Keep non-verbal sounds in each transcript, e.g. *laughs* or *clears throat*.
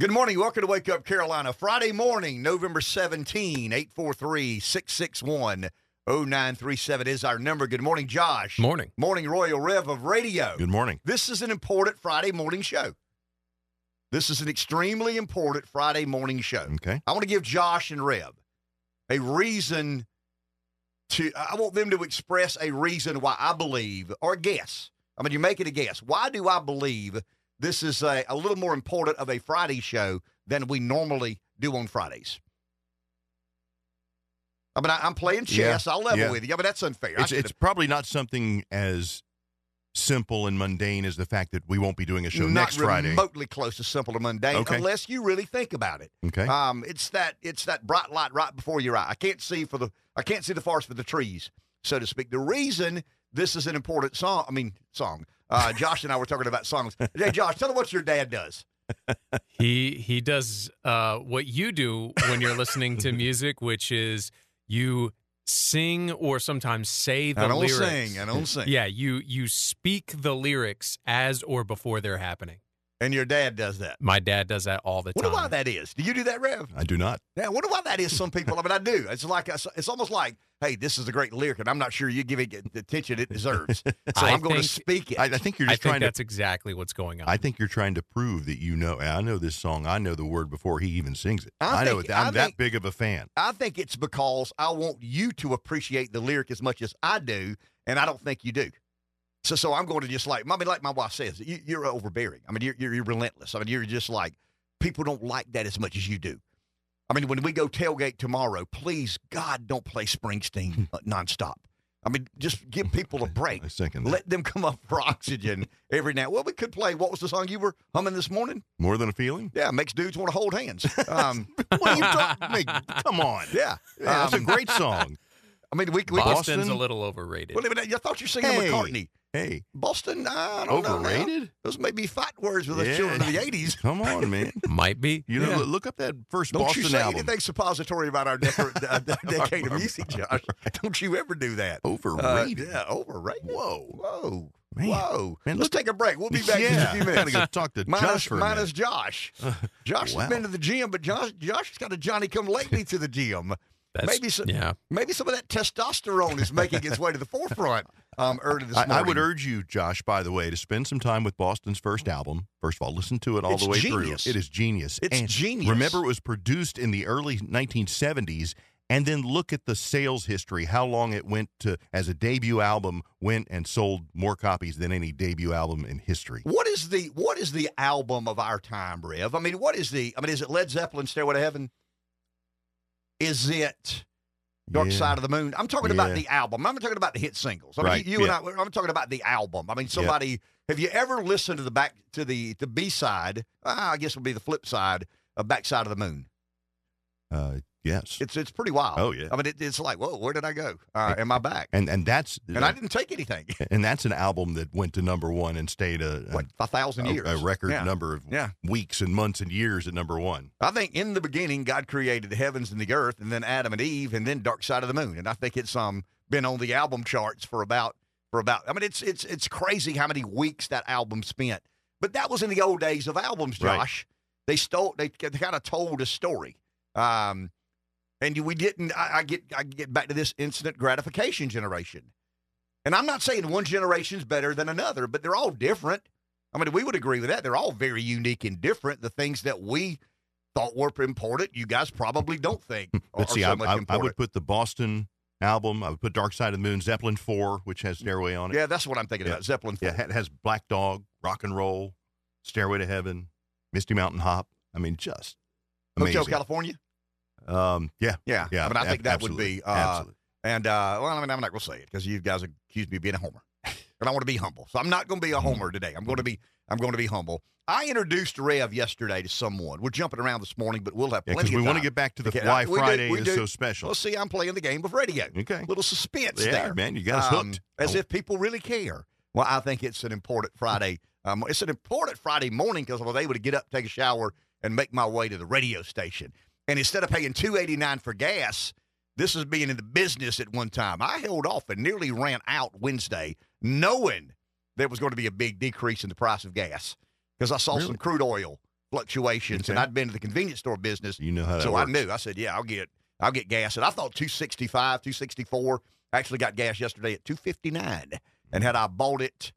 Good morning. Welcome to Wake Up Carolina. Friday morning, November 17, 843 661 0937 is our number. Good morning, Josh. Morning. Morning, Royal Rev of Radio. Good morning. This is an important Friday morning show. This is an extremely important Friday morning show. Okay. I want to give Josh and Rev a reason to, I want them to express a reason why I believe, or guess. I mean, you make it a guess. Why do I believe this is a, a little more important of a Friday show than we normally do on Fridays? I mean, I, am playing chess. Yeah, I'll level yeah. with you. I mean, that's unfair. It's, it's probably not something as simple and mundane as the fact that we won't be doing a show next Friday. remotely close to simple or mundane Okay. unless you really think about it. Okay. Um, it's that it's that bright light right before your eye. I can't see for the I can't see the forest for the trees, so to speak. The reason this is an important song, I mean song. Uh, Josh and I were talking about songs. Hey, Josh, tell them what your dad does. He he does uh, what you do when you're listening to *laughs* music, which is you sing or sometimes say the lyrics. I don't lyrics. sing. I don't sing. Yeah, you you speak the lyrics as or before they're happening. And your dad does that. My dad does that all the time. Wonder why that is. Do you do that, Rev? I do not. Yeah, I wonder why that is. Some people. I mean, I do. It's like it's almost like, hey, this is a great lyric, and I'm not sure you give it the attention it deserves. *laughs* So I I'm going to speak it. I, I think you're I just think trying to. that's exactly what's going on. I think you're trying to prove that you know. I know this song. I know the word before he even sings it. I I, know it. I'm I that big of a fan. I think it's because I want you to appreciate the lyric as much as I do, and I don't think you do. So, so I'm going to just like, I mean, like my wife says, you, you're overbearing. I mean, you're, you're, you're relentless. I mean, you're just like, people don't like that as much as you do. I mean, when we go tailgate tomorrow, please, God, don't play Springsteen uh, *laughs* nonstop. I mean, just give *laughs* people a break. I second that. Let them come up for *laughs* oxygen every now. Well, we could play. What was the song you were humming this morning? More than a feeling. Yeah, makes dudes want to hold hands. Um, What are you talking? Come on. yeah, Yeah, that's a Um, great song. I mean, we, we Boston's Boston? a little overrated. Well, I thought you were singing Hey. McCartney. Hey, Boston, I don't know. now. overrated. Those may be fight words with us Yeah. children of the 80s. *laughs* Come on, man. *laughs* Might be. You know, Yeah. look- look up that first Don't Boston you say album. anything suppository about our decade, *laughs* uh, decade of music, Josh. Don't you ever do that. Uh, Overrated. yeah, overrated. Whoa. Whoa. Man. Whoa. Man, Let's take a break. We'll be back in yeah, a few gotta minutes. go talk to Minus, Josh for a minus minute. Josh. Josh wow. has been to the gym, but Josh, Josh has got a Johnny come lately to the gym. That's, maybe so, yeah. maybe some of that testosterone is making its way to the forefront um, early this I, morning. I would urge you, Josh, by the way, to spend some time with Boston's first album. First of all, listen to it all It's the way genius. through. It is genius. It's And genius. Remember, it was produced in the early 1970s. And then look at the sales history, how long it went to, as a debut album, went and sold more copies than any debut album in history. What is the what is the album of our time, Rev? I mean, what is the? I mean, is it Led Zeppelin, Stairway to Heaven? Is it Dark Yeah. Side of the Moon? I'm talking about the album. I'm not talking about the hit singles. I mean, Right, you and yeah. I. I'm talking about the album. I mean, somebody. Have you ever listened to the back to the the B side? Uh, I guess would be the flip side of Backside of the Moon. Uh, yes. It's it's pretty wild. Oh, yeah. I mean, it, it's like, whoa, where did I go? Uh, am I back? and and that's And I didn't take anything. *laughs* and that's an album that went to number one and stayed a, a- What a thousand years? a record Yeah. number of Yeah. weeks and months and years at number one. I think in the beginning, God created the heavens and the earth, and then Adam and Eve, and then Dark Side of the Moon. And I think it's um been on the album charts for about for about. I mean, it's it's it's crazy how many weeks that album spent. But that was in the old days of albums, Right. Josh. They stole. They, they kind of told a story. Um, and we didn't. I, I get I get back to this instant gratification generation. And I'm not saying one generation's better than another, but they're all different. I mean, we would agree with that. They're all very unique and different. The things that we thought were important, you guys probably don't think *laughs* are, Let's see, so I, much I, I would put the Boston album. I would put Dark Side of the Moon, Zeppelin Four, which has Stairway on it. yeah, that's what I'm thinking Yeah. about. Zeppelin. Yeah, it has Black Dog, Rock and Roll, Stairway to Heaven, Misty Mountain Hop. I mean, just amazing. Hotel California. Um, yeah, Yeah, yeah. I mean, I ab- think that would be. Uh, absolutely. And uh, well, I mean, I'm not going to say it because you guys accuse me of being a homer, and I want to be humble. So I'm not going to be a Mm-hmm. homer today. I'm going to be. I'm going to be humble. I introduced Rev yesterday to someone. We're jumping around this morning, but we'll have Yeah, plenty because we want to get back to the Okay, why we do- Friday we is do. so special. Well, see, I'm playing the game of radio. Okay. Little suspense Yeah, there. man, you got us Um, hooked. As Oh. if people really care. Well, I think it's an important Friday. Um, it's an important Friday morning because I was able to get up, take a shower, and make my way to the radio station. And instead of paying two eighty nine for gas, this is being in the business at one time. I held off and nearly ran out Wednesday, knowing there was going to be a big decrease in the price of gas because I saw some crude oil fluctuations, and I'd been to the convenience store business, You know how that so works. I knew. I said, "Yeah, I'll get, I'll get gas." And I thought 265, 264. Actually, got gas yesterday at 259, and had I bought it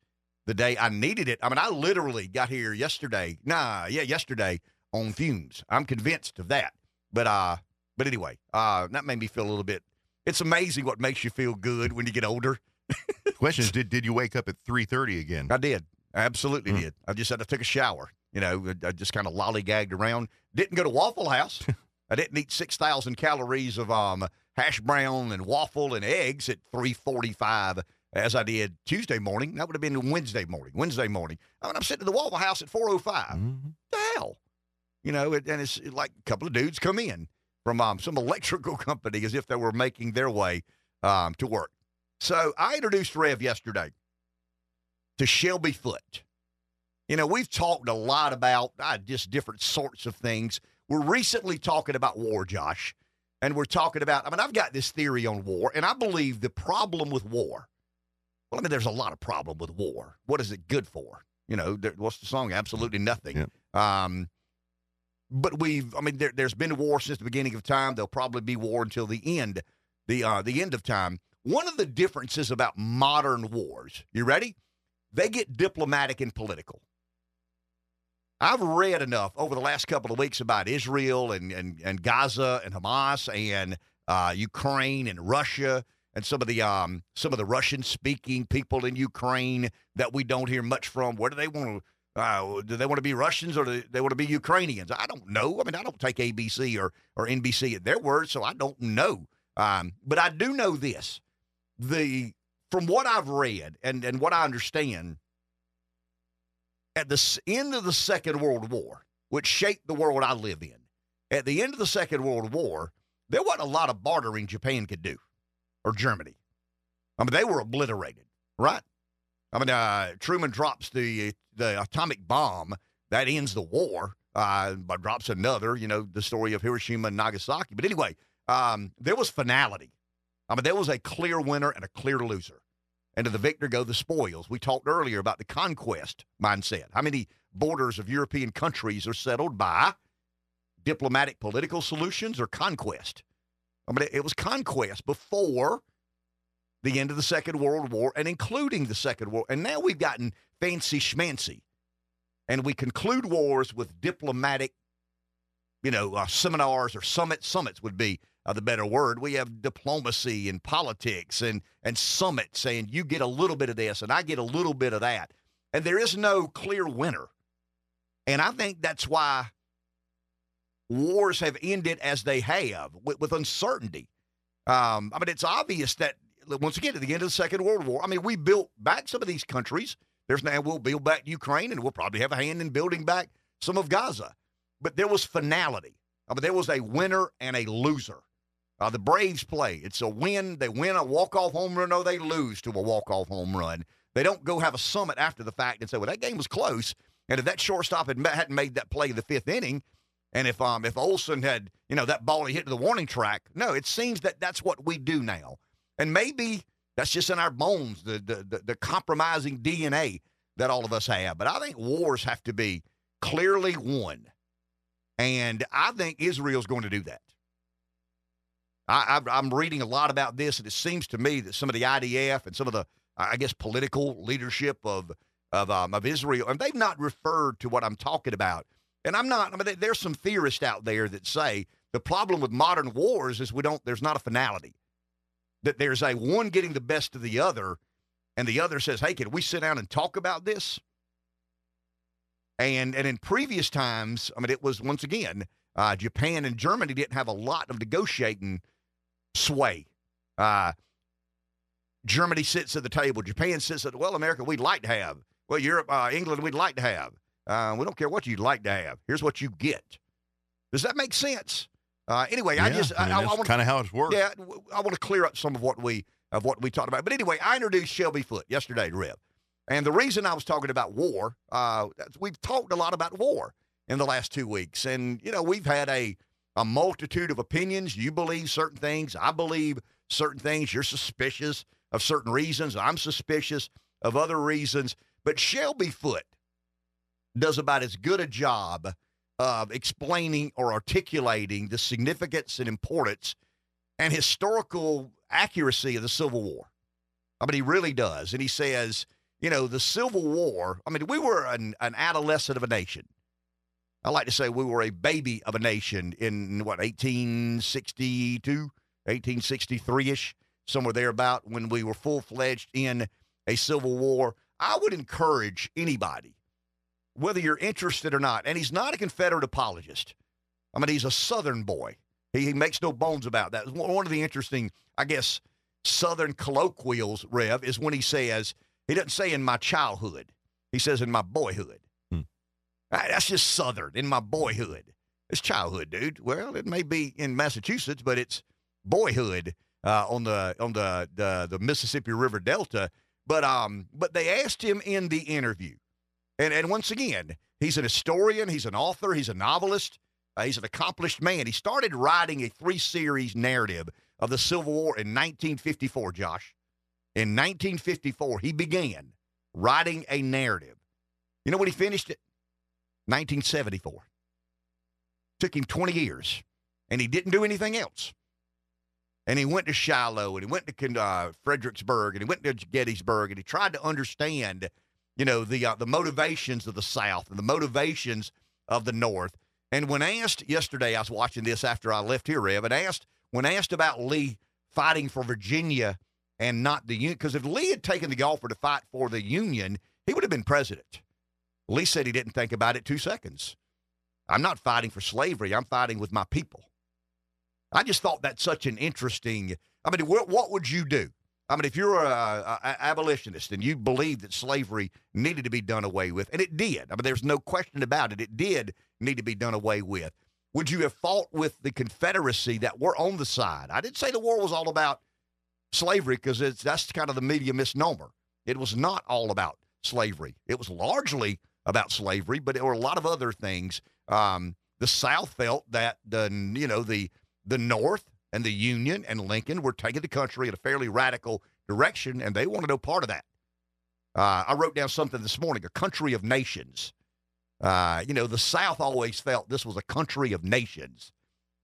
the day I needed it, I mean, I literally got here yesterday. Nah, yeah, yesterday on fumes. I'm convinced of that. But uh, but anyway, uh, that made me feel a little bit. It's amazing what makes you feel good when you get older. *laughs* Question is, did did you wake up at three thirty again? I did. I absolutely Hmm. did. I just had to take a shower. You know, I just kind of lollygagged around. Didn't go to Waffle House. *laughs* I didn't eat 6,000 calories of um, hash brown and waffle and eggs at 345 as I did Tuesday morning. That would have been Wednesday morning. Wednesday morning. I mean, I'm sitting at the Waffle House at 405. Mhm. the hell? You know, it, and it's like a couple of dudes come in from um, some electrical *laughs* company as if they were making their way um, to work. So I introduced Rev yesterday to Shelby Foote. You know, we've talked a lot about uh, just different sorts of things. We're recently talking about war, Josh, and we're talking about, I mean, I've got this theory on war, and I believe the problem with war, well, I mean, there's a lot of problem with war. What is it good for? You know, there, what's the song? Absolutely nothing. Yep. Um, but we've, I mean, there, there's been war since the beginning of time. There'll probably be war until the end, the uh, the end of time. One of the differences about modern wars, you ready? They get diplomatic and political. I've read enough over the last couple of weeks about Israel and and, and Gaza and Hamas and uh, Ukraine and Russia and some of the um, some of the Russian speaking people in Ukraine that we don't hear much from. Where do they want to? Uh, do they want to be Russians or do they want to be Ukrainians? I don't know. I mean, I don't take ABC or or NBC at their word, so I don't know. Um, but I do know this: the from what I've read and and what I understand, at the end of the Second World War, which shaped the world I live in, at the end of the Second World War, there wasn't a lot of bartering Japan could do, or Germany. I mean, they were obliterated, right? I mean, uh, Truman drops the the atomic bomb that ends the war. Uh, but drops another, you know, the story of Hiroshima and Nagasaki. But anyway, um, there was finality. I mean, there was a clear winner and a clear loser. And to the victor go the spoils. We talked earlier about the conquest mindset. How many borders of European countries are settled by diplomatic political solutions or conquest? I mean, it was conquest before the end of the Second World War and including the Second World. And now we've gotten fancy schmancy. And we conclude wars with diplomatic, you know, uh, seminars or summits. Summits would be uh, the better word. We have diplomacy and politics and, and summits saying you get a little bit of this and I get a little bit of that. And there is no clear winner. And I think that's why wars have ended as they have with, with uncertainty. Um, I mean, it's obvious that once again, at the end of the Second World War, I mean, we built back some of these countries. There's now we'll build back Ukraine, and we'll probably have a hand in building back some of Gaza. But there was finality. I mean, there was a winner and a loser. Uh, the Braves play. It's a win. They win a walk-off home run, or they lose to a walk-off home run. They don't go have a summit after the fact and say, "Well, that game was close." And if that shortstop had, hadn't made that play the fifth inning, and if um if Olson had you know that ball he hit to the warning track, no, it seems that that's what we do now, and maybe that's just in our bones, the the the, the compromising DNA that all of us have. But I think wars have to be clearly won, and I think Israel's going to do that. I, I'm reading a lot about this, and it seems to me that some of the IDF and some of the, I guess, political leadership of of um, of Israel, and they've not referred to what I'm talking about. And I'm not. I mean, there's some theorists out there that say the problem with modern wars is we don't. There's not a finality. That there's a one getting the best of the other, and the other says, "Hey, can we sit down and talk about this?" And and in previous times, I mean, it was once again uh, Japan and Germany didn't have a lot of negotiating sway. Uh, Germany sits at the table. Japan sits at well, America, we'd like to have. Well, Europe, uh, England, we'd like to have. Uh, we don't care what you'd like to have. Here's what you get. Does that make sense? Uh, anyway, I just I, mean, I, I kind of how it's worked. yeah, I want to clear up some of what we of what we talked about. But anyway, I introduced Shelby Foote yesterday Rev, and the reason I was talking about war, uh, we've talked a lot about war in the last two weeks, and you know we've had a a multitude of opinions. You believe certain things, I believe certain things. You're suspicious of certain reasons. I'm suspicious of other reasons. But Shelby Foote does about as good a job of explaining or articulating the significance and importance and historical accuracy of the Civil War. I mean, he really does. And he says, you know, the Civil War, I mean, we were an, an adolescent of a nation. I like to say we were a baby of a nation in what, 1862, 1863 ish, somewhere thereabout, when we were full fledged in a civil war. I would encourage anybody, whether you're interested or not, and he's not a Confederate apologist. I mean, he's a Southern boy. He, he makes no bones about that. One of the interesting, I guess, Southern colloquials, Rev, is when he says, he doesn't say in my childhood, he says in my boyhood. Hmm. That's just Southern, in my boyhood. It's childhood, dude. Well, it may be in Massachusetts, but it's boyhood uh, on the on the, the the Mississippi River Delta. But um, but they asked him in the interview, and and once again, he's an historian, he's an author, he's a novelist, uh, he's an accomplished man. He started writing a three series narrative of the Civil War in 1954. Josh, in 1954, he began writing a narrative. You know when he finished it? 1974. Took him 20 years, and he didn't do anything else and he went to Shiloh and he went to uh, Fredericksburg and he went to Gettysburg and he tried to understand, you know, the uh, the motivations of the South and the motivations of the North. And when asked yesterday, I was watching this after I left here, Rev, and asked when asked about Lee fighting for Virginia and not the Union, because if Lee had taken the offer to fight for the Union, he would have been president. Lee said he didn't think about it two seconds. I'm not fighting for slavery. I'm fighting with my people. I just thought that's such an interesting. I mean, what, what would you do? I mean, if you're a, a, a, abolitionist and you believe that slavery needed to be done away with, and it did. I mean, there's no question about it. It did need to be done away with. Would you have fought with the Confederacy that were on the side? I didn't say the war was all about slavery because that's kind of the media misnomer. It was not all about slavery. It was largely about slavery, but there were a lot of other things. Um, the South felt that the you know the the North and the Union and Lincoln were taking the country in a fairly radical direction, and they wanted no part of that. Uh, I wrote down something this morning a country of nations. Uh, you know, the South always felt this was a country of nations.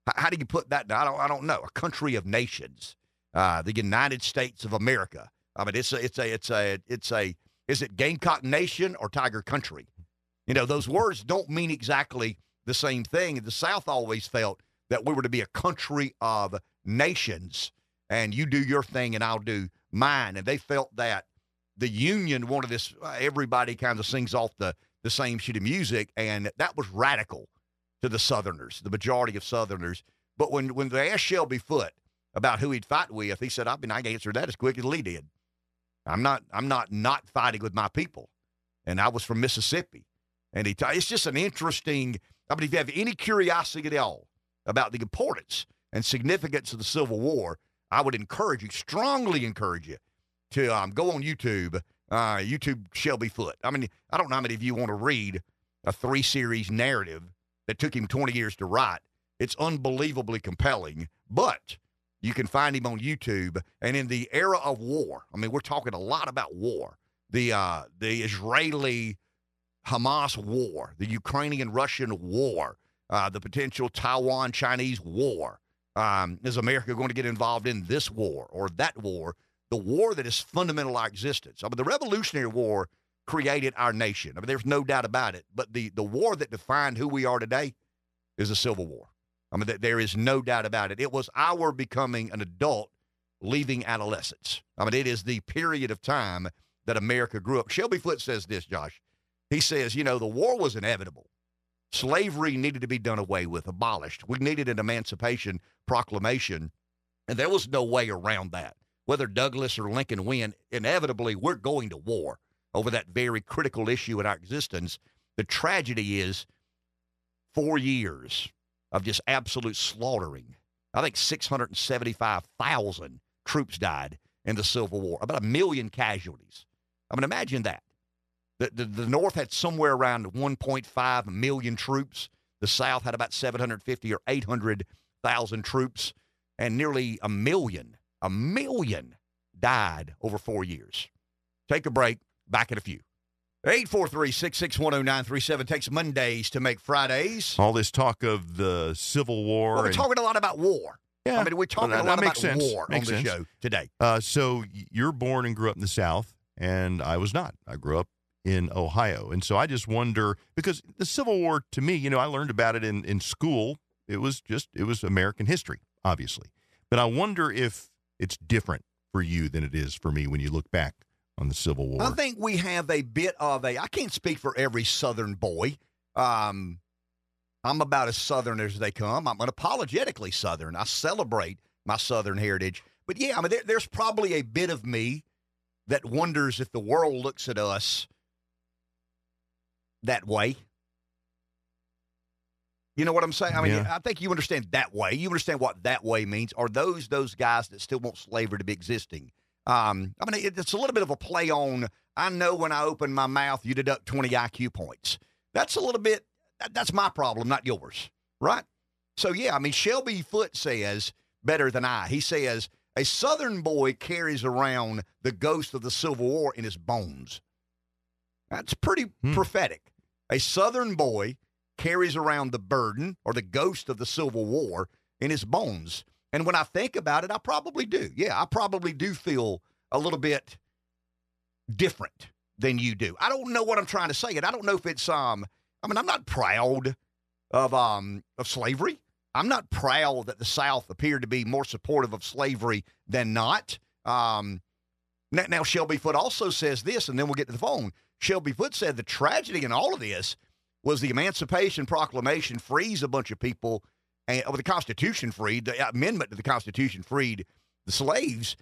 H- how do you put that? I don't, I don't know. A country of nations. Uh, the United States of America. I mean, it's a, it's a, it's a, it's a, is it Gamecock Nation or Tiger Country? You know, those words don't mean exactly the same thing. The South always felt that we were to be a country of nations and you do your thing and I'll do mine. And they felt that the Union wanted this, everybody kind of sings off the, the same sheet of music. And that was radical to the Southerners, the majority of Southerners. But when, when they asked Shelby Foote about who he'd fight with, he said, I mean, I can answer that as quick as Lee did. I'm not, I'm not not fighting with my people. And I was from Mississippi. And he, t- it's just an interesting, I mean, if you have any curiosity at all about the importance and significance of the Civil War, I would encourage you, strongly encourage you, to um, go on YouTube, uh, YouTube Shelby Foote. I mean, I don't know how many of you want to read a three series narrative that took him 20 years to write. It's unbelievably compelling, but you can find him on YouTube. And in the era of war, I mean, we're talking a lot about war. The uh, the Israeli Hamas war, the Ukrainian Russian war, uh, the potential Taiwan Chinese war. Um, is America going to get involved in this war or that war? The war that is fundamental to our existence. I mean, the Revolutionary War created our nation. I mean, there's no doubt about it. But the, the war that defined who we are today is the Civil War. I mean, there is no doubt about it. It was our becoming an adult leaving adolescence. I mean, it is the period of time that America grew up. Shelby Foote says this, Josh. He says, you know, the war was inevitable. Slavery needed to be done away with, abolished. We needed an Emancipation Proclamation, and there was no way around that. Whether Douglas or Lincoln win, inevitably we're going to war over that very critical issue in our existence. The tragedy is four years of just absolute slaughtering. I think 675,000 troops died in the Civil War, about a million casualties. I mean, imagine that. The, the, the North had somewhere around 1.5 million troops. The South had about 750 or 800,000 troops, and nearly a million, a million died over four years. Take a break. Back in a few. 843-6610937 takes Mondays to make Fridays. All this talk of the Civil War. Well, we're and- talking a lot about war. Yeah, I mean, we're talking that- a lot about sense. war Makes on the sense. show today. Uh, so you're born and grew up in the South, and I was not. I grew up in Ohio, and so I just wonder because the Civil War, to me, you know, I learned about it in in school. It was just it was American history, obviously, but I wonder if it's different for you than it is for me when you look back on the Civil War. I think we have a bit of a. I can't speak for every Southern boy. Um, I'm about as Southern as they come. I'm unapologetically Southern. I celebrate my Southern heritage. But yeah, I mean, there, there's probably a bit of me that wonders if the world looks at us that way. You know what I'm saying? I mean, Yeah. I think you understand that way. You understand what that way means. Are those those guys that still want slavery to be existing? Um, I mean, it's a little bit of a play on. I know when I open my mouth, you deduct 20 IQ points. That's a little bit. That's my problem, not yours, right? So yeah, I mean, Shelby Foote says better than I. He says a Southern boy carries around the ghost of the Civil War in his bones. That's pretty Hmm. prophetic. A Southern boy carries around the burden or the ghost of the Civil War in his bones. And when I think about it, I probably do. Yeah, I probably do feel a little bit different than you do. I don't know what I'm trying to say, and I don't know if it's um. I mean, I'm not proud of um of slavery. I'm not proud that the South appeared to be more supportive of slavery than not. Um, now, now Shelby Foote also says this, and then we'll get to the phone. Shelby Foote said the tragedy in all of this was the Emancipation Proclamation frees a bunch of people, and well, the Constitution freed the amendment to the Constitution freed the slaves,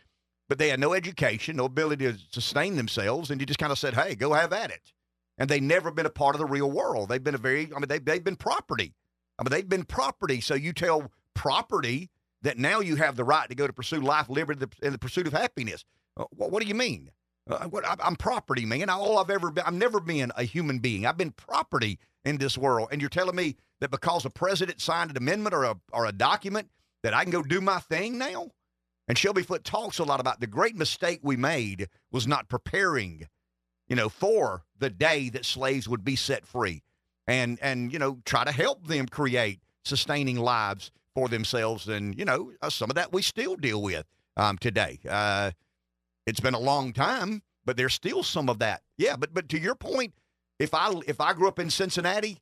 but they had no education, no ability to sustain themselves, and you just kind of said, "Hey, go have at it." And they've never been a part of the real world. They've been a very, I mean, they they've been property. I mean, they've been property. So you tell property that now you have the right to go to pursue life, liberty, and the pursuit of happiness. Uh, what, what do you mean? Uh, I'm property, man. All I've ever been, I've never been a human being. I've been property in this world. And you're telling me that because a president signed an amendment or a, or a document that I can go do my thing now? And Shelby Foote talks a lot about the great mistake we made was not preparing, you know, for the day that slaves would be set free and and you know try to help them create sustaining lives for themselves and you know uh, some of that we still deal with um, today uh, it's been a long time but there's still some of that yeah but but to your point if i if i grew up in cincinnati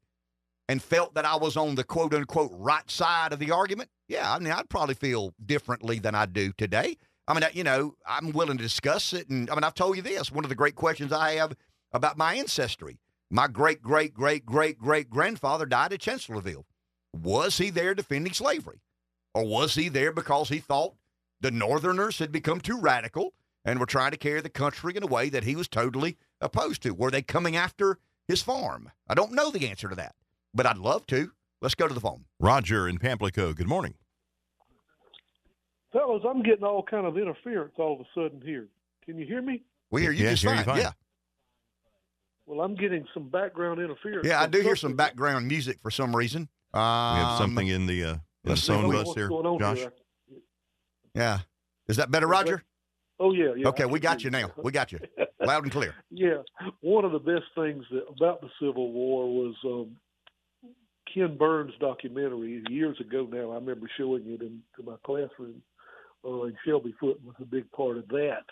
and felt that i was on the quote unquote right side of the argument yeah i mean i'd probably feel differently than i do today i mean you know i'm willing to discuss it and i mean i've told you this one of the great questions i have about my ancestry my great great great great great grandfather died at Chancellorsville. Was he there defending slavery? Or was he there because he thought the Northerners had become too radical and were trying to carry the country in a way that he was totally opposed to? Were they coming after his farm? I don't know the answer to that, but I'd love to. Let's go to the phone. Roger in Pamplico. Good morning. Fellas, I'm getting all kind of interference all of a sudden here. Can you hear me? We hear you Yes, just hear you fine. fine. Yeah. Well, I'm getting some background interference. Yeah, I do hear some background music for some reason. Um, We have something in the uh, in the let's phone bus here, Josh. here? Yeah. Is that better, Roger? Oh yeah, yeah. Okay, we got you now. We got you *laughs* loud and clear. yeah, one of the best things that, about the Civil War was um, Ken Burns' documentary years ago. Now I remember showing it in to my classroom, uh, and Shelby Foote was a big part of that.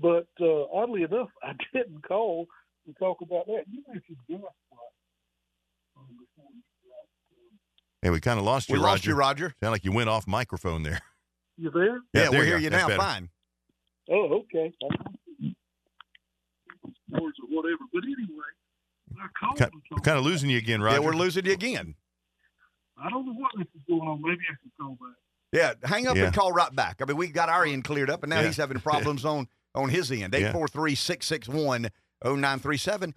But uh, oddly enough, *laughs* I didn't call to talk about that. You mentioned gas price. um. Hey, we kind of lost you, We Roger. lost you, Roger. Sound like you went off microphone there. You there? Yeah, there we you hear go. you now. better. Fine. Oh, okay. Or whatever. But anyway, I called. Kind, to we're kind of losing you again, Roger. Yeah, we're losing you again. I don't know what this is going on. Maybe I can call back. Yeah, hang up Yeah. and call right back. I mean, we got our end cleared up, and now Yeah. he's having problems on on his end. Yeah. 843 661 0937.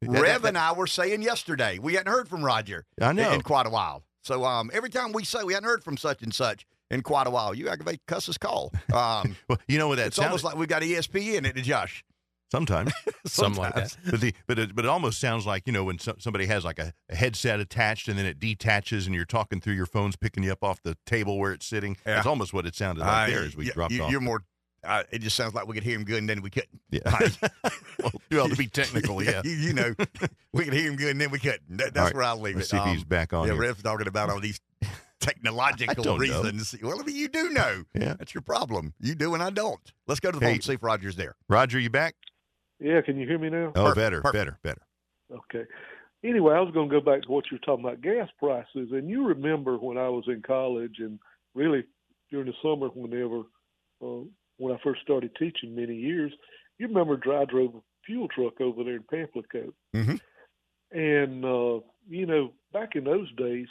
That- that- Rev and I were saying yesterday, we hadn't heard from Roger I in, know. in quite a while. So um, every time we say we hadn't heard from such and such in quite a while, you aggravate cuss his call. Um, *laughs* well, you know what that it's sounds almost like we've got E ESPN in it, Josh. sometimes. *laughs* Something like that. Sometimes. but the but it, but it almost sounds like you know when so, somebody has like a, a headset attached and then it detaches and you're talking through your phone's picking you up off the table where it's sitting. Yeah. That's almost what it sounded like I- there as we y- dropped you, off. You're more uh, it just sounds like we could hear him good, and then we couldn't. Yeah. *laughs* Right. well, well, to be technical, yeah. you, you know, we could hear him good, and then we couldn't. That, that's All right. where I'll leave Let's it. see if Um, he's back on yeah, here. Rev's talking about all these I technological don't know. reasons. Well, I mean, you do know. Yeah. That's your problem. You do, and I don't. Let's go to the Hey. phone and see if Roger's there. Roger, you back? Yeah, can you hear me now? Oh, Perfect, better, perfect. better, better. Okay. Anyway, I was going to go back to what you were talking about gas prices, and you remember when I was in college, and really during the summer, whenever uh, when I first started teaching many years, you remember I drove a fuel truck over there in Pamplico, Mhm. and uh, you know back in those days,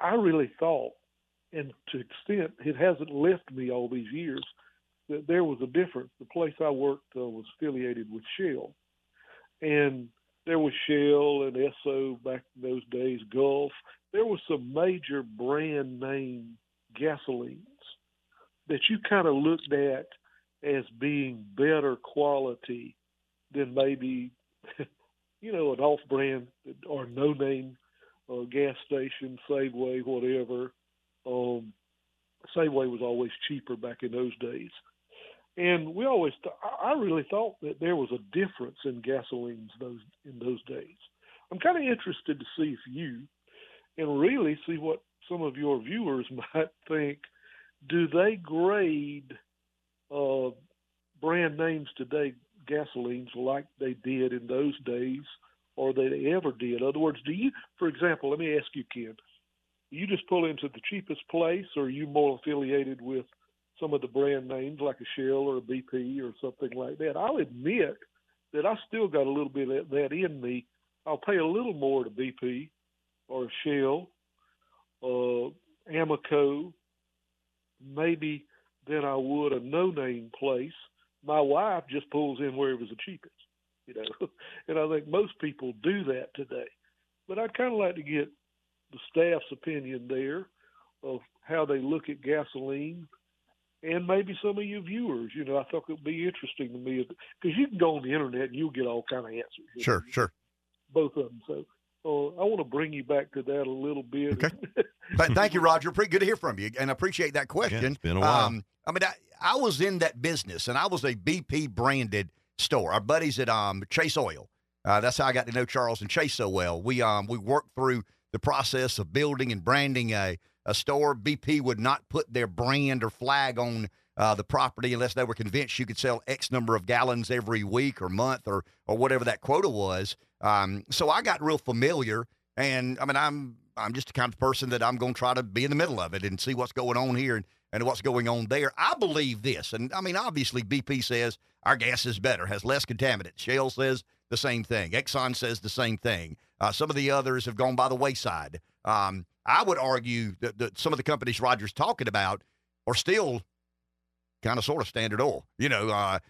I really thought, and to extent it hasn't left me all these years, that there was a difference. The place I worked uh, was affiliated with Shell, and there was Shell and Esso back in those days, Gulf. There was some major brand name gasolines that you kind of looked at as being better quality than maybe, *laughs* you know, an off brand or no name uh, gas station, Safeway, whatever. Um, Safeway was always cheaper back in those days. And we always, th- I really thought that there was a difference in gasolines those in those days. I'm kind of interested to see if you, and really see what some of your viewers *laughs* might think. Do they grade uh, brand names today, gasolines, like they did in those days, or they ever did? In other words, do you, for example, let me ask you, Ken, you just pull into the cheapest place, or are you more affiliated with some of the brand names like a Shell or a BP or something like that. I'll admit that I still got a little bit of that in me. I'll pay a little more to BP or Shell, uh, Amoco, maybe than I would a no-name place. My wife just pulls in wherever's the cheapest, you know, *laughs* and I think most people do that today. But I'd kind of like to get the staff's opinion there of how they look at gasoline and maybe some of your viewers. You know, I thought it would be interesting to me because you can go on the internet and you'll get all kind of answers. Sure, know, sure. Both of them. So uh, I want to bring you back to that a little bit. Okay. *laughs* Th- Thank you, Roger. Pretty good to hear from you, and I appreciate that question. it's been a while. Um, I mean, I, I was in that business, and I was a BP branded store. Our buddies at um, Chase Oil. Uh, that's how I got to know Charles and Chase so well. We um, we worked through the process of building and branding a a store. BP would not put their brand or flag on uh, the property unless they were convinced you could sell X number of gallons every week or month or or whatever that quota was. Um, so I got real familiar, and I mean, I'm I'm just the kind of person that I'm going to try to be in the middle of it and see what's going on here and, and what's going on there. I believe this, and I mean, obviously, BP says our gas is better, has less contaminants. Shell says the same thing. Exxon says the same thing. Uh, some of the others have gone by the wayside. Um, I would argue that, that some of the companies Roger's talking about are still kind of sort of standard oil. You know, uh,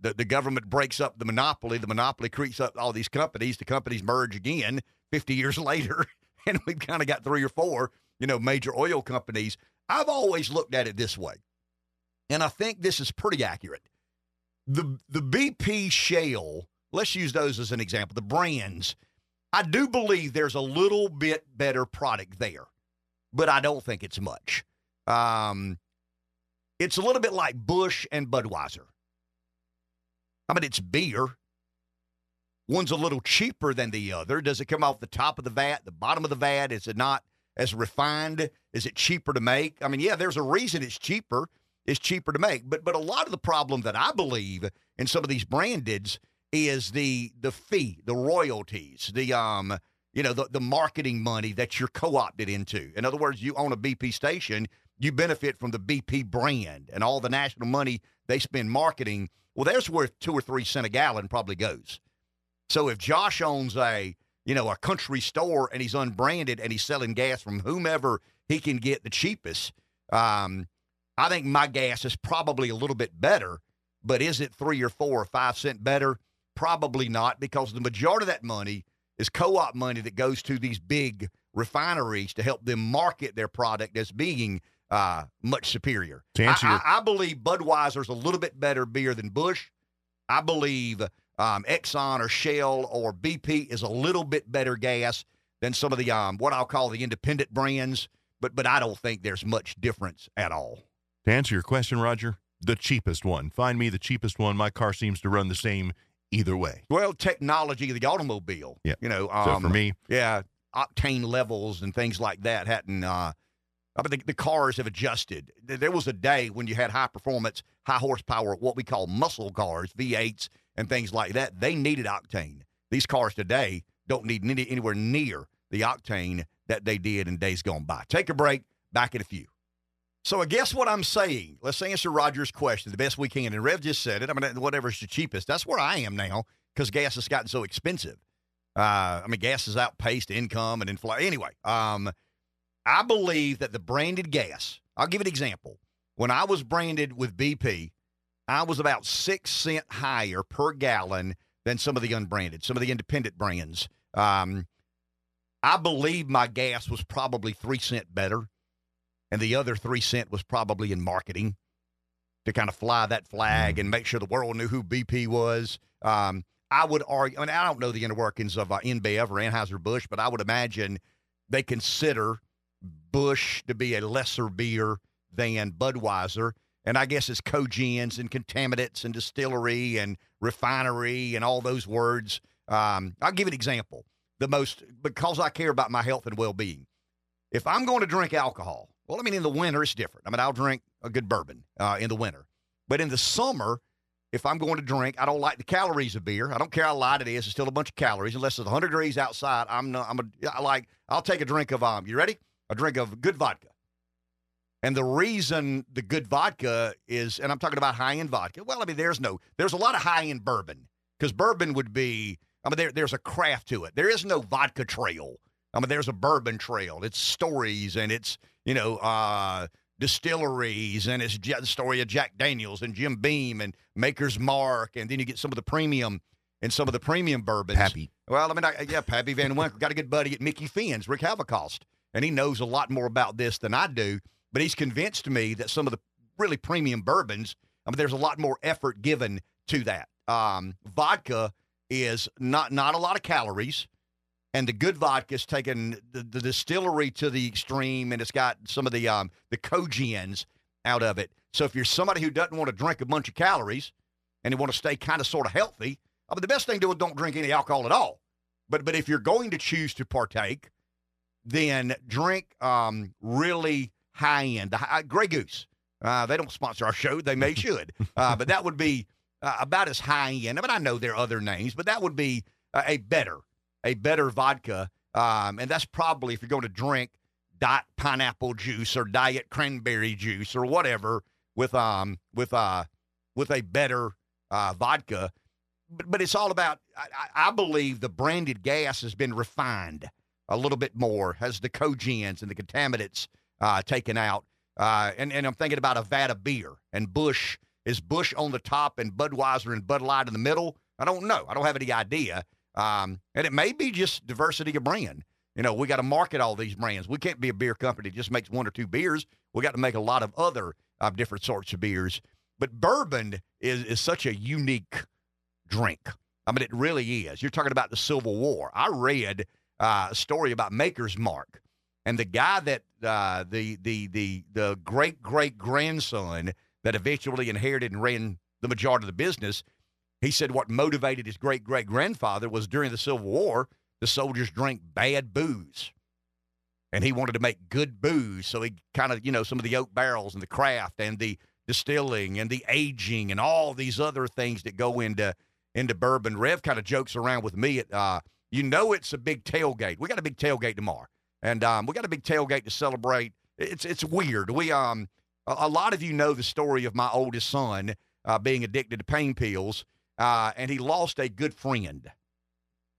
the, the government breaks up the monopoly, the monopoly creeps up all these companies, the companies merge again 50 years *laughs* later, and we've kind of got three or four, you know, major oil companies. I've always looked at it this way, and I think this is pretty accurate. The the BP Shell, let's use those as an example, the brands. I do believe there's a little bit better product there, but I don't think it's much. Um, it's a little bit like Busch and Budweiser. I mean, it's beer. One's a little cheaper than the other. Does it come off the top of the vat, the bottom of the vat? Is it not as refined? Is it cheaper to make? I mean, yeah, there's a reason it's cheaper. It's cheaper to make. But but a lot of the problem that I believe in some of these brandeds is the the fee, the royalties, the um, you know, the, the marketing money that you're co-opted into. In other words, you own a BP station, you benefit from the BP brand and all the national money they spend marketing. Well, there's where two or three cent a gallon probably goes. So if Josh owns a you know a country store and he's unbranded and he's selling gas from whomever he can get the cheapest, um, I think my gas is probably a little bit better. But is it three or four or five cent better? Probably not, because the majority of that money is co-op money that goes to these big refineries to help them market their product as being uh, much superior. To answer I, your- I, I believe Budweiser's a little bit better beer than Busch. I believe um, Exxon or Shell or BP is a little bit better gas than some of the um, what I'll call the independent brands. But but I don't think there's much difference at all. To answer your question, Roger, the cheapest one. Find me the cheapest one. My car seems to run the same either way. Well, technology of the automobile. Yeah. You know, So um, for me, yeah, octane levels and things like that hadn't. Uh, I mean, the, the cars have adjusted. There there was a day when you had high performance, high horsepower, what we call muscle cars, V8s, and things like that. They needed octane. These cars today don't need any, anywhere near the octane that they did in days gone by. Take a break. Back in a few. So I guess what I'm saying, let's answer Roger's question the best we can. And Rev just said it. I mean, whatever's the cheapest. That's where I am now because gas has gotten so expensive. Uh, I mean, gas has outpaced income and inflation. Anyway, um, I believe that the branded gas, I'll give an example. When I was branded with BP, I was about six cent higher per gallon than some of the unbranded, some of the independent brands. Um, I believe my gas was probably three cent better, and the other three cent was probably in marketing to kind of fly that flag and make sure the world knew who BP was. Um, I would argue, I mean, I don't know the inner workings of uh, InBev or Anheuser-Busch, but I would imagine they consider Busch to be a lesser beer than Budweiser. And I guess it's cogens and contaminants and distillery and refinery and all those words. Um, I'll give an example. The most, because I care about my health and well being. If I'm going to drink alcohol, well, I mean, in the winter, it's different. I mean, I'll drink a good bourbon uh, in the winter. But in the summer, if I'm going to drink, I don't like the calories of beer. I don't care how light it is; it's still a bunch of calories. Unless it's 100 degrees outside, I'm not. I'm a. I like. I'll take a drink of um. You ready? A drink of good vodka. And the reason the good vodka is, and I'm talking about high end vodka. Well, I mean, there's no, there's a lot of high end bourbon because bourbon would be. I mean, there, there's a craft to it. There is no vodka trail. I mean, there's a bourbon trail. It's stories and it's you know uh, distilleries and it's the story of Jack Daniels and Jim Beam and Maker's Mark, and then you get some of the premium and some of the premium bourbons. Pappy. Well, I mean, I, yeah, Pappy Van Winkle got a good buddy at Mickey Finn's, Rick Havacost, and he knows a lot more about this than I do. But he's convinced me that some of the really premium bourbons, I mean, there's a lot more effort given to that. Um, vodka is not not a lot of calories, and the good vodka is taking the, the distillery to the extreme, and it's got some of the um, the cogens out of it. So if you're somebody who doesn't want to drink a bunch of calories and you want to stay kind of sort of healthy, I mean, the best thing to do is don't drink any alcohol at all. But but if you're going to choose to partake, then drink um, really high end. The high, Grey Goose. Uh, they don't sponsor our show. They may *laughs* should, uh, but that would be uh, about as high end. I mean, I know there are other names, but that would be uh, a better, a better vodka. Um, and that's probably if you're going to drink diet pineapple juice or diet cranberry juice or whatever with um with uh with a better uh, vodka. But, but it's all about. I, I believe the branded gas has been refined a little bit more, has the cogens and the contaminants uh, taken out. Uh, and, and I'm thinking about a vat of beer and Busch. Is Busch on the top and Budweiser and Bud Light in the middle? I don't know. I don't have any idea. Um, and it may be just diversity of brand. You know, we got to market all these brands. We can't be a beer company that just makes one or two beers. We got to make a lot of other uh, different sorts of beers. But bourbon is, is such a unique drink. I mean, it really is. You're talking about the Civil War. I read uh, a story about Maker's Mark, and the guy that uh, the the the the great great grandson that eventually inherited and ran the majority of the business. He said what motivated his great great grandfather was during the Civil War, the soldiers drank bad booze. And he wanted to make good booze. So he kind of, you know, some of the oak barrels and the craft and the distilling and the aging and all these other things that go into into bourbon. Rev kind of jokes around with me at uh, you know it's a big tailgate. We got a big tailgate tomorrow. And um, we got a big tailgate to celebrate. It's it's weird. We um a, lot of you know the story of my oldest son uh, being addicted to pain pills, uh, and he lost a good friend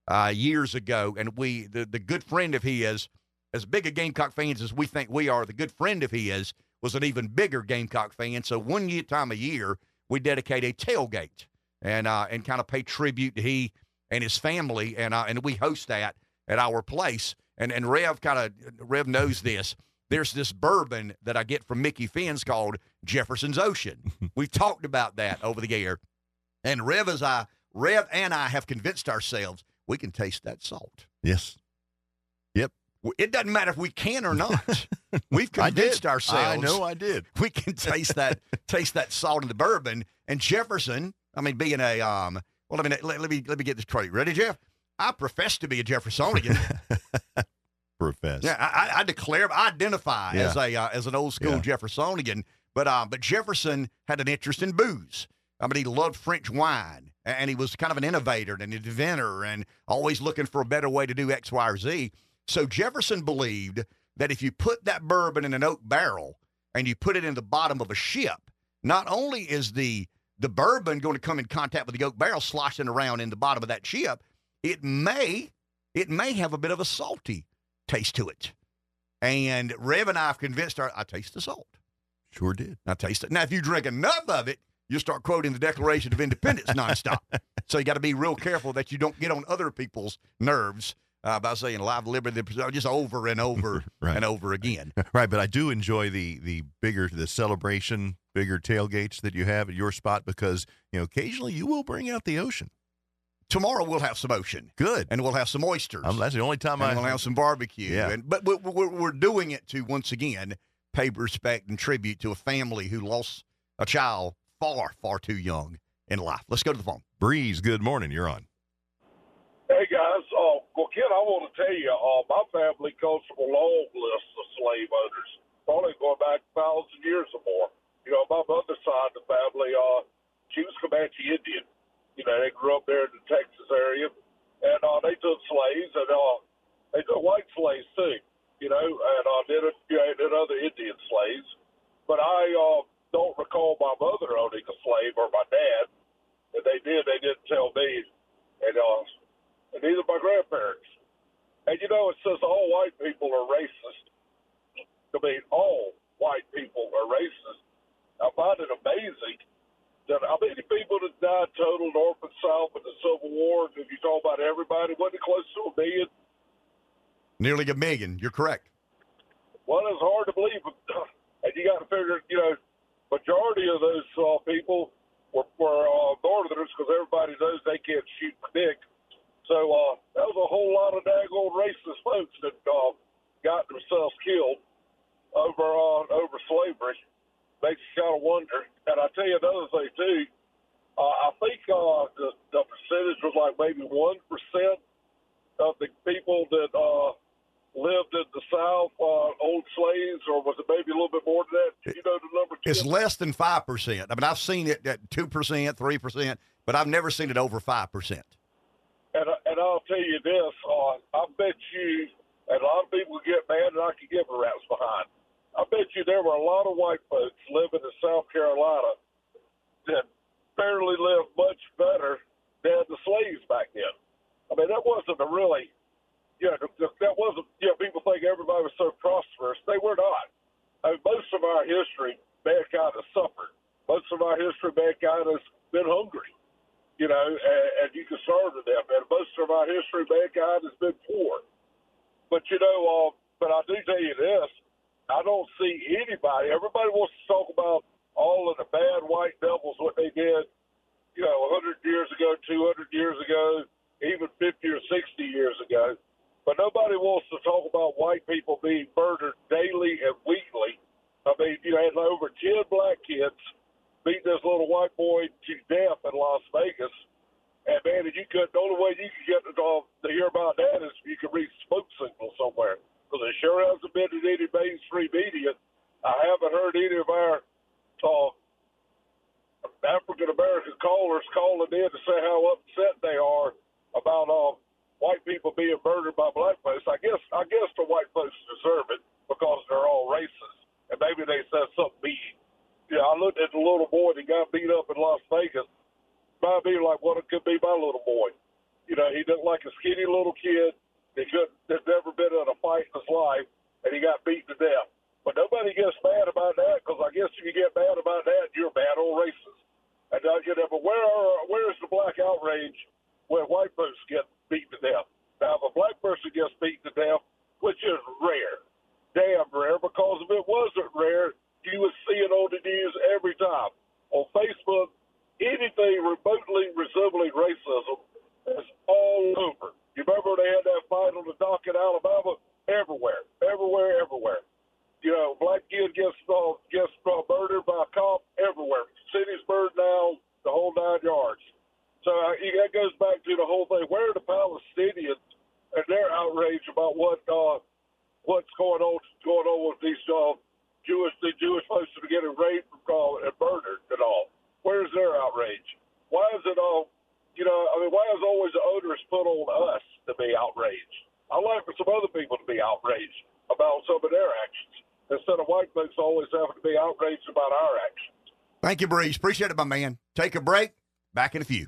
uh, years ago. And we the the good friend of his, as big a Gamecock fans as we think we are, the good friend of his was an even bigger Gamecock fan. So one year time a year we dedicate a tailgate and uh, and kind of pay tribute to he and his family, and uh, and we host that at our place. And and Rev kind of Rev knows this. There's this bourbon that I get from Mickey Finn's called Jefferson's Ocean. *laughs* We've talked about that over the air, and Rev as I Rev and I have convinced ourselves we can taste that salt. Yes. Yep. It doesn't matter if we can or not. *laughs* we've I convinced ourselves. I know I did. we can taste that *laughs* taste that salt in the bourbon. And Jefferson, I mean, being a um, well, I mean, let, let me let me get this straight. Ready, Jeff? I profess to be a Jeffersonian. *laughs* Profess. yeah, I, I- I declare, I identify Yeah. as a uh, as an old school Yeah. Jeffersonian. But um, but Jefferson had an interest in booze. I mean, he loved French wine, and he was kind of an innovator and an inventor, and always looking for a better way to do X, Y, or Z. So Jefferson believed that if you put that bourbon in an oak barrel and you put it in the bottom of a ship, not only is the the bourbon going to come in contact with the oak barrel sloshing around in the bottom of that ship, it may it may have a bit of a salty taste to it. And Rev and I have convinced our I taste the salt. Sure did. I taste it. Now, if you drink enough of it, you start quoting the Declaration of Independence nonstop. *laughs* so you got to be real careful that you don't get on other people's nerves uh, by saying "live liberty" just over and over *laughs* Right. and over again. *laughs* Right, but I do enjoy the the bigger the celebration, bigger tailgates that you have at your spot because you know occasionally you will bring out the ocean. Tomorrow we'll have some ocean, Good. and we'll have some oysters, Um, that's the only time and I we'll have some barbecue. Yeah. And but we're, we're, we're doing it to once again pay respect and tribute to a family who lost a child far, far too young in life. Let's go to the phone. breeze. Good morning. You're on. Hey guys, uh, well, Ken, I want to tell you, uh, my family comes from a long list of slave owners, probably going back a thousand years or more. You know, my mother's side of the family, uh, she was Comanche Indian. You know, they grew up there in the Texas area, and uh, they took slaves, and uh, they took white slaves too. You know, and uh, did did other Indian slaves. But I uh, don't recall my mother owning a slave or my dad. If they did, they didn't tell me. And uh, and neither my grandparents. And you know, it says all white people are racist. I mean, all white people are racist. I find it amazing that how many people that died total North and South in the Civil War, if you talk about everybody, wasn't it close to a million? Nearly a million. You're correct. Well, it's hard to believe, *clears throat* and you got to figure, you know, majority of those uh, people were, were uh, Northerners because everybody knows they can't shoot dick. So uh, that was a whole lot of daggone racist folks that uh, got themselves killed over uh, over slavery. Makes you kind of wonder. And I tell you another thing too. Uh, I think uh, the, the percentage was like maybe one percent of the people that uh, lived in the South, uh, old slaves, or was it maybe a little bit more than that? Do you know the number? It's less than 5%. I mean, I've seen it at 2%, 3%, but I've never seen it over 5%. And, and I'll tell you this, uh, I bet you, and a lot of people get mad, and I can give a rat's behind. I bet you there were a lot of white folks living in South Carolina that barely lived much better than the slaves back then. I mean, that wasn't a really, know, that wasn't, you know, people think everybody was so prosperous. They were not. I mean, most of our history, mankind has suffered. Most of our history, mankind has been hungry you know, and, and you can starve to death. And most of our history, mankind has been poor. But you know, uh, but I do tell you this: I don't see anybody. Everybody wants to talk about all of the bad white devils, what they did, you know, 100 years ago, 200 years ago, even 50 or 60 years ago. But nobody wants to talk about white people being murdered daily and weekly. I mean, you had over 10 black kids beat this little white boy to death in Las Vegas. And man, if you could the only way you could get to, to hear about that is you could read smoke signal somewhere. Because it sure hasn't been in any mainstream media. I haven't heard any of our uh, African American callers calling in to say how upset they are about uh, white people being murdered by black folks. I guess I guess the white folks deserve it because they're all racist, and maybe they said something mean. Yeah, I looked at the little boy that got beat up in Las Vegas. Might be like what it could be my little boy. You know, he looked like a skinny little kid that could that never been in a fight in his life, and he got beat to death. But nobody gets mad about that because I guess if you get mad about that, you're a bad old racist. And uh, you know, but where are where is the black outrage when white folks get beat to death? Now, if a black person gets beat to death, which is rare, damn rare, because if it wasn't rare, you would see it on the news every time. On Facebook, anything remotely resembling racism is all over. You remember they had that fight on the dock in Alabama? Everywhere, everywhere, everywhere. you know, black kid gets uh, gets uh, murdered by a cop everywhere. City's burned down, the whole nine yards. So uh, that goes back to the whole thing. Where are the Palestinians and their outrage about what uh, what's going on going on with these uh, Jewish the Jewish folks that are getting raped uh, and murdered and all? Where's their outrage? Why is it all? You know, I mean, why is always the odorous put on us to be outraged? I like for some other people to be outraged about some of their actions instead of white folks always having to be outraged about our actions. Thank you, Breeze. Appreciate it, my man. Take a break. Back in a few.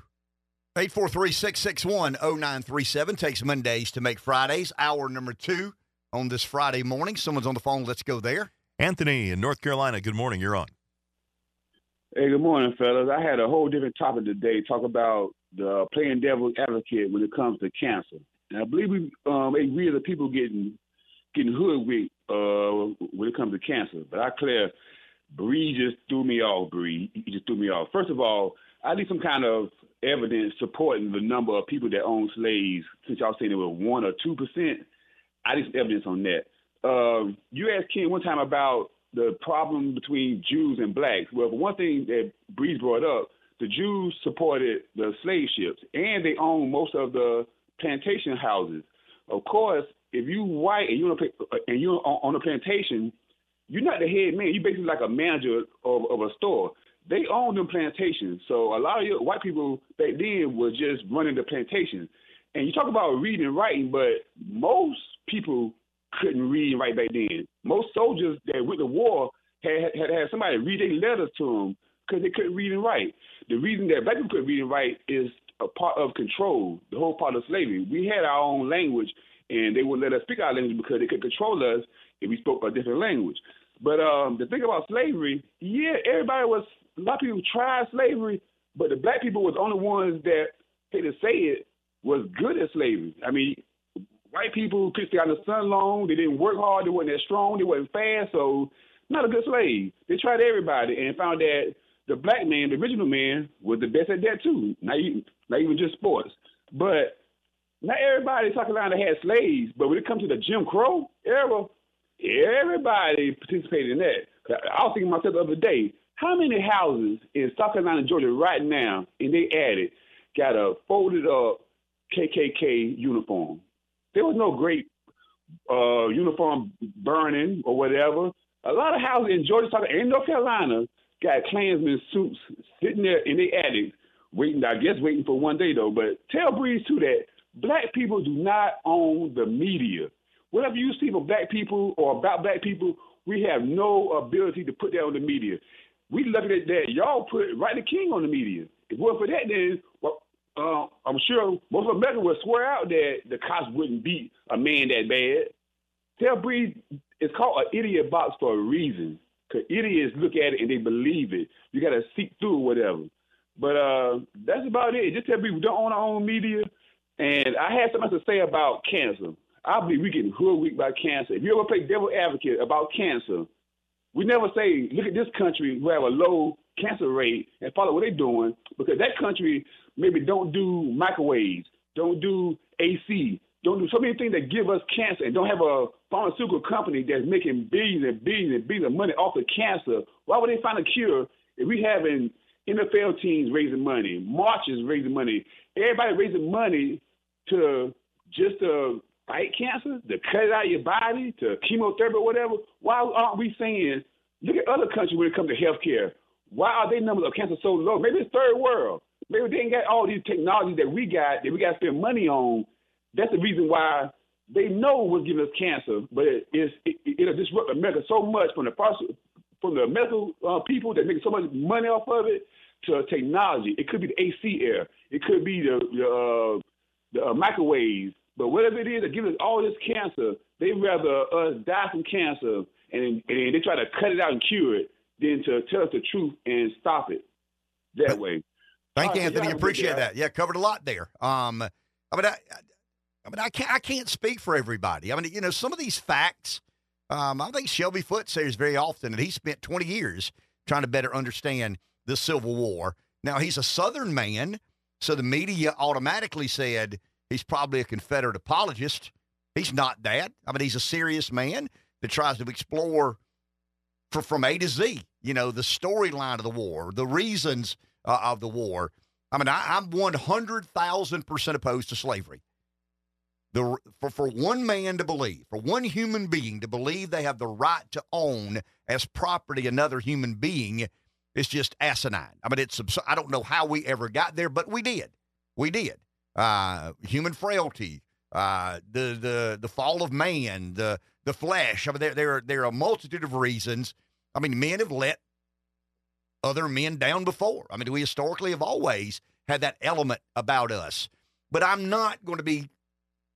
843-661-0937 takes Mondays to make Fridays. Hour number two on this Friday morning. Someone's on the phone. Let's go there. Anthony in North Carolina. Good morning. You're on. Hey, good morning, fellas. I had a whole different topic today. Talk about the playing devil's advocate when it comes to cancer. And I believe we um, agree as the people getting getting hoodwinked uh, when it comes to cancer. But I clear, Bree just threw me off. Bree, he just threw me off. First of all, I need some kind of evidence supporting the number of people that own slaves. Since y'all saying it was one or two percent, I need some evidence on that. Uh, you asked Ken one time about the problem between Jews and blacks. Well, one thing that Breeze brought up, the Jews supported the slave ships, and they own most of the plantation houses. Of course, if you white and you and you're on a plantation, you're not the head man. You're basically like a manager of, of a store. They owned them plantations. So a lot of your white people back then were just running the plantations. And you talk about reading and writing, but most people couldn't read and write back then. Most soldiers that went to war had had, had somebody read their letters to them because they couldn't read and write. The reason that black people couldn't read and write is a part of control, the whole part of slavery. We had our own language, and they wouldn't let us speak our language because they could control us if we spoke a different language. But um, the thing about slavery, yeah, everybody was a lot of people tried slavery, but the black people was the only ones that, hate to say it, was good at slavery. I mean, white people stay out in the sun long. They didn't work hard. They wasn't that strong. They wasn't fast. So not a good slave. They tried everybody and found that the black man, the original man, was the best at that too. Not even, not even just sports. But not everybody in South Carolina had slaves. But when it comes to the Jim Crow era, everybody participated in that. I was thinking myself the other day, how many houses in South Carolina, Georgia right now, and they added, got a folded up KKK uniform? There was no great uh, uniform burning or whatever. A lot of houses in Georgia, South and North Carolina got Klansmen suits sitting there in the attic, waiting. I guess waiting for one day though. But tell Breeze too that black people do not own the media. Whatever you see from black people or about black people, we have no ability to put that on the media. We look at that. Y'all put Rodney King on the media. If it wasn't for that, then well, uh, I'm sure most of America would swear out that the cops wouldn't beat a man that bad. Tell Breeze it's called an idiot box for a reason. Cause idiots look at it and they believe it. You got to seek through whatever. But uh, that's about it. Just tell people don't own our own media. And I had something to say about cancer. I believe we getting hoodwinked by cancer. If you ever play devil advocate about cancer, we never say, look at this country who have a low cancer rate and follow what they're doing because that country maybe don't do microwaves, don't do AC, don't do so many things that give us cancer and don't have a pharmaceutical company that's making billions and billions and billions of money off of cancer. Why would they find a cure if we having NFL teams raising money, marches raising money, everybody raising money to just to fight cancer, to cut it out of your body, to chemotherapy or whatever? Why aren't we saying, look at other countries when it comes to healthcare? Why are their numbers of cancer so low? Maybe it's third world. Maybe they ain't got all these technologies that we got that we got to spend money on. That's the reason why they know what's giving us cancer, but it, it's, it, it'll disrupt America so much from the from the medical uh, people that make so much money off of it to technology. It could be the AC air. It could be the the, uh, the uh, microwaves. But whatever it is that gives us all this cancer, they rather us die from cancer and, and they try to cut it out and cure it than to tell us the truth and stop it that way. Thank you, Anthony. Appreciate that. Yeah, covered a lot there. Um, I mean, I, I mean, I can't, I can't speak for everybody. I mean, you know, some of these facts, um, I think Shelby Foote says very often that he spent 20 years trying to better understand the Civil War. Now, he's a Southern man, so the media automatically said he's probably a Confederate apologist. He's not that. I mean, he's a serious man that tries to explore for, from A to Z. You know, the storyline of the war, the reasons uh, of the war. I mean, I, I'm 100,000% opposed to slavery. The, for, for one man to believe, for one human being to believe they have the right to own as property another human being is just asinine. I mean, it's I don't know how we ever got there, but we did. We did. Uh, human frailty, uh, the the the fall of man, the the flesh. I mean, there there are, there are a multitude of reasons. I mean, men have let other men down before. I mean, we historically have always had that element about us. But I'm not going to be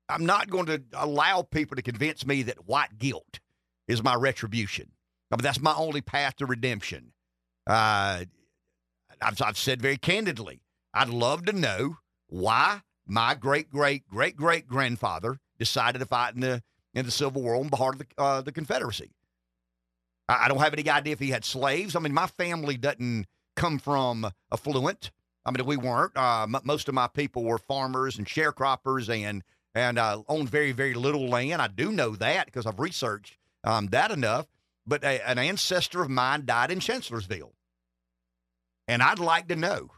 I'm not going to allow people to convince me that white guilt is my retribution. I mean, that's my only path to redemption. Uh, I've, I've said very candidly, I'd love to know why my great great great great grandfather decided to fight in the in the Civil War on behalf of the, uh, the Confederacy. I, I, don't have any idea if he had slaves. I mean, my family doesn't come from affluent. I mean, we weren't. Uh, m- most of my people were farmers and sharecroppers and and uh, owned very, very little land. I do know that because I've researched um, that enough. But a, an ancestor of mine died in Chancellorsville. And I'd like to know.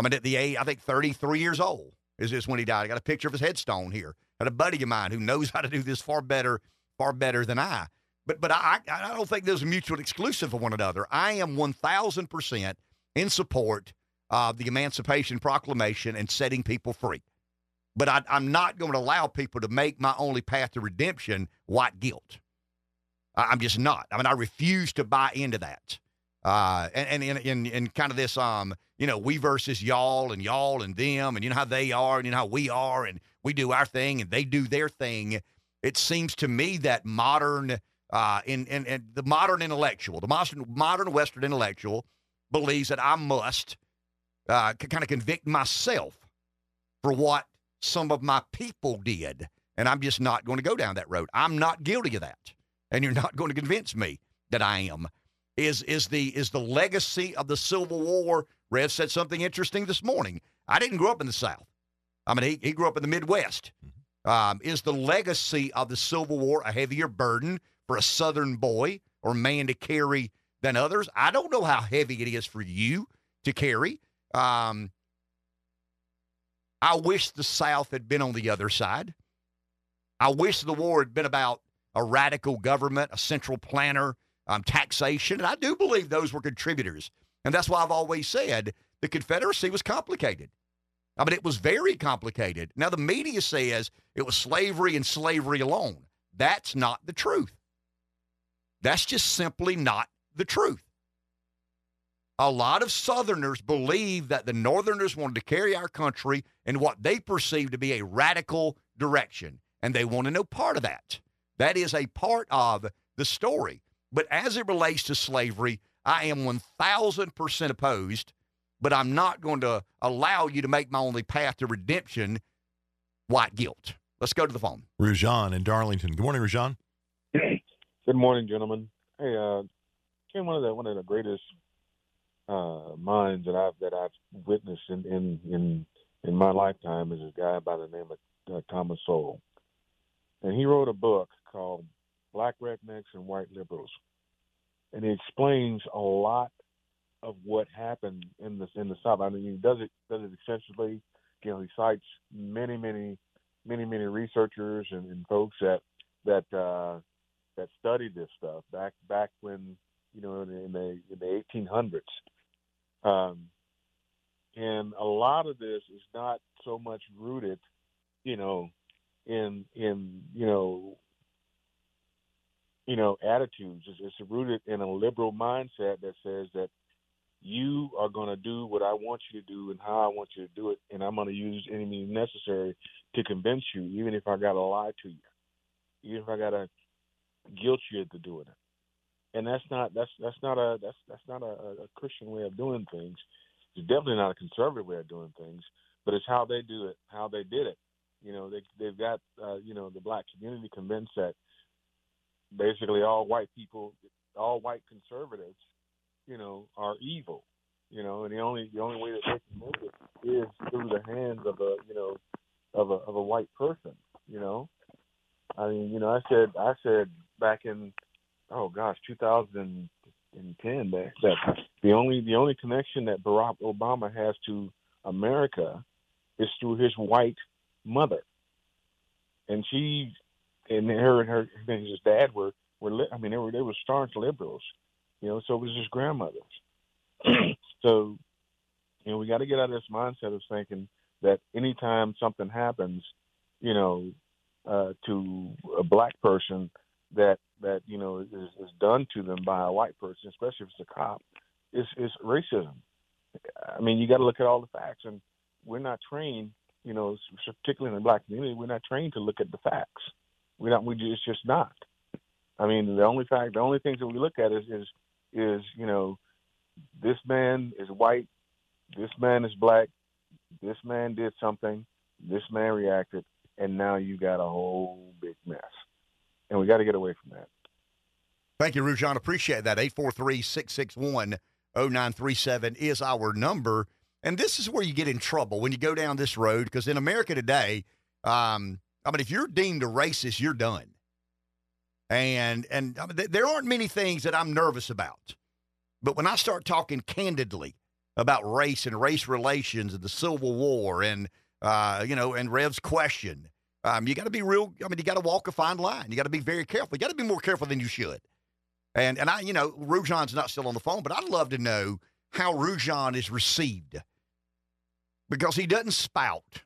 I mean, at the age, I think 33 years old is this when he died. I got a picture of his headstone here. Got a buddy of mine who knows how to do this far better, far better than I. But but I I don't think those are mutually exclusive of one another. I am 1,000% in support of the Emancipation Proclamation and setting people free but I, am not going to allow people to make my only path to redemption white guilt. I, am just not. I mean, I refuse to buy into that. Uh, and in in in kind of this um, you know, we versus y'all and y'all and them, and you know how they are, and you know how we are, and we do our thing and they do their thing. It seems to me that modern, uh, in in, in the modern intellectual, the modern modern Western intellectual, believes that I must uh, kind of convict myself for what some of my people did. And I'm just not going to go down that road. I'm not guilty of that. And you're not going to convince me that I am. Is is the is the legacy of the Civil War? Rev said something interesting this morning. I didn't grow up in the South. I mean, he, he grew up in the Midwest. Mm-hmm. Um, is the legacy of the Civil War a heavier burden for a Southern boy or man to carry than others? I don't know how heavy it is for you to carry. Um, I wish the South had been on the other side. I wish the war had been about a radical government, a central planner, um, taxation. And I do believe those were contributors. And that's why I've always said the Confederacy was complicated. I mean, it was very complicated. Now, the media says it was slavery and slavery alone. That's not the truth. That's just simply not the truth a lot of Southerners believe that the Northerners wanted to carry our country in what they perceive to be a radical direction, and they want to know part of that. That is a part of the story. But as it relates to slavery, I am 1,000% opposed, but I'm not going to allow you to make my only path to redemption white guilt. Let's go to the phone. Rujan in Darlington. Good morning, Rujan. Good morning, gentlemen. Hey, uh, Ken, one of the one of the greatest uh, minds that I've that I've witnessed in in in, in my lifetime is a guy by the name of uh, Thomas Sowell, and he wrote a book called Black Rednecks and White Liberals, and he explains a lot of what happened in the in the South. I mean, he does it does it extensively. You know, he cites many many many many researchers and, and folks that that uh, that studied this stuff back back when you know in the in the, in the 1800s um, and a lot of this is not so much rooted, you know, in in you know, you know attitudes. It's, it's rooted in a liberal mindset that says that you are going to do what I want you to do and how I want you to do it, and I'm going to use any means necessary to convince you, even if I got to lie to you, even if I got to guilt you into doing it and that's not that's that's not a that's that's not a, a Christian way of doing things. It's definitely not a conservative way of doing things, but it's how they do it, how they did it. You know, they they've got uh, you know the black community convinced that basically all white people, all white conservatives, you know, are evil. You know, and the only the only way that they can make it is through the hands of a you know of a of a white person. You know, I mean, you know, I said I said back in oh gosh, 2010. That, that the only the only connection that Barack Obama has to America is through his white mother, and she and her and her and his dad were were li- I mean they were they were staunch liberals, you know. So it was his grandmothers. *clears throat* so you know we got to get out of this mindset of thinking that anytime something happens, you know, uh, to a black person that that you know is, is done to them by a white person, especially if it's a cop, is is racism. I mean, you got to look at all the facts, and we're not trained, you know, particularly in the black community, we're not trained to look at the facts. We don't. We just, it's just not. I mean, the only fact, the only things that we look at is is is you know, this man is white, this man is black, this man did something, this man reacted, and now you got a whole big mess. And we got to get away from that. Thank you, Rujan. Appreciate that. 843 661 0937 is our number. And this is where you get in trouble when you go down this road because in America today, um, I mean, if you're deemed a racist, you're done. And and I mean, th- there aren't many things that I'm nervous about. But when I start talking candidly about race and race relations and the Civil War and uh, you know and Rev's question, um, you got to be real. I mean, you got to walk a fine line. You got to be very careful. You got to be more careful than you should. And and I, you know, Rujan's not still on the phone, but I'd love to know how Rujan is received because he doesn't spout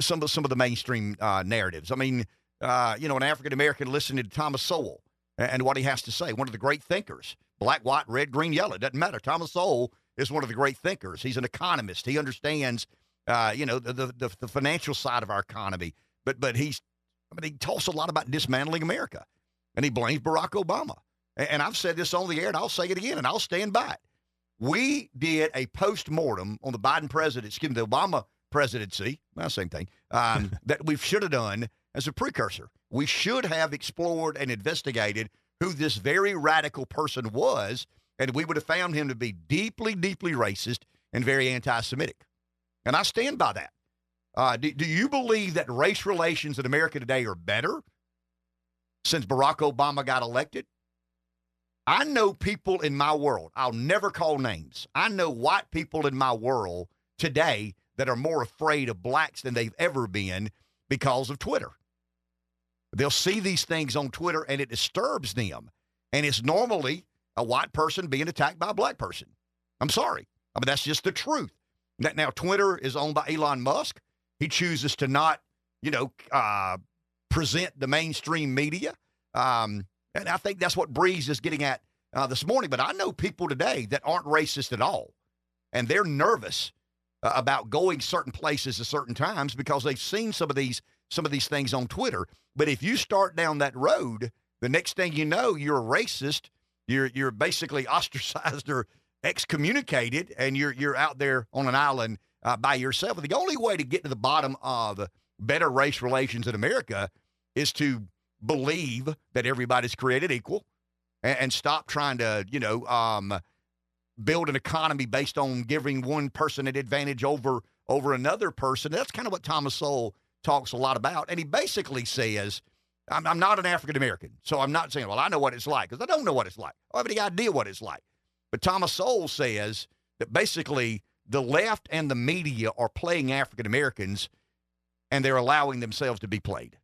some of some of the mainstream uh, narratives. I mean, uh, you know, an African American listening to Thomas Sowell and, what he has to say, one of the great thinkers, black, white, red, green, yellow, doesn't matter. Thomas Sowell is one of the great thinkers. He's an economist. He understands, uh, you know, the, the the financial side of our economy. But but he's, I mean, he talks a lot about dismantling America, and he blames Barack Obama. And, and I've said this on the air, and I'll say it again, and I'll stand by it. We did a post mortem on the Biden presidency, excuse me, the Obama presidency, well, same thing, um, *laughs* that we should have done as a precursor. We should have explored and investigated who this very radical person was, and we would have found him to be deeply, deeply racist and very anti Semitic. And I stand by that. Uh, do, do you believe that race relations in America today are better since Barack Obama got elected? I know people in my world, I'll never call names. I know white people in my world today that are more afraid of blacks than they've ever been because of Twitter. They'll see these things on Twitter and it disturbs them. And it's normally a white person being attacked by a black person. I'm sorry. I mean, that's just the truth. Now, Twitter is owned by Elon Musk. He chooses to not, you know, uh, present the mainstream media. Um, and I think that's what Breeze is getting at uh, this morning. But I know people today that aren't racist at all, and they're nervous uh, about going certain places at certain times because they've seen some of these some of these things on Twitter. But if you start down that road, the next thing you know, you're a racist. You're you're basically *laughs* ostracized or excommunicated, and you're you're out there on an island uh, by yourself. The only way to get to the bottom of better race relations in America is to believe that everybody's created equal and, and stop trying to, you know, um, build an economy based on giving one person an advantage over over another person. That's kind of what Thomas Sowell talks a lot about. And he basically says, I'm, I'm not an African American, so I'm not saying, well, I know what it's like, because I don't know what it's like. I have any idea what it's like. But Thomas Sowell says that basically the left and the media are playing African Americans and they're allowing themselves to be played.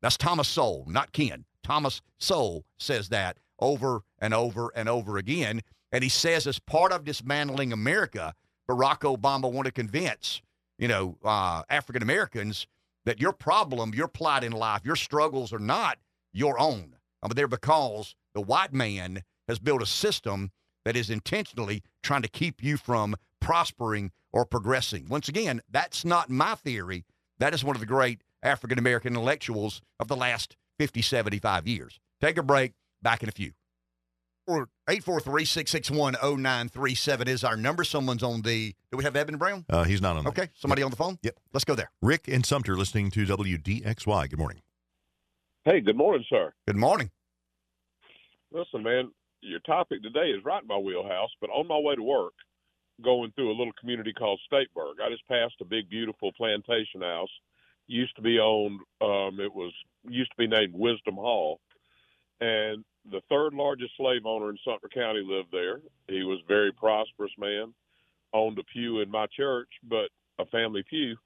That's Thomas Sowell, not Ken. Thomas Sowell says that over and over and over again. And he says, as part of dismantling America, Barack Obama want to convince, you know, uh, African Americans that your problem, your plight in life, your struggles are not your own. I mean, they're because the white man has built a system that is intentionally trying to keep you from prospering or progressing. Once again, that's not my theory. That is one of the great African American intellectuals of the last 50, 75 years. Take a break. Back in a few. 843 661 0937 is our number. Someone's on the. Do we have Eben Brown? Uh, he's not on. Okay. Somebody yep. on the phone? Yep. Let's go there. Rick in Sumter listening to WDXY. Good morning. Hey, good morning, sir. Good morning. Listen, man, your topic today is right in my wheelhouse, but on my way to work, going through a little community called Stateburg, I just passed a big, beautiful plantation house used to be owned. Um, it was used to be named Wisdom Hall, and the third largest slave owner in Sumter County lived there. He was a very prosperous man, owned a pew in my church, but a family pew,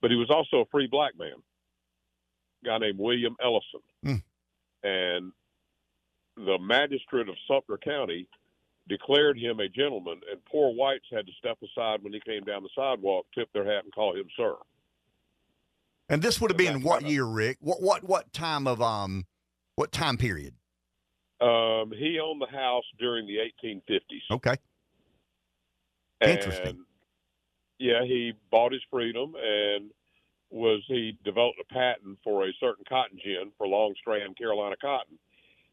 but he was also a free black man, a guy named William Ellison. Mm. And the magistrate of Sumter County declared him a gentleman, and poor whites had to step aside when he came down the sidewalk, tip their hat, and call him sir. And this would have been what year, Rick? What what what time of um what time period? Um, he owned the house during the 1850s. Okay. Interesting. And yeah, he bought his freedom and was he developed a patent for a certain cotton gin for long strand Carolina cotton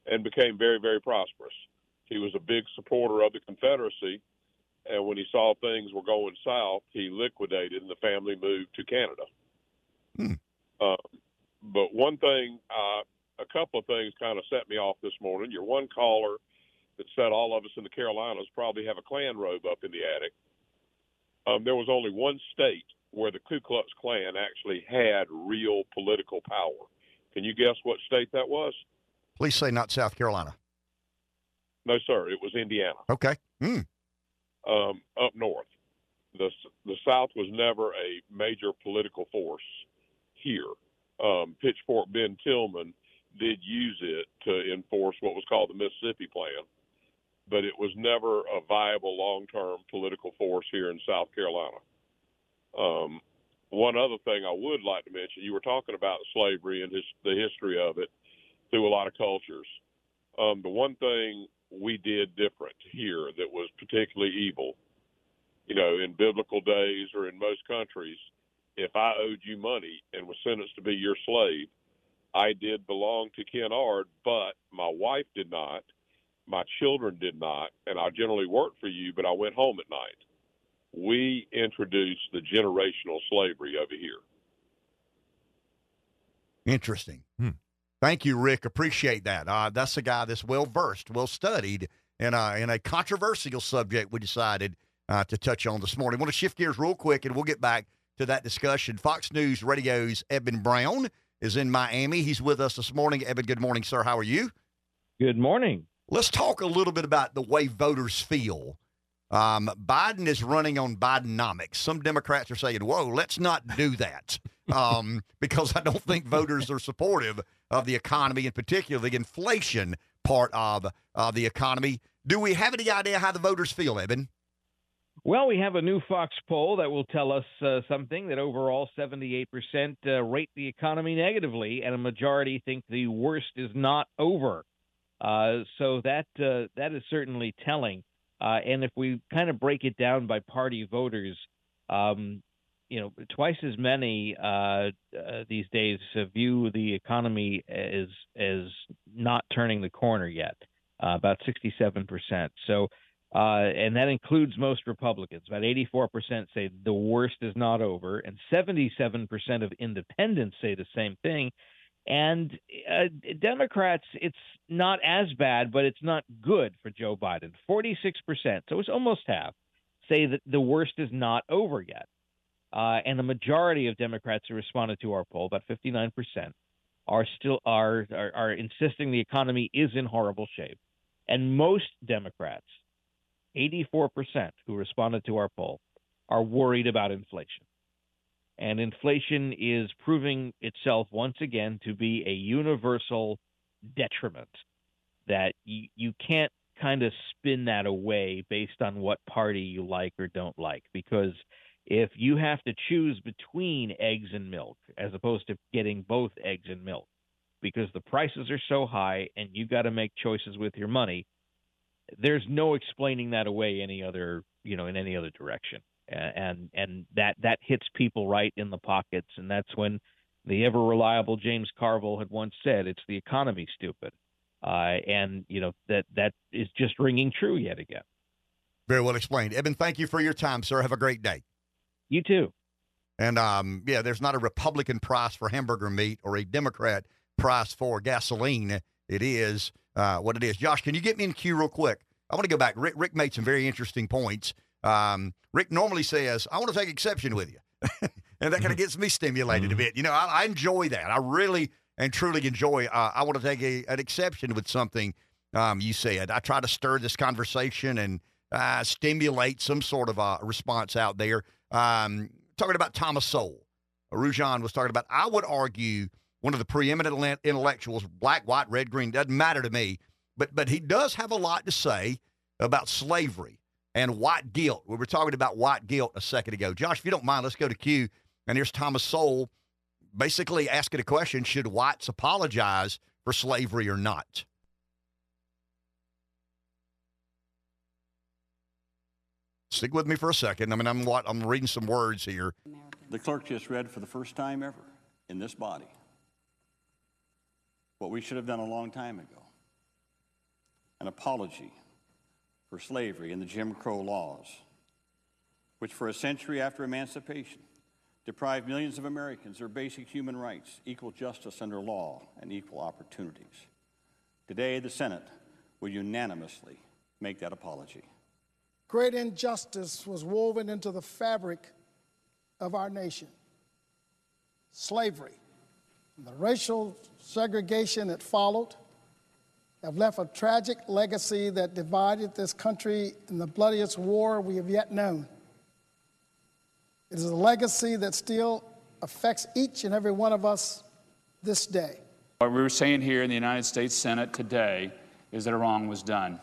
and became very, very prosperous. He was a big supporter of the Confederacy and when he saw things were going south, he liquidated and the family moved to Canada. Hmm. Um, but one thing, uh, a couple of things kind of set me off this morning. Your one caller that said all of us in the Carolinas probably have a Klan robe up in the attic. Um, there was only one state where the Ku Klux Klan actually had real political power. Can you guess what state that was? Please say not South Carolina. No, sir. It was Indiana, Okay. Hmm. um, up north. The the South was never a major political force here. Um, Pitchfork Ben Tillman did use it to enforce what was called the Mississippi Plan, but it was never a viable long term political force here in South Carolina. Um, one other thing I would like to mention you were talking about slavery and his, the history of it through a lot of cultures. Um, the one thing we did different here that was particularly evil, you know, in biblical days or in most countries, if I owed you money and was sentenced to be your slave, I did belong to Ken Ard, but my wife did not, my children did not, and I generally worked for you, but I went home at night. We introduced the generational slavery over here. Interesting. Hmm. Thank you, Rick. Appreciate that. Uh, that's a guy that's well versed, well studied in a, in a controversial subject we decided uh, to touch on this morning. I want to shift gears real quick and we'll get back to that discussion. Fox News Radio's Eben Brown is in Miami. He's with us this morning. Eben, good morning, sir. How are you? Good morning. Let's talk a little bit about the way voters feel. Um, Biden is running on Bidenomics. Some Democrats are saying, whoa, let's not do that *laughs* um, because I don't think voters are supportive of the economy, in particular the inflation part of uh, the economy. Do we have any idea how the voters feel, Eben? Well, we have a new Fox poll that will tell us uh, something that overall 78% uh, rate the economy negatively, and a majority think the worst is not over. Uh, so that uh, that is certainly telling. Uh, and if we kind of break it down by party voters, um, you know, twice as many uh, these days view the economy as as not turning the corner yet, about 67 percent. So. Uh, and that includes most Republicans. About 84% say the worst is not over, and 77% of independents say the same thing. And uh, Democrats, it's not as bad, but it's not good for Joe Biden. 46%, so it's almost half, say that the worst is not over yet. Uh, and the majority of Democrats who responded to our poll, about 59%, are still are, are are insisting the economy is in horrible shape. And most Democrats, 84% who responded to our poll are worried about inflation. And inflation is proving itself once again to be a universal detriment that you, you can't kind of spin that away based on what party you like or don't like. Because if you have to choose between eggs and milk as opposed to getting both eggs and milk, because the prices are so high and you got to make choices with your money, there's no explaining that away any other you know in any other direction and and that that hits people right in the pockets and that's when the ever reliable James Carville had once said it's the economy stupid uh, and you know that that is just ringing true yet again Very well explained. Eben, thank you for your time, sir. Have a great day. you too And um, yeah, there's not a Republican price for hamburger meat or a Democrat price for gasoline. It is uh, what it is. Josh, can you get me in queue real quick? I want to go back. Rick, Rick made some very interesting points. Um, Rick normally says, I want to take exception with you. *laughs* and that kind of gets me stimulated a bit. You know, I, I enjoy that. I really and truly enjoy. Uh, I want to take a, an exception with something um, you said. I try to stir this conversation and uh, stimulate some sort of a response out there. Um, talking about Thomas Sowell, Rujan was talking about. I would argue one of the preeminent intellectuals, black, white, red, green, doesn't matter to me, but but he does have a lot to say about slavery and white guilt. We were talking about white guilt a second ago. Josh, if you don't mind, let's go to Q. And here's Thomas Sowell basically asking a question Should whites apologize for slavery or not? Stick with me for a second. I mean, I'm I'm reading some words here. The clerk just read for the first time ever in this body what we should have done a long time ago an apology for slavery and the Jim Crow laws, which for a century after emancipation deprived millions of Americans their basic human rights, equal justice under law, and equal opportunities. Today, the Senate will unanimously make that apology. Great injustice was woven into the fabric of our nation slavery, the racial segregation that followed have left a tragic legacy that divided this country in the bloodiest war we have yet known. It is a legacy that still affects each and every one of us this day. What we're saying here in the United States Senate today is that a wrong was done.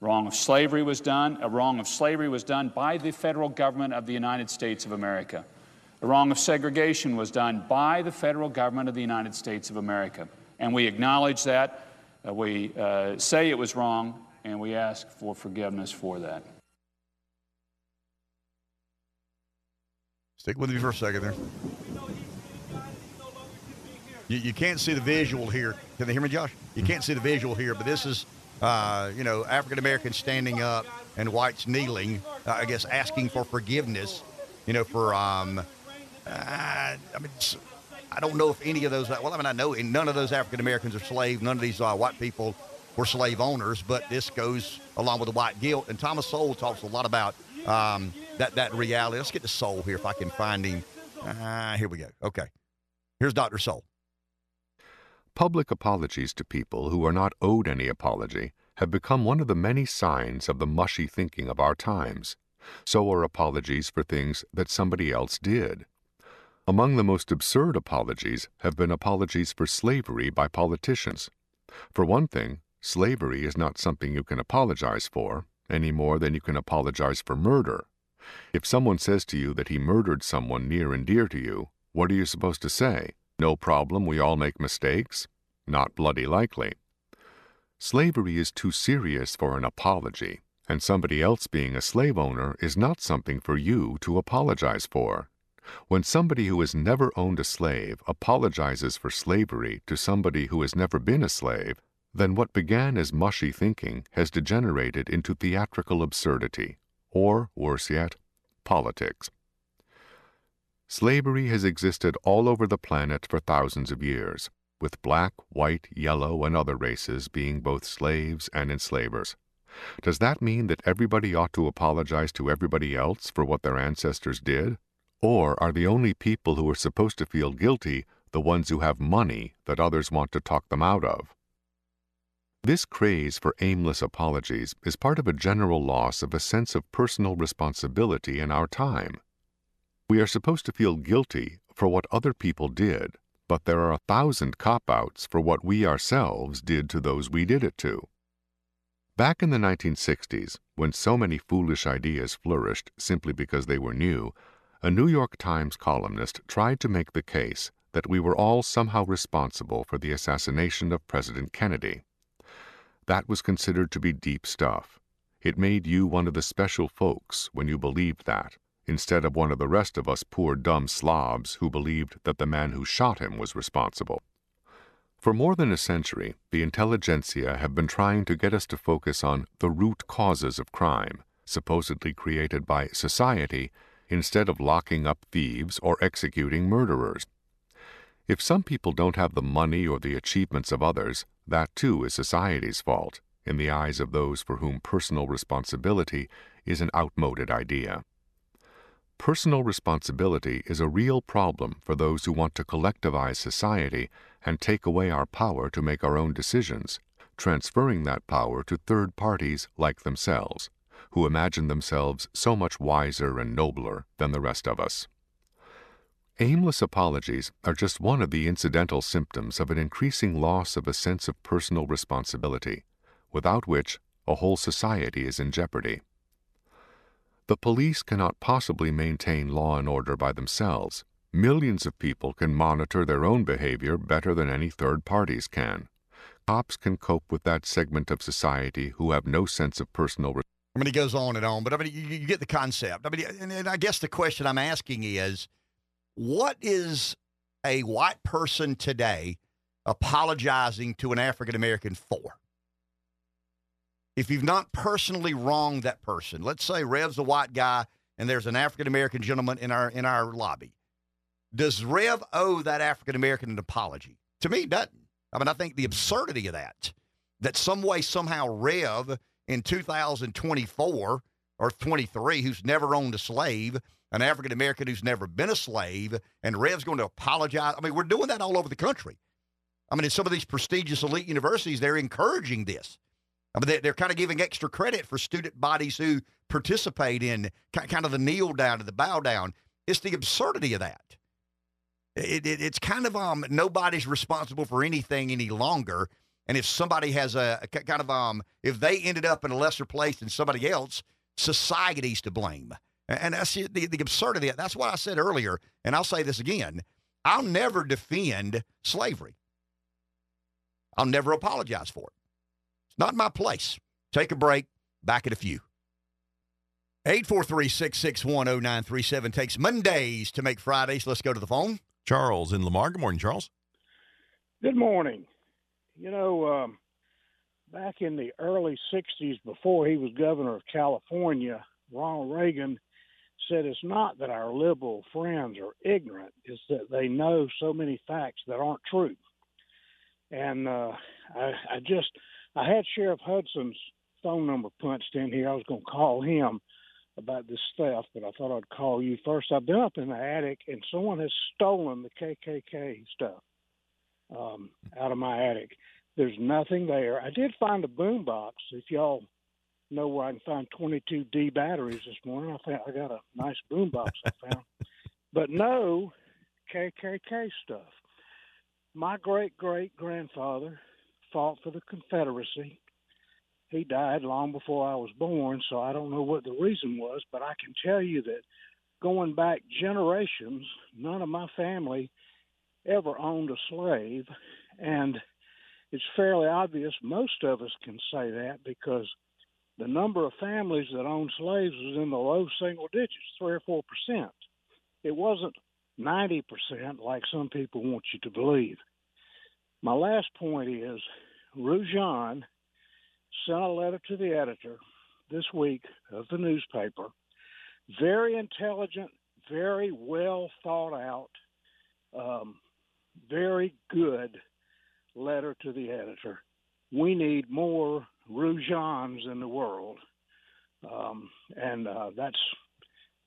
Wrong of slavery was done. A wrong of slavery was done by the federal government of the United States of America. The wrong of segregation was done by the federal government of the United States of America. And we acknowledge that. Uh, we uh, say it was wrong, and we ask for forgiveness for that. Stick with me for a second there. You, you can't see the visual here. Can they hear me, Josh? You can't see the visual here, but this is, uh, you know, African Americans standing up and whites kneeling, uh, I guess, asking for forgiveness, you know, for um, I mean, I don't know if any of those. Well, I mean, I know none of those African Americans are slaves. None of these uh, white people were slave owners. But this goes along with the white guilt. And Thomas Sowell talks a lot about um, that that reality. Let's get to Sowell here if I can find him. Uh, here we go. Okay, here's Doctor Sowell. Public apologies to people who are not owed any apology have become one of the many signs of the mushy thinking of our times. So are apologies for things that somebody else did. Among the most absurd apologies have been apologies for slavery by politicians. For one thing, slavery is not something you can apologize for, any more than you can apologize for murder. If someone says to you that he murdered someone near and dear to you, what are you supposed to say? No problem, we all make mistakes? Not bloody likely. Slavery is too serious for an apology, and somebody else being a slave owner is not something for you to apologize for. When somebody who has never owned a slave apologizes for slavery to somebody who has never been a slave, then what began as mushy thinking has degenerated into theatrical absurdity, or, worse yet, politics. Slavery has existed all over the planet for thousands of years, with black, white, yellow, and other races being both slaves and enslavers. Does that mean that everybody ought to apologize to everybody else for what their ancestors did? Or are the only people who are supposed to feel guilty the ones who have money that others want to talk them out of? This craze for aimless apologies is part of a general loss of a sense of personal responsibility in our time. We are supposed to feel guilty for what other people did, but there are a thousand cop outs for what we ourselves did to those we did it to. Back in the 1960s, when so many foolish ideas flourished simply because they were new, a New York Times columnist tried to make the case that we were all somehow responsible for the assassination of President Kennedy. That was considered to be deep stuff. It made you one of the special folks when you believed that, instead of one of the rest of us poor dumb slobs who believed that the man who shot him was responsible. For more than a century, the intelligentsia have been trying to get us to focus on the root causes of crime, supposedly created by society instead of locking up thieves or executing murderers. If some people don't have the money or the achievements of others, that too is society's fault, in the eyes of those for whom personal responsibility is an outmoded idea. Personal responsibility is a real problem for those who want to collectivize society and take away our power to make our own decisions, transferring that power to third parties like themselves, who imagine themselves so much wiser and nobler than the rest of us. Aimless apologies are just one of the incidental symptoms of an increasing loss of a sense of personal responsibility, without which a whole society is in jeopardy. The police cannot possibly maintain law and order by themselves. Millions of people can monitor their own behavior better than any third parties can. Cops can cope with that segment of society who have no sense of personal I mean, he goes on and on, but I mean, you, you get the concept. I mean, and, and I guess the question I'm asking is what is a white person today apologizing to an African American for? If you've not personally wronged that person, let's say Rev's a white guy and there's an African American gentleman in our in our lobby. Does Rev owe that African American an apology? To me, doesn't. I mean, I think the absurdity of that, that some way, somehow, Rev in 2024 or 23, who's never owned a slave, an African American who's never been a slave, and Rev's going to apologize. I mean, we're doing that all over the country. I mean, in some of these prestigious elite universities, they're encouraging this. I mean, they're kind of giving extra credit for student bodies who participate in kind of the kneel down and the bow down. It's the absurdity of that. It, it, it's kind of um nobody's responsible for anything any longer. And if somebody has a, a kind of um if they ended up in a lesser place than somebody else, society's to blame. And that's the, the absurdity. That's what I said earlier. And I'll say this again I'll never defend slavery, I'll never apologize for it. It's not my place. Take a break. Back in a few. 843 661 0937 takes Mondays to make Fridays. Let's go to the phone. Charles in Lamar. Good morning, Charles. Good morning. You know, um, back in the early 60s, before he was governor of California, Ronald Reagan said it's not that our liberal friends are ignorant, it's that they know so many facts that aren't true. And uh, I, I just, I had Sheriff Hudson's phone number punched in here. I was going to call him about this theft, but I thought I'd call you first. I've been up in the attic, and someone has stolen the KKK stuff um, out of my attic. There's nothing there. I did find a boom box. If y'all know where I can find 22 D batteries this morning. I found I got a nice boombox I *laughs* found, but no KKK stuff. My great great grandfather fought for the Confederacy. He died long before I was born, so I don't know what the reason was, but I can tell you that going back generations, none of my family ever owned a slave, and it's fairly obvious most of us can say that because the number of families that owned slaves was in the low single digits, three or four percent. It wasn't 90% like some people want you to believe. My last point is Rujan sent a letter to the editor this week of the newspaper. Very intelligent, very well thought out, um, very good letter to the editor. We need more Rujans in the world, um, and uh, that's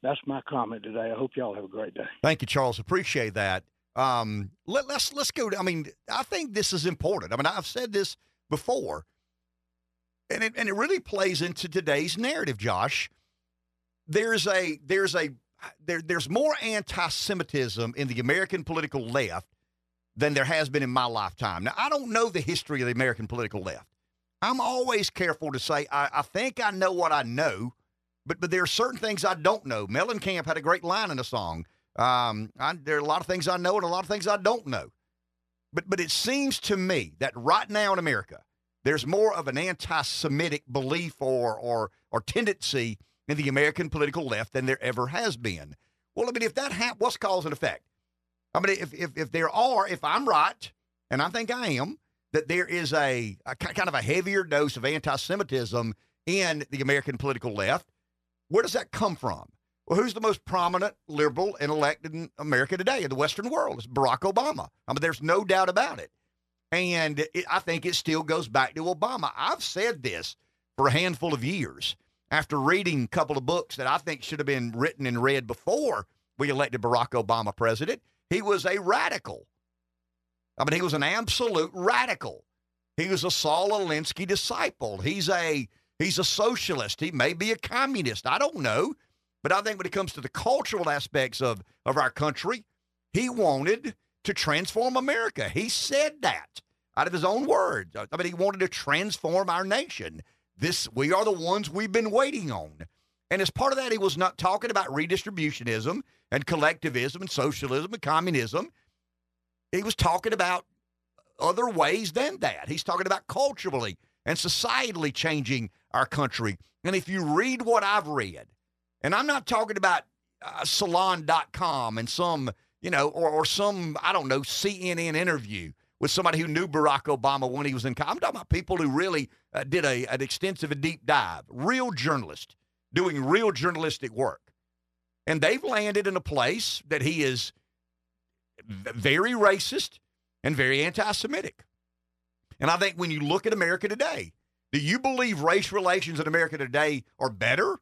that's my comment today. I hope y'all have a great day. Thank you, Charles. Appreciate that. Um, let, let's let's go. To, I mean, I think this is important. I mean, I've said this before, and it and it really plays into today's narrative, Josh. There's a there's a there there's more anti-Semitism in the American political left than there has been in my lifetime. Now, I don't know the history of the American political left. I'm always careful to say I, I think I know what I know, but but there are certain things I don't know. Mellencamp had a great line in a song. Um, I, there are a lot of things I know and a lot of things I don't know. But but it seems to me that right now in America, there's more of an anti-Semitic belief or or or tendency in the American political left than there ever has been. Well, I mean, if that happens, what's cause and effect? I mean, if, if if there are, if I'm right, and I think I am, that there is a, a kind of a heavier dose of anti-Semitism in the American political left. Where does that come from? Well, who's the most prominent liberal and elected in America today in the Western world? It's Barack Obama. I mean, there's no doubt about it. And it, I think it still goes back to Obama. I've said this for a handful of years after reading a couple of books that I think should have been written and read before we elected Barack Obama president. He was a radical. I mean, he was an absolute radical. He was a Saul Alinsky disciple. He's a he's a socialist. He may be a communist. I don't know. But I think when it comes to the cultural aspects of, of our country, he wanted to transform America. He said that out of his own words. I mean, he wanted to transform our nation. This we are the ones we've been waiting on. And as part of that, he was not talking about redistributionism and collectivism and socialism and communism. He was talking about other ways than that. He's talking about culturally and societally changing our country. And if you read what I've read, and I'm not talking about uh, salon.com and some, you know, or, or some, I don't know, CNN interview with somebody who knew Barack Obama when he was in college. I'm talking about people who really uh, did a, an extensive and deep dive, real journalists doing real journalistic work. And they've landed in a place that he is very racist and very anti Semitic. And I think when you look at America today, do you believe race relations in America today are better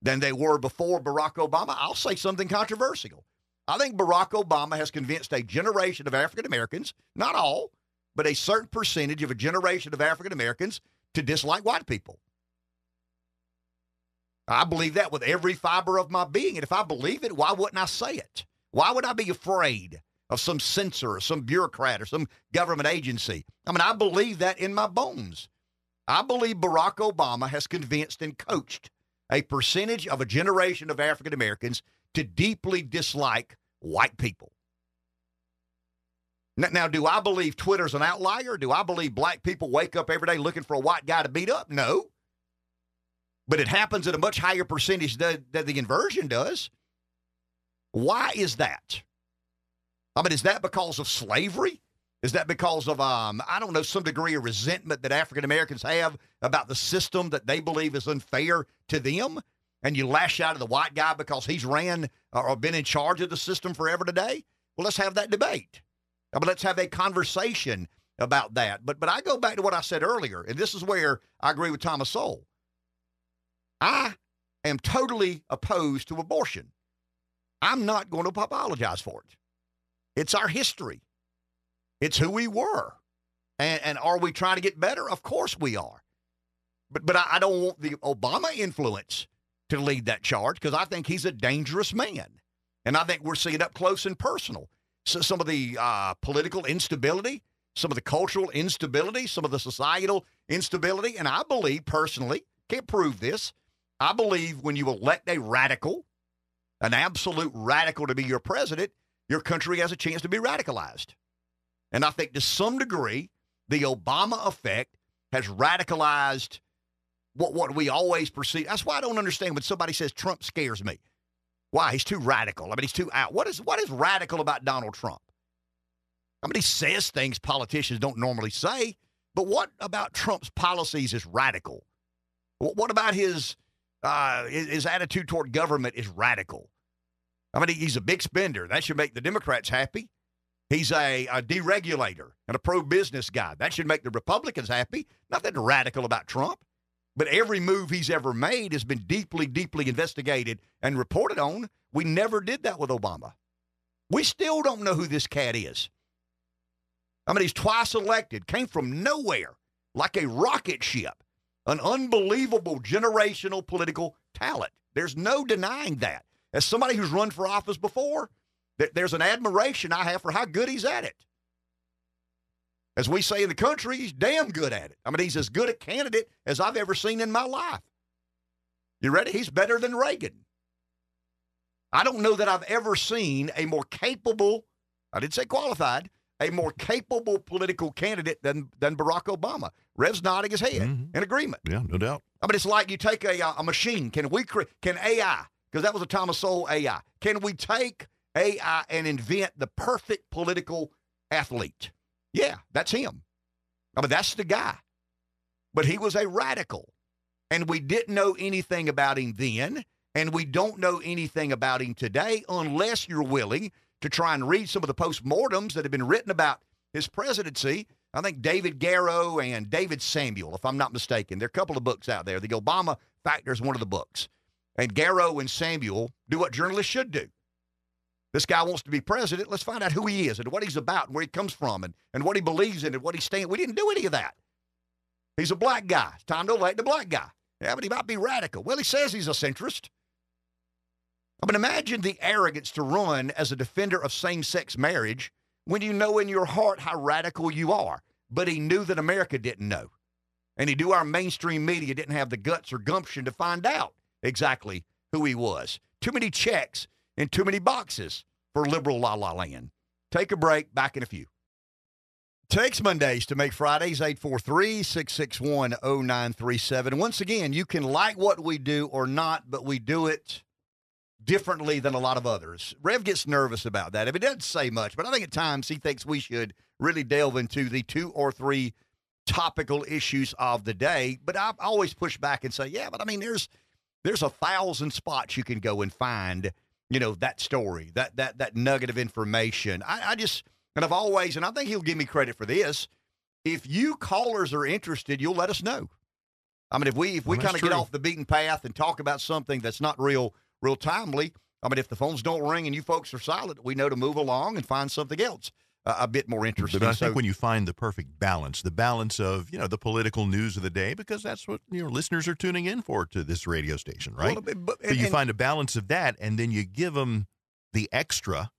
than they were before Barack Obama? I'll say something controversial. I think Barack Obama has convinced a generation of African Americans, not all, but a certain percentage of a generation of African Americans to dislike white people. I believe that with every fiber of my being. And if I believe it, why wouldn't I say it? Why would I be afraid of some censor or some bureaucrat or some government agency? I mean, I believe that in my bones. I believe Barack Obama has convinced and coached a percentage of a generation of African Americans to deeply dislike white people. Now, now, do I believe Twitter's an outlier? Do I believe black people wake up every day looking for a white guy to beat up? No. But it happens at a much higher percentage than, the inversion does. Why is that? I mean, is that because of slavery? Is that because of, um, I don't know, some degree of resentment that African Americans have about the system that they believe is unfair to them? And you lash out at the white guy because he's ran or been in charge of the system forever today? Well, let's have that debate. But let's have a conversation about that. But but I go back to what I said earlier, and this is where I agree with Thomas Sowell. I am totally opposed to abortion. I'm not going to apologize for it. It's our history. It's who we were. And, and are we trying to get better? Of course we are. But, but I, I don't want the Obama influence to lead that charge because I think he's a dangerous man. And I think we're seeing up close and personal. So some of the uh, political instability, some of the cultural instability, some of the societal instability. And I believe personally, can't prove this, I believe when you elect a radical, an absolute radical to be your president, your country has a chance to be radicalized. And I think to some degree, the Obama effect has radicalized what, what we always perceive. That's why I don't understand when somebody says Trump scares me. Why? He's too radical. I mean, he's too out. What is what is radical about Donald Trump? I mean, he says things politicians don't normally say, but what about Trump's policies is radical? What about his uh, his attitude toward government is radical? I mean, he's a big spender. That should make the Democrats happy. He's a, a deregulator and a pro business guy. That should make the Republicans happy. Nothing radical about Trump. But every move he's ever made has been deeply, deeply investigated and reported on. We never did that with Obama. We still don't know who this cat is. I mean, he's twice elected, came from nowhere like a rocket ship, an unbelievable generational political talent. There's no denying that. As somebody who's run for office before, there's an admiration I have for how good he's at it. As we say in the country, he's damn good at it. I mean, he's as good a candidate as I've ever seen in my life. You ready? He's better than Reagan. I don't know that I've ever seen a more capable, I didn't say qualified, a more capable political candidate than, than Barack Obama. Rev's nodding his head mm-hmm. in agreement. Yeah, no doubt. I mean, it's like you take a, a machine. Can we create, can AI, because that was a Thomas Sowell AI, can we take AI and invent the perfect political athlete. Yeah, that's him. I mean, that's the guy. But he was a radical. And we didn't know anything about him then. And we don't know anything about him today unless you're willing to try and read some of the postmortems that have been written about his presidency. I think David Garrow and David Samuel, if I'm not mistaken, there are a couple of books out there. The Obama Factor is one of the books. And Garrow and Samuel do what journalists should do This guy wants to be president. Let's find out who he is and what he's about and where he comes from and, and what he believes in and what he stands. We didn't do any of that. He's a black guy. It's time to elect the black guy. Yeah, but he might be radical. Well, he says he's a centrist. I mean, imagine the arrogance to run as a defender of same sex marriage when you know in your heart how radical you are. But he knew that America didn't know. And he knew our mainstream media didn't have the guts or gumption to find out exactly who he was. Too many checks and too many boxes for liberal la la land. Take a break. Back in a few. Takes Mondays to make Fridays, 843 661 0937. Once again, you can like what we do or not, but we do it differently than a lot of others. Rev gets nervous about that. If it doesn't say much, but I think at times he thinks we should really delve into the two or three topical issues of the day. But I always push back and say, yeah, but I mean, there's there's a thousand spots you can go and find, you know, that story, that that that nugget of information. I, I just and I've always, and I think he'll give me credit for this. If you callers are interested, you'll let us know. I mean, if we if we Well, kind of get off the beaten path and talk about something that's not real real timely, I mean, if the phones don't ring and you folks are silent, we know to move along and find something else uh, a bit more interesting. But I So- think when you find the perfect balance, the balance of you know the political news of the day, because that's what your know listeners are tuning in for to this radio station, right? Well, but- but- so you find a balance of that, and then you give them the extra,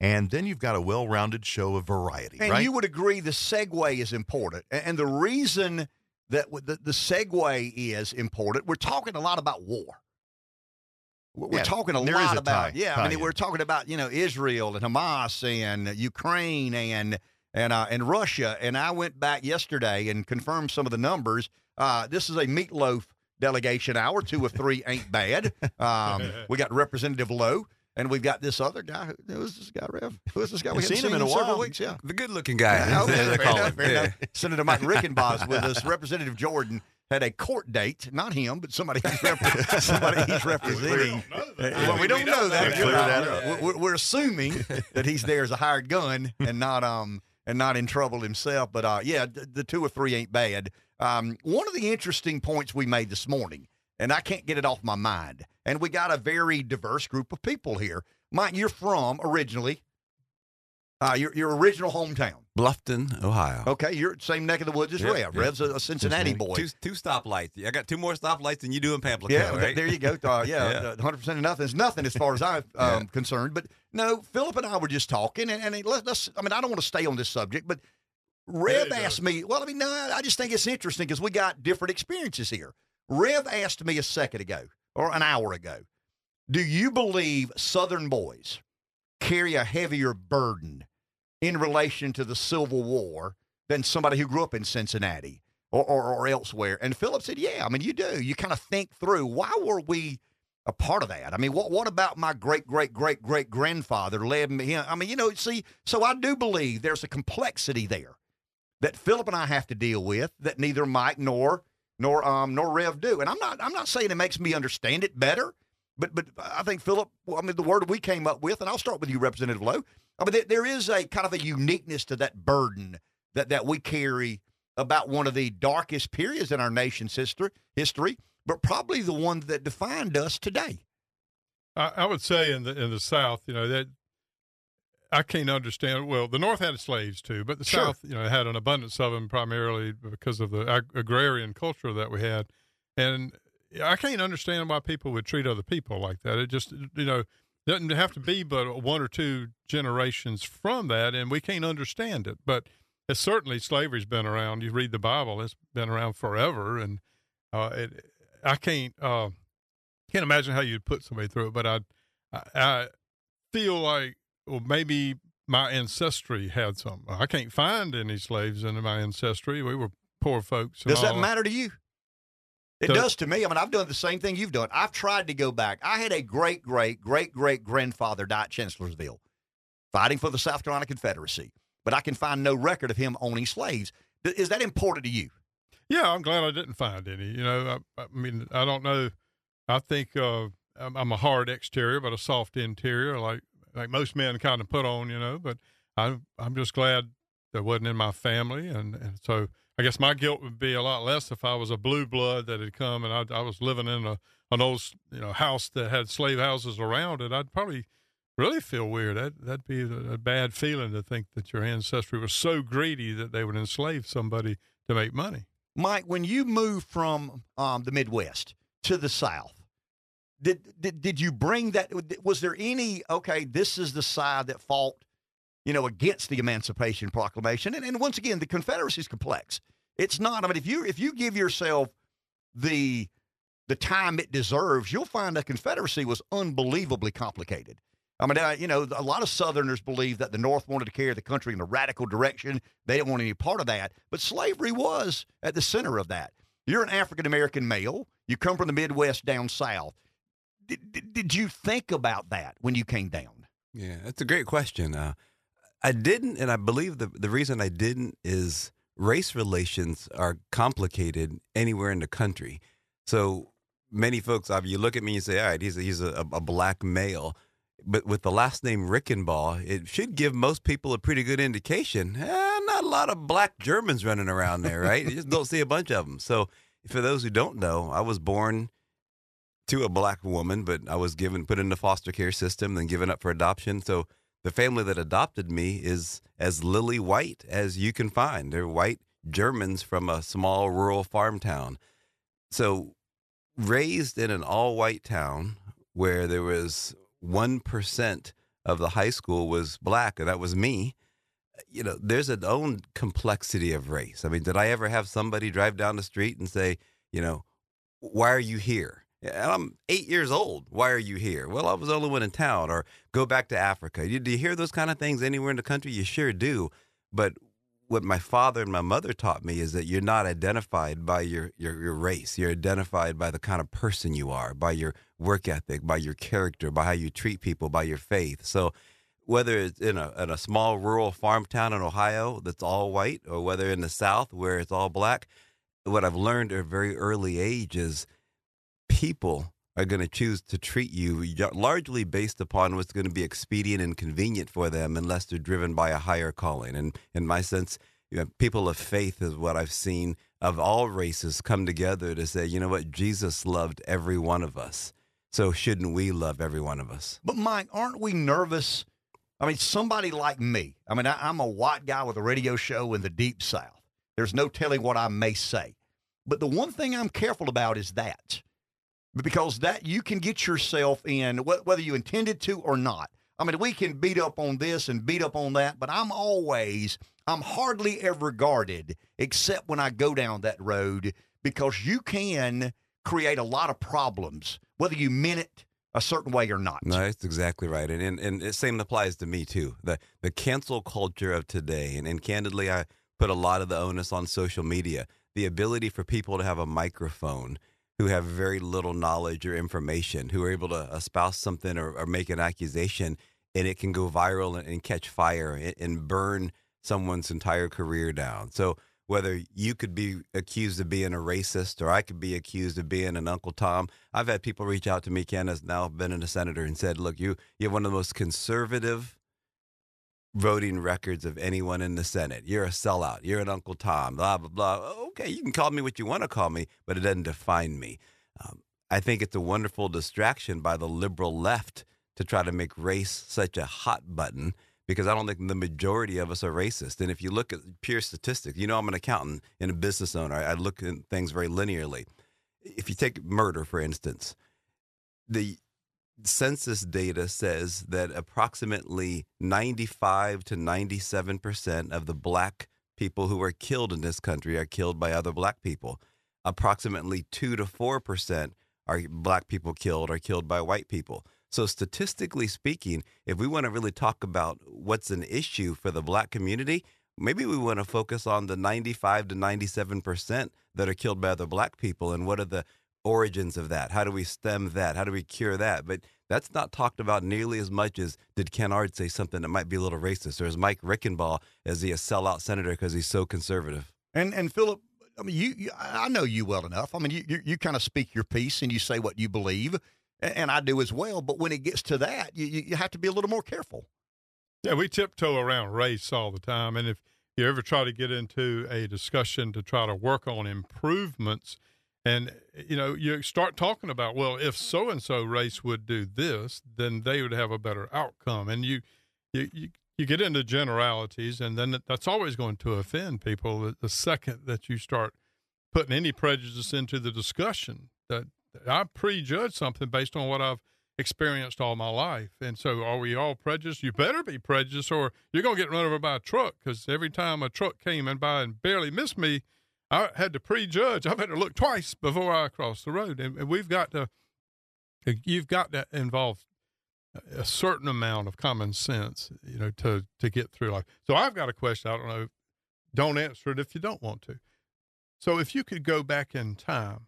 and then you've got a well-rounded show of variety, And right? you would agree the segue is important. And the reason that the, the segue is important, we're talking a lot about war. We're we're Yeah, talking a lot a about tie- yeah. I mean, tie-in. we're talking about you know Israel and Hamas and Ukraine and and uh, and Russia. And I went back yesterday and confirmed some of the numbers. Uh, this is a meatloaf delegation hour. Two of three ain't bad. Um, *laughs* we got Representative Lowe. And we've got this other guy. Who who is this guy, Rev? Who is this guy? We Haven't haven't seen him in a several while. weeks. Yeah, The good looking guy. yeah, *laughs* okay, they fair call enough, him. fair Yeah. enough. Senator Mike Reichenbach with us. Representative Jordan had a court date, not him, but somebody he's, rep- *laughs* *laughs* somebody he's representing. Well, we don't know that. Clear You're that right. up. We're, we're assuming that he's there as a hired gun and not um and not in trouble himself. But uh, yeah, the, the two or three ain't bad. Um, one of the interesting points we made this morning, and I can't get it off my mind. And we got a very diverse group of people here. Mike, you're from originally. Uh, your your original hometown. Bluffton, Ohio. Okay, you're same neck of the woods as Yeah, Rev. yeah. Rev's a, a Cincinnati, boy. Two, two stoplights. I got two more stoplights than you do in Pamplico, yeah, right? there you go. Uh, yeah, *laughs* Yeah. uh, 100% of nothing is nothing as far as I'm *laughs* um, concerned. But no, Philip and I were just talking, and, and let, us I mean, I don't want to stay on this subject, but Rev asked me, well, I mean, no, I just think it's interesting because we got different experiences here. Rev asked me a second ago or an hour ago, do you believe Southern boys carry a heavier burden in relation to the Civil War than somebody who grew up in Cincinnati or, or, or elsewhere? And Philip said, Yeah, I mean, you do. You kind of think through why were we a part of that? I mean, what what about my great great great great grandfather led me? I mean, you know, see, so I do believe there's a complexity there that Philip and I have to deal with that neither Mike nor nor um nor Rev do. And I'm not I'm not saying it makes me understand it better, but but I think Philip, well, I mean, the word we came up with, and I'll start with you, Representative Lowe. I mean, there, there is a kind of a uniqueness to that burden that that we carry about one of the darkest periods in our nation's history, history, but probably the one that defined us today. I, I would say in the in the South, you know that I can't understand. Well, the North had slaves too, but the Sure. South, you know, had an abundance of them primarily because of the ag- agrarian culture that we had, and I can't understand why people would treat other people like that. It just, you know, doesn't have to be but one or two generations from that, and we can't understand it. But it's certainly slavery's been around. You read the Bible; it's been around forever, and uh, it, I can't. Uh, can't imagine how you'd put somebody through it, but I, I, I feel like well maybe my ancestry had some. I can't find any slaves in my ancestry. We were poor folks. Does that matter to you? It Does- does to me. I mean, I've done the same thing you've done. I've tried to go back. I had a great, great, great, great grandfather die at Chancellorsville, fighting for the South Carolina Confederacy, but I can find no record of him owning slaves. Is that important to you? Yeah, I'm glad I didn't find any. You know, I, I mean, I don't know. I think uh, I'm, I'm a hard exterior, but a soft interior, like like most men kind of put on. You know, but I'm I'm just glad that wasn't in my family, and, and so I guess my guilt would be a lot less if I was a blue blood that had come and I, I was living in a an old you know house that had slave houses around it. I'd probably really feel weird. That that'd be a, a bad feeling to think that your ancestry was so greedy that they would enslave somebody to make money. Mike, when you moved from um, the Midwest to the South, did, did did you bring that? Was there any? Okay, this is the side that fought, you know, against the Emancipation Proclamation. And, and once again, the Confederacy is complex. It's not. I mean, if you if you give yourself the the time it deserves, you'll find the Confederacy was unbelievably complicated. I mean, uh, you know, a lot of Southerners believe that the North wanted to carry the country in a radical direction. They didn't want any part of that. But slavery was at the center of that. You're an African American male. You come from the Midwest down south. Did, did, did, you think about that when you came down? Yeah, that's a great question. Uh, I didn't, and I believe the the reason I didn't is race relations are complicated anywhere in the country. So many folks, you look at me and say, "All right, he's a, he's a, a black male." but with the last name Reichenbach, it should give most people a pretty good indication. Eh, not a lot of black Germans running around there, right? you just don't see a bunch of them. So, for those who don't know, I was born to a black woman, but I was given put in the foster care system, then given up for adoption. So, the family that adopted me is as lily white as you can find. They're white Germans from a small rural farm town. So, raised in an all white town where there was 1% of the high school was black, and that was me. You know, there's an own complexity of race. I mean, did I ever have somebody drive down the street and say, you know, why are you here? I'm eight years old. Why are you here? Well, I was the only one in town. Or go back to Africa. Do you hear those kind of things anywhere in the country? You sure do. But what my father and my mother taught me is that you're not identified by your, your, your race. You're identified by the kind of person you are, by your work ethic, by your character, by how you treat people, by your faith. So whether it's in a, in a small rural farm town in Ohio that's all white, or whether in the South where it's all black, what I've learned at a very early age is people are going to choose to treat you largely based upon what's going to be expedient and convenient for them unless they're driven by a higher calling. And in my sense, you know, people of faith is what I've seen of all races come together to say, you know what, Jesus loved every one of us. So shouldn't we love every one of us? But Mike, aren't we nervous? I mean, somebody like me, I mean, I, am a white guy with a radio show in the deep south. There's no telling what I may say. But the one thing I'm careful about is that because that you can get yourself in whether you intended to or not. I mean, we can beat up on this and beat up on that, but I'm always, I'm hardly ever guarded except when I go down that road because you can create a lot of problems, whether you meant it a certain way or not. No, that's exactly right. And, and, and the same applies to me too. The, the cancel culture of today, and, and candidly, I put a lot of the onus on social media. The ability for people to have a microphone who have very little knowledge or information, who are able to espouse something or, or make an accusation, and it can go viral and, and catch fire and, and, burn someone's entire career down. So whether you could be accused of being a racist or I could be accused of being an Uncle Tom, I've had people reach out to me. Ken has now been in a senator and said, "Look, you you have one of the most conservative." Voting records of anyone in the Senate. You're a sellout. You're an Uncle Tom, blah, blah, blah. Okay, you can call me what you want to call me, but it doesn't define me. Um, I think it's a wonderful distraction by the liberal left to try to make race such a hot button because I don't think the majority of us are racist. And if you look at pure statistics, you know, I'm an accountant and a business owner. I look at things very linearly. If you take murder, for instance, the census data says that approximately 95 to 97 percent of the black people who are killed in this country are killed by other black people. Approximately 2 to 4 percent are black people killed are killed by white people. So statistically speaking, if we want to really talk about what's an issue for the black community, maybe we want to focus on the 95 to 97 percent that are killed by other black people and what are the origins of that? How do we stem that? How do we cure that? But that's not talked about nearly as much as did Ken Ard say something that might be a little racist, or is Mike Reichenbach is he a sellout senator because he's so conservative? And and Philip, I mean, you, you I know you well enough. I mean, you, you, you kind of speak your piece and you say what you believe, and I do as well. But when it gets to that, you you have to be a little more careful. Yeah, we tiptoe around race all the time, and if you ever try to get into a discussion to try to work on improvements And eh, you know, you start talking about, well, if so and so race would do this, then they would have a better outcome. And you, you, you, you get into generalities, and then that's always going to offend people. The, second that you start putting any prejudice into the discussion, that I prejudge something based on what I've experienced all my life. And so, are we all prejudiced? You better be prejudiced, or you're going to get run over by a truck. Because every time a truck came in by and barely missed me, I had to prejudge. I had to look twice before I crossed the road. And, and we've got to, you've got to involve a certain amount of common sense, you know, to to get through life. So I've got a question. I don't know. Don't answer it if you don't want to. So if you could go back in time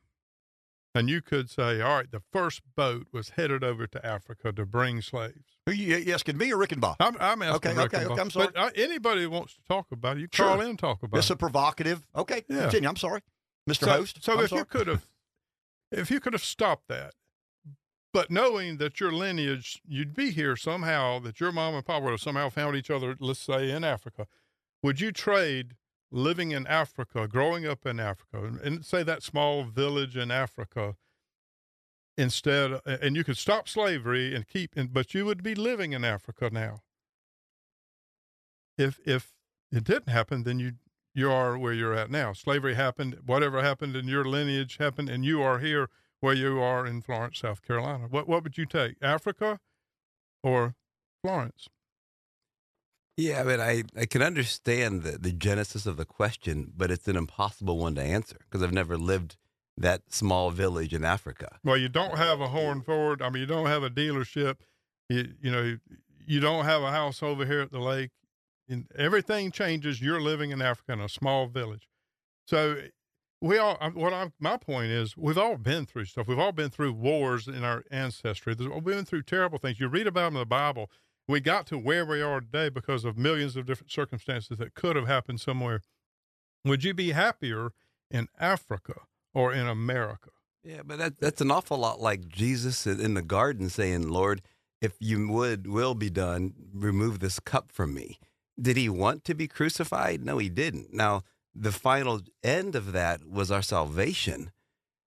and you could say, all right, the first boat was headed over to Africa to bring slaves. Who you, you asking me or Reichenbach? I'm, I'm asking Okay, okay, Reichenbach. okay, I'm sorry. But uh, anybody who wants to talk about it, you Sure. call in and talk about It's it. a provocative. Okay, Yeah. continue. I'm sorry, Mr. So, Host. So I'm if sorry. you could have, if you could have stopped that, but knowing that your lineage, you'd be here somehow, that your mom and pop would have somehow found each other, let's say in Africa, would you trade living in Africa, growing up in Africa, and- and say that small village in Africa? Instead, uh, and you could stop slavery and keep, but you would be living in Africa now. If if it didn't happen, then you you are where you're at now. Slavery happened, whatever happened in your lineage happened, and you are here where you are in Florence, South Carolina. What what would you take, Africa or Florence? Yeah, I mean, I, I can understand the, the genesis of the question, but it's an impossible one to answer because I've never lived that small village in Africa. Well, you don't have a horn Ford. I mean, you don't have a dealership. You you know, you don't have a house over here at the lake. And everything changes. You're living in Africa in a small village. So we all. What I'm my point is, we've all been through stuff. We've all been through wars in our ancestry. We've been through terrible things. You read about them in the Bible. We got to where we are today because of millions of different circumstances that could have happened somewhere. Would you be happier in Africa or in America? Yeah, but that, that's an awful lot like Jesus in in the garden saying, Lord, if you would, will be done, remove this cup from me. Did he want to be crucified? No, he didn't. Now, the final end of that was our salvation.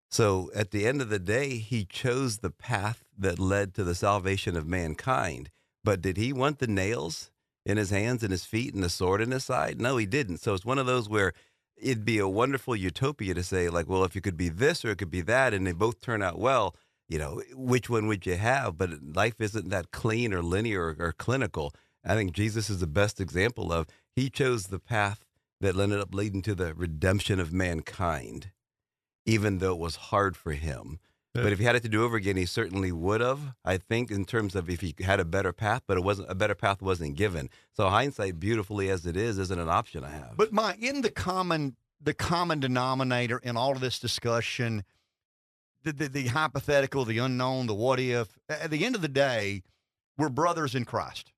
So at the end of the day, he chose the path that led to the salvation of mankind. But did he want the nails in his hands and his feet and the sword in his side? No, he didn't. So it's one of those where it'd be a wonderful utopia to say, like, well, if you could be this or it could be that, and they both turn out well, you know, which one would you have? But life isn't that clean or linear or, or clinical. I think Jesus is the best example of he chose the path that ended up leading to the redemption of mankind, even though it was hard for him. But if he had it to do over again, he certainly would have. I think in terms of if he had a better path, but it wasn't a better path wasn't given. So hindsight, beautifully as it is, isn't an option I have. But my in the common the common denominator in all of this discussion, the, the the hypothetical, the unknown, the what if. At the end of the day, we're brothers in Christ,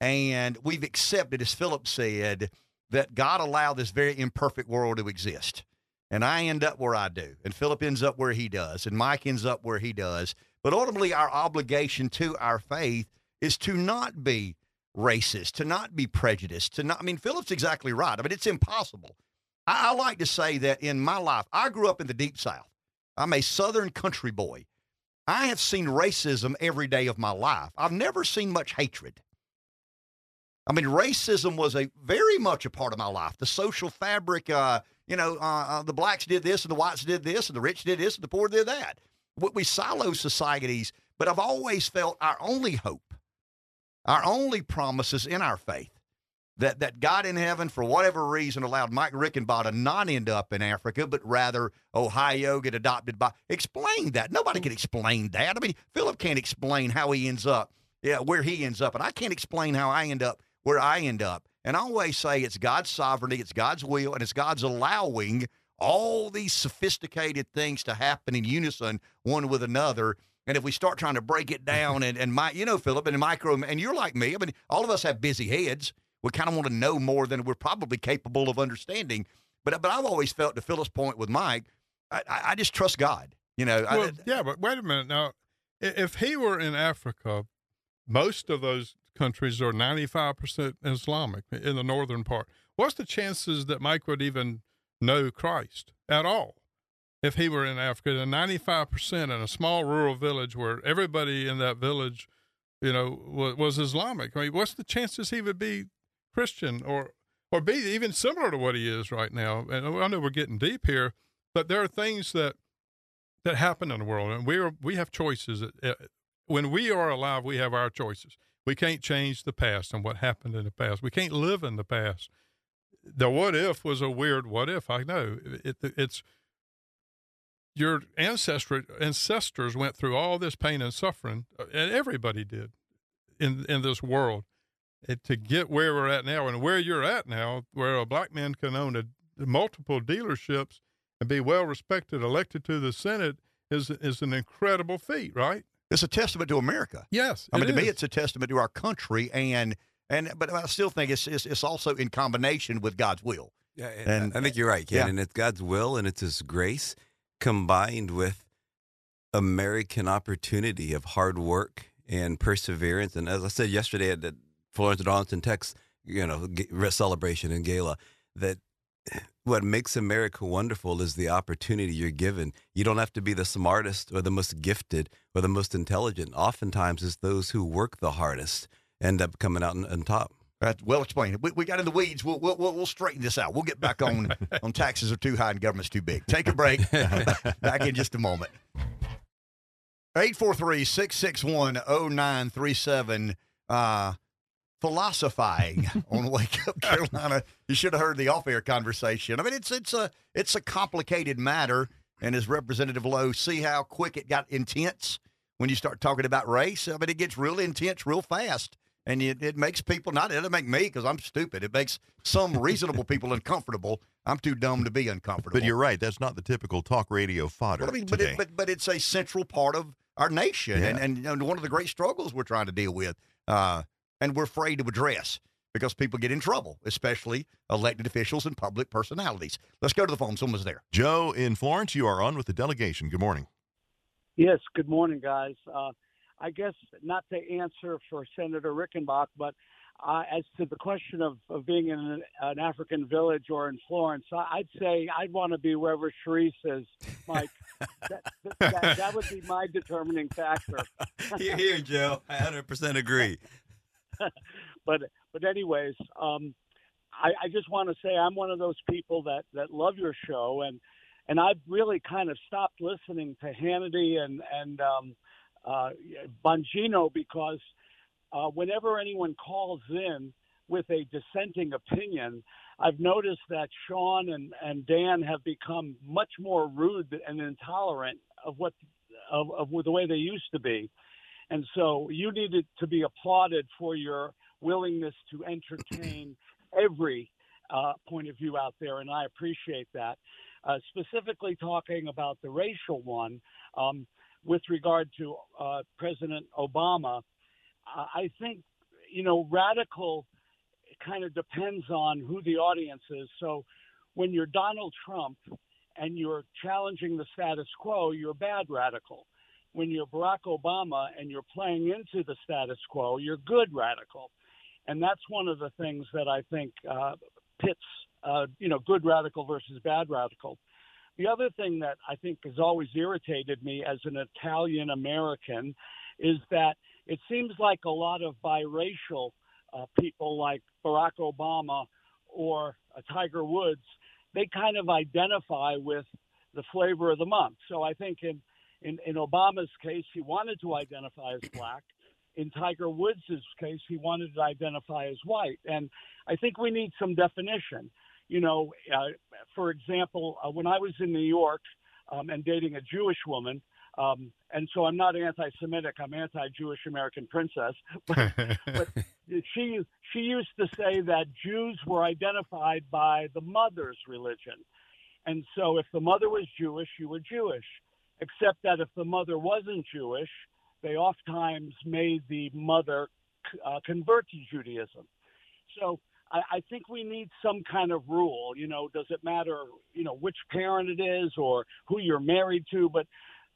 and we've accepted, as Philip said, that God allowed this very imperfect world to exist. And I end up where I do, and Philip ends up where he does, and Mike ends up where he does. But ultimately, our obligation to our faith is to not be racist, to not be prejudiced, to not. I mean, Philip's exactly right. I mean, it's impossible. I, I like to say that in my life, I grew up in the deep South. I'm a Southern country boy. I have seen racism every day of my life. I've never seen much hatred. I mean, racism was a very much a part of my life. The social fabric, uh, you know, uh, uh, the blacks did this and the whites did this and the rich did this and the poor did that. We, we silo societies, but I've always felt our only hope, our only promises in our faith that, that God in heaven, for whatever reason, allowed Mike Reichenbach to not end up in Africa, but rather Ohio get adopted by. Explain that. Nobody can explain that. I mean, Philip can't explain how he ends up, yeah, where he ends up, and I can't explain how I end up where I end up. And I always say it's God's sovereignty, it's God's will, and it's God's allowing all these sophisticated things to happen in unison one with another. And if we start trying to break it *laughs* down and, and my, you know, Philip, and micro, and you're like me, I mean, all of us have busy heads. We kind of want to know more than we're probably capable of understanding. But, but I've always felt, to Philip's point with Mike, I, I just trust God. You know, I- yeah, but wait a minute now. If he were in Africa, most of those countries are 95% Islamic in the northern part. What's the chances that Mike would even know Christ at all? if he were in Africa, and 95% in a small rural village where everybody in that village, you know, was, was Islamic. I mean, what's the chances he would be Christian or or be even similar to what he is right now? And I know we're getting deep here, but there are things that that happen in the world, and we are we have choices. When we are alive, we have our choices. We can't change the past and what happened in the past. We can't live in the past. The what if was a weird what if. I know it, it, it's your ancestry ancestors went through all this pain and suffering, uh, and everybody did in in this world. It, to get where we're at now and where you're at now, where a black man can own a, multiple dealerships and be well respected, elected to the Senate, is is an incredible feat, right? It's a testament to America. Yes, I mean to is. me, it's a testament to our country, and and but I still think it's it's, it's also in combination with God's will. Yeah, and I think you're right, Ken. Yeah. And it's God's will and it's His grace combined with American opportunity of hard work and perseverance. And as I said yesterday at the Florence and Darlington Tech's, you know, g- celebration in gala, that what makes America wonderful is the opportunity you're given. You don't have to be the smartest or the most gifted or the most intelligent. Oftentimes, it's those who work the hardest end up coming out on, on top. That's well explained. We, we got in the weeds. We'll, we'll, we'll, straighten this out. We'll get back on *laughs* on taxes are too high and government's too big. Take a break. *laughs* back in just a moment. 843-661-0937. Uh, philosophizing *laughs* on Wake Up Carolina. You should have heard the off-air conversation. I mean, it's it's a it's a complicated matter, and as Representative Lowe, see how quick it got intense when you start talking about race. I mean, it gets real intense real fast, and it, it makes people not. It doesn't make me because I'm stupid. It makes some reasonable people uncomfortable. I'm too dumb to be uncomfortable. But you're right. That's not the typical talk radio fodder Well, I mean, but, it, but but it's a central part of our nation, and, and, and one of the great struggles we're trying to deal with, uh, and we're afraid to address because people get in trouble, especially elected officials and public personalities. Let's go to the phone. Someone's there. Joe in Florence, you are on with the delegation. Good morning. Yes, good morning, guys. Uh, I guess not to answer for Senator Reichenbach, but uh, as to the question of, of being in an, an African village or in Florence, I, I'd say I'd want to be wherever Sharice is, Mike. *laughs* that, that, that would be my determining factor. Here, here, Joe. I 100% agree. *laughs* but but anyways, um, I, I just want to say I'm one of those people that that love your show, and and I've really kind of stopped listening to Hannity and and um, uh, Bongino because uh, whenever anyone calls in with a dissenting opinion, I've noticed that Sean and, and Dan have become much more rude and intolerant of what of, of the way they used to be. And so you needed to be applauded for your willingness to entertain every uh, point of view out there, and I appreciate that. Uh, specifically talking about the racial one, um, with regard to uh, President Obama, I think, you know, radical kind of depends on who the audience is. So when you're Donald Trump and you're challenging the status quo, you're bad radical. When you're Barack Obama and you're playing into the status quo, you're good radical. And that's one of the things that I think uh, pits, uh, you know, good radical versus bad radical. The other thing that I think has always irritated me as an Italian American is that it seems like a lot of biracial uh, people like Barack Obama or uh, Tiger Woods, they kind of identify with the flavor of the month. So I think in, in, in Obama's case, he wanted to identify as black. In Tiger Woods' case, he wanted to identify as white. And I think we need some definition. You know, uh, for example, uh, when I was in New York um, and dating a Jewish woman, um, and so I'm not anti-Semitic. I'm anti-Jewish American princess. *laughs* But, *laughs* but she she used to say that Jews were identified by the mother's religion, and so if the mother was Jewish, you were Jewish. Except that if the mother wasn't Jewish, they oftentimes made the mother uh, convert to Judaism. So I, I think we need some kind of rule. You know, does it matter, you know, which parent it is or who you're married to? But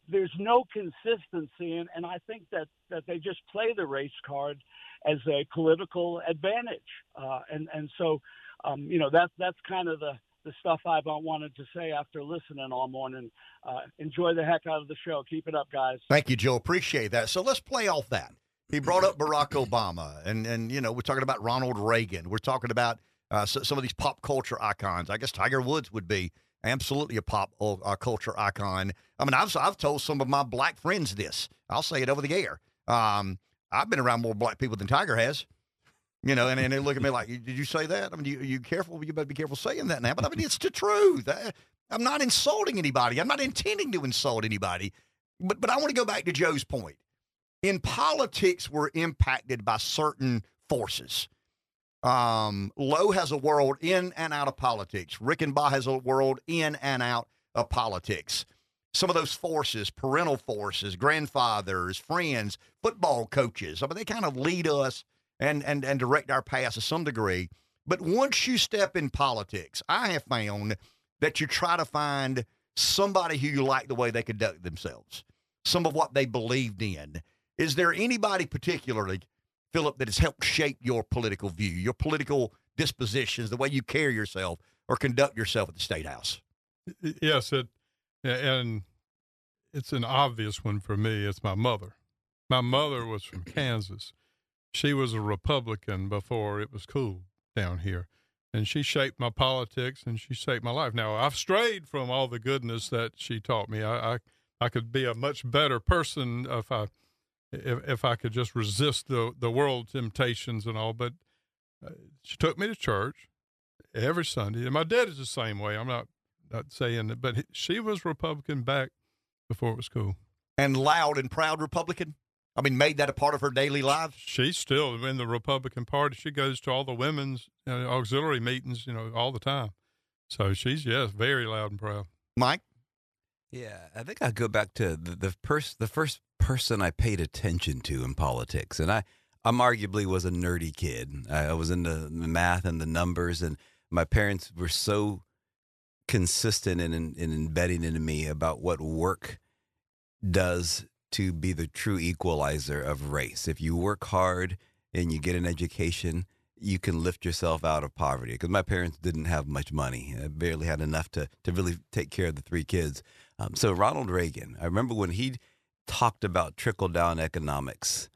there's no consistency, and, and I think that, that they just play the race card as a political advantage. Uh, and, and so, um, you know, that, that's kind of the, the stuff I've wanted to say after listening all morning. Uh, enjoy the heck out of the show. Keep it up, guys. Thank you, Joe. Appreciate that. So let's play off that. He brought up Barack Obama, and and you know we're talking about Ronald Reagan. We're talking about uh, so, some of these pop culture icons. I guess Tiger Woods would be absolutely a pop uh, culture icon. I mean, I've I've told some of my black friends this. I'll say it over the air. Um, I've been around more black people than Tiger has. You know, and, and they look at me like, "Did you say that?" I mean, you you careful. You better be careful saying that now. But I mean, it's the truth. I, I'm not insulting anybody. I'm not intending to insult anybody. But but I want to go back to Joe's point. In politics, we're impacted by certain forces. Um, Lowe has a world in and out of politics. Reichenbach has a world in and out of politics. Some of those forces, parental forces, grandfathers, friends, football coaches, I mean, they kind of lead us and, and, and direct our paths to some degree. But once you step in politics, I have found that you try to find somebody who you like the way they conduct themselves, some of what they believed in. Is there anybody particularly Philip, that has helped shape your political view, your political dispositions, the way you carry yourself or conduct yourself at the state house? Yes, it and it's an obvious one for me. It's my mother. My mother was from Kansas. She was a Republican before it was cool down here. And she shaped my politics and she shaped my life. Now, I've strayed from all the goodness that she taught me. I, I, I could be a much better person if I if, if I could just resist the, the world temptations and all. But uh, she took me to church every Sunday. And my dad is the same way. I'm not, not saying that, but he, she was Republican back before it was cool. And loud and proud Republican? I mean, made that a part of her daily life? She's still in the Republican Party. She goes to all the women's you know, auxiliary meetings, you know, all the time. So she's, yes, very loud and proud. Mike? Yeah, I think I go back to the the, pers- the first person I paid attention to in politics, and I I'm arguably was a nerdy kid. I was into the math and the numbers, and my parents were so consistent in, in, in embedding into me about what work does to be the true equalizer of race. If you work hard and you get an education, you can lift yourself out of poverty. Because my parents didn't have much money; I barely had enough to to really take care of the three kids. Um, so Ronald Reagan, I remember when he talked about trickle down economics.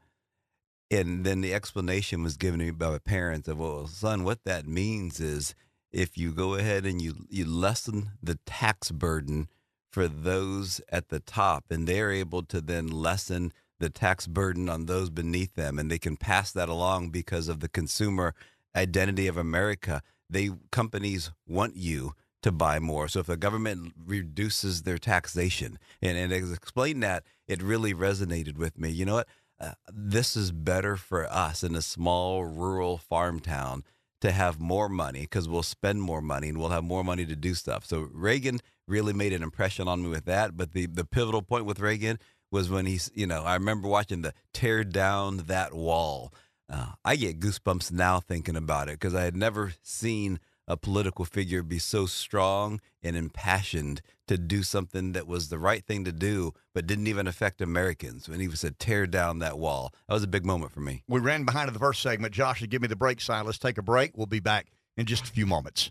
And then the explanation was given to me by my parents of, well, son, what that means is if you go ahead and you, you lessen the tax burden for those at the top, and they're able to then lessen the tax burden on those beneath them, and they can pass that along because of the consumer identity of America. They companies want you to buy more. So if the government reduces their taxation, and, and as explained that, it really resonated with me. You know what? Uh, this is better for us in a small rural farm town to have more money because we'll spend more money and we'll have more money to do stuff. So Reagan really made an impression on me with that. But the the pivotal point with Reagan was when he's, you know, I remember watching the tear down that wall. Uh, I get goosebumps now thinking about it because I had never seen a political figure be so strong and impassioned to do something that was the right thing to do, but didn't even affect Americans. When he said, tear down that wall. That was a big moment for me. We ran behind in the first segment. Josh, give me the break sign. Let's take a break. We'll be back in just a few moments.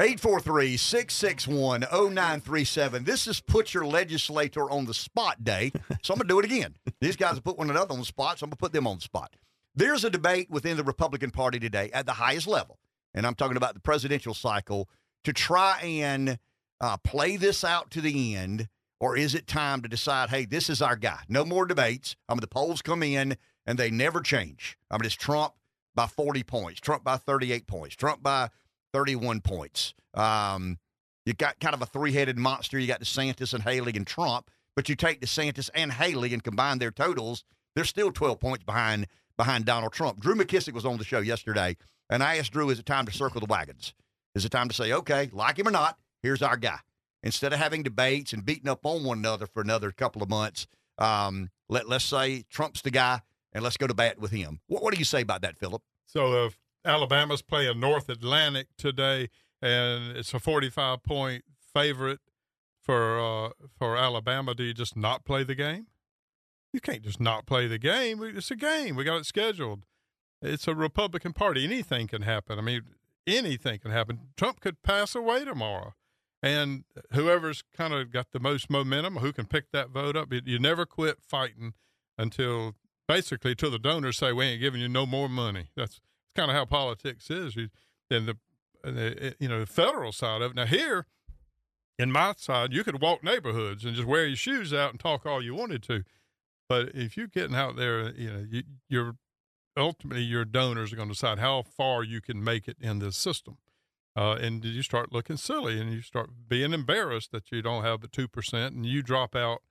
843 661 0937. This is Put Your Legislator on the Spot Day. So I'm going to do it again. *laughs* These guys have put one another on the spot, so I'm going to put them on the spot. There's a debate within the Republican Party today at the highest level and I'm talking about the presidential cycle, to try and uh, play this out to the end? Or is it time to decide, hey, this is our guy? No more debates. I mean, the polls come in and they never change. I mean, it's Trump by 40 points, Trump by 38 points, Trump by 31 points. Um, you got kind of a three headed monster. You got DeSantis and Haley and Trump, but you take DeSantis and Haley and combine their totals, they're still 12 points behind behind Donald Trump. Drew McKissick was on the show yesterday and I asked Drew, is it time to circle the wagons? Is it time to say, okay, like him or not, here's our guy? Instead of having debates and beating up on one another for another couple of months, um, let, let's say Trump's the guy and let's go to bat with him. What, what do you say about that, Philip? So if Alabama's playing North Atlantic today and it's a 45 point favorite for uh, for Alabama, do you just not play the game? You can't just not play the game. It's a game. We got it scheduled it's a Republican Party. Anything can happen. I mean, anything can happen. Trump could pass away tomorrow, and whoever's kind of got the most momentum, who can pick that vote up, you, never quit fighting until basically till the donors say we ain't giving you no more money. That's kind of how politics is. You, and the, and the eh, you know the federal side of it. Now here, in my side, you could walk neighborhoods and just wear your shoes out and talk all you wanted to. But if you're getting out there, you know, you, you're ultimately your donors are going to decide how far you can make it in this system. Uh, and you start looking silly and you start being embarrassed that you don't have the 2% and you drop out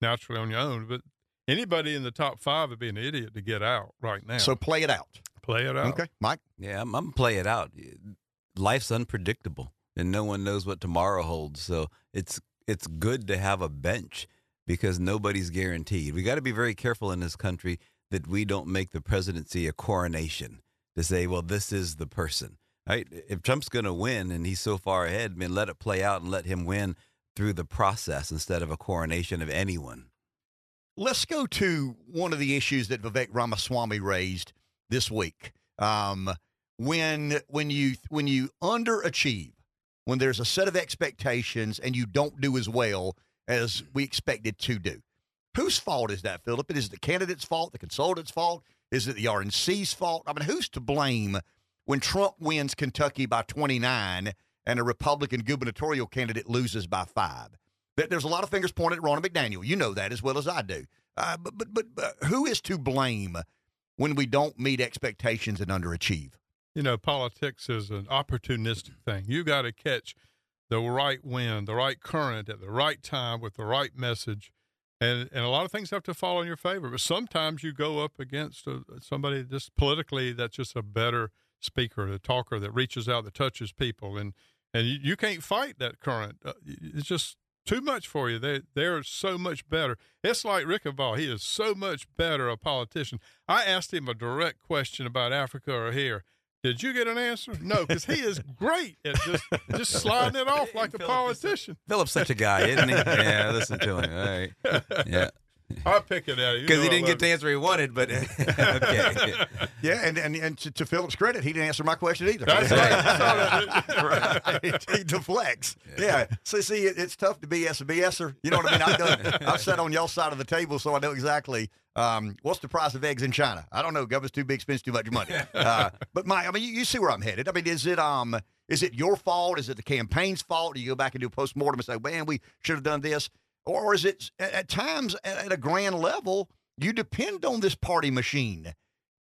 naturally on your own. But anybody in the top five would be an idiot to get out right now. So play it out. Play it out. Okay, Mike. Yeah, I'm, I'm play it out. Life's unpredictable, and no one knows what tomorrow holds. So it's it's good to have a bench because nobody's guaranteed. We got to be very careful in this country that we don't make the presidency a coronation to say, well, this is the person. Right? If Trump's going to win and he's so far ahead, I mean, let it play out and let him win through the process instead of a coronation of anyone. Let's go to one of the issues that Vivek Ramaswamy raised this week. Um, when when you when you underachieve, when there's a set of expectations and you don't do as well as we expected to do, whose fault is that, Philip? It is the candidate's fault, the consultant's fault. Is it the RNC's fault? I mean, who's to blame when Trump wins Kentucky by 29 and a Republican gubernatorial candidate loses by five? There's a lot of fingers pointed at Ronna McDaniel. You know that as well as I do. Uh, but, but, but, but who is to blame when we don't meet expectations and underachieve? You know, politics is an opportunistic thing. You got to catch the right wind, the right current at the right time with the right message. And, and a lot of things have to fall in your favor. But sometimes you go up against a, somebody just politically that's just a better speaker, a talker that reaches out, that touches people. And, and you, you can't fight that current. Uh, it's just too much for you. They they're so much better. It's like Reichenbach. He is so much better a politician. I asked him a direct question about Africa or here. Did you get an answer? No, because he is great at just just sliding it off *laughs* like a politician. Philip's such a guy, isn't he? yeah, listen to him. All right. *laughs* Yeah. I'll pick it out because he didn't get the answer he wanted. But *laughs* okay, *laughs* yeah, and and, and to, to, Philip's credit, he didn't answer my question either. That's right. *laughs* right. He deflects. Yeah. yeah. So see, it, it's tough to be a BSer. You know what I mean? I've done. I've sat on y'all side of the table, so I know exactly um, what's the price of eggs in China? I don't know. Government's too big, spends too much money. Uh, but my, I mean, you, you, see where I'm headed. I mean, is it um, is it your fault? Is it the campaign's fault? Do you go back and do a post mortem and say, man, we should have done this? Or is it at times at a grand level, you depend on this party machine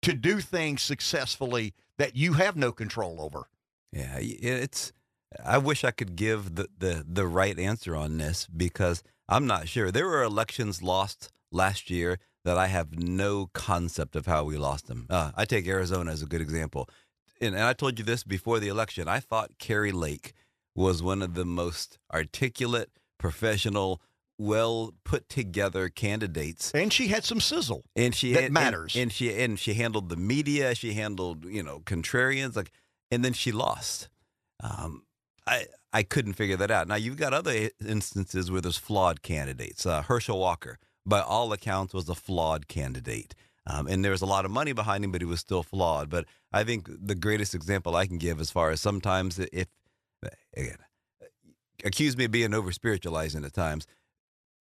to do things successfully that you have no control over? Yeah, it's. I wish I could give the, the, the right answer on this because I'm not sure. There were elections lost last year that I have no concept of how we lost them. Uh, I take Arizona as a good example. And, and I told you this before the election. I thought Kari Lake was one of the most articulate, professional, well put together candidates, and she had some sizzle, and she that had, matters, and, and, she and she handled the media, she handled you know contrarians, like, and then she lost. Um, I I couldn't figure that out. Now you've got other instances where there's flawed candidates. Uh, Herschel Walker, by all accounts, was a flawed candidate. Um, and there was a lot of money behind him, but he was still flawed. But I think the greatest example I can give, as far as sometimes if again, accuse me of being over spiritualizing at times,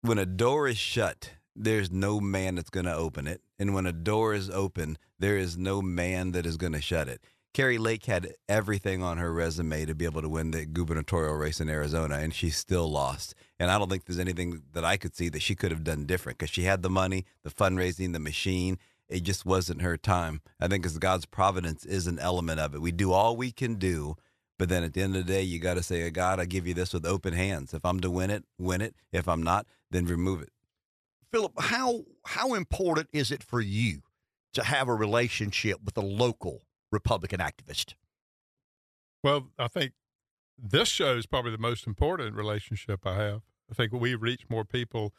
when a door is shut, there's no man that's going to open it. And when a door is open, there is no man that is going to shut it. Kari Lake had everything on her resume to be able to win the gubernatorial race in Arizona, and she still lost. And I don't think there's anything that I could see that she could have done different because she had the money, the fundraising, the machine. It just wasn't her time. I think as God's providence is an element of it. We do all we can do, but then at the end of the day, you got to say, God, I give you this with open hands. If I'm to win it, win it. If I'm not, then remove it. Philip, how how important is it for you to have a relationship with a local Republican activist? Well, I think this show is probably the most important relationship I have. I think we reach more people,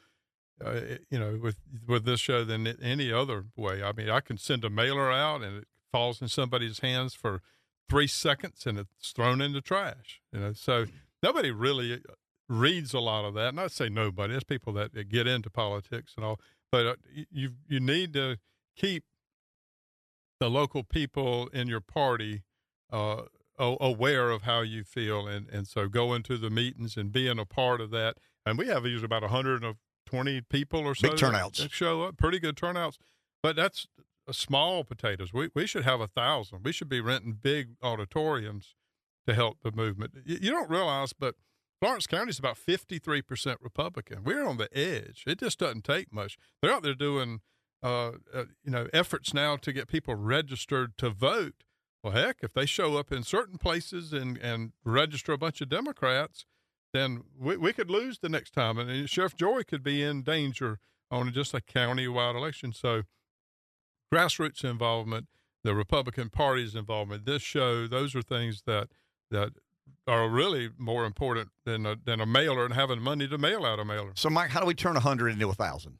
uh, you know, with with this show than any other way. I mean, I can send a mailer out and it falls in somebody's hands for three seconds and it's thrown in the trash. You know, so nobody really reads a lot of that. Not say nobody, it's people that get into politics and all. But uh, you you need to keep the local people in your party uh, aware of how you feel, and and so going to the meetings and being a part of that. And we have usually about 120 people or so Big turnouts. that show up, pretty good turnouts. But that's small potatoes. We we should have a thousand. We should be renting big auditoriums to help the movement. You, you don't realize, but Florence County is about 53% Republican. We're on the edge. It just doesn't take much. They're out there doing, uh, uh, you know, efforts now to get people registered to vote. Well, heck, if they show up in certain places and, and register a bunch of Democrats, then we, we could lose the next time. And Sheriff Joye could be in danger on just a county-wide election. So grassroots involvement, the Republican Party's involvement, this show, those are things that that are really more important than a, than a mailer and having money to mail out a mailer. So, Mike, how do we turn a hundred into a thousand?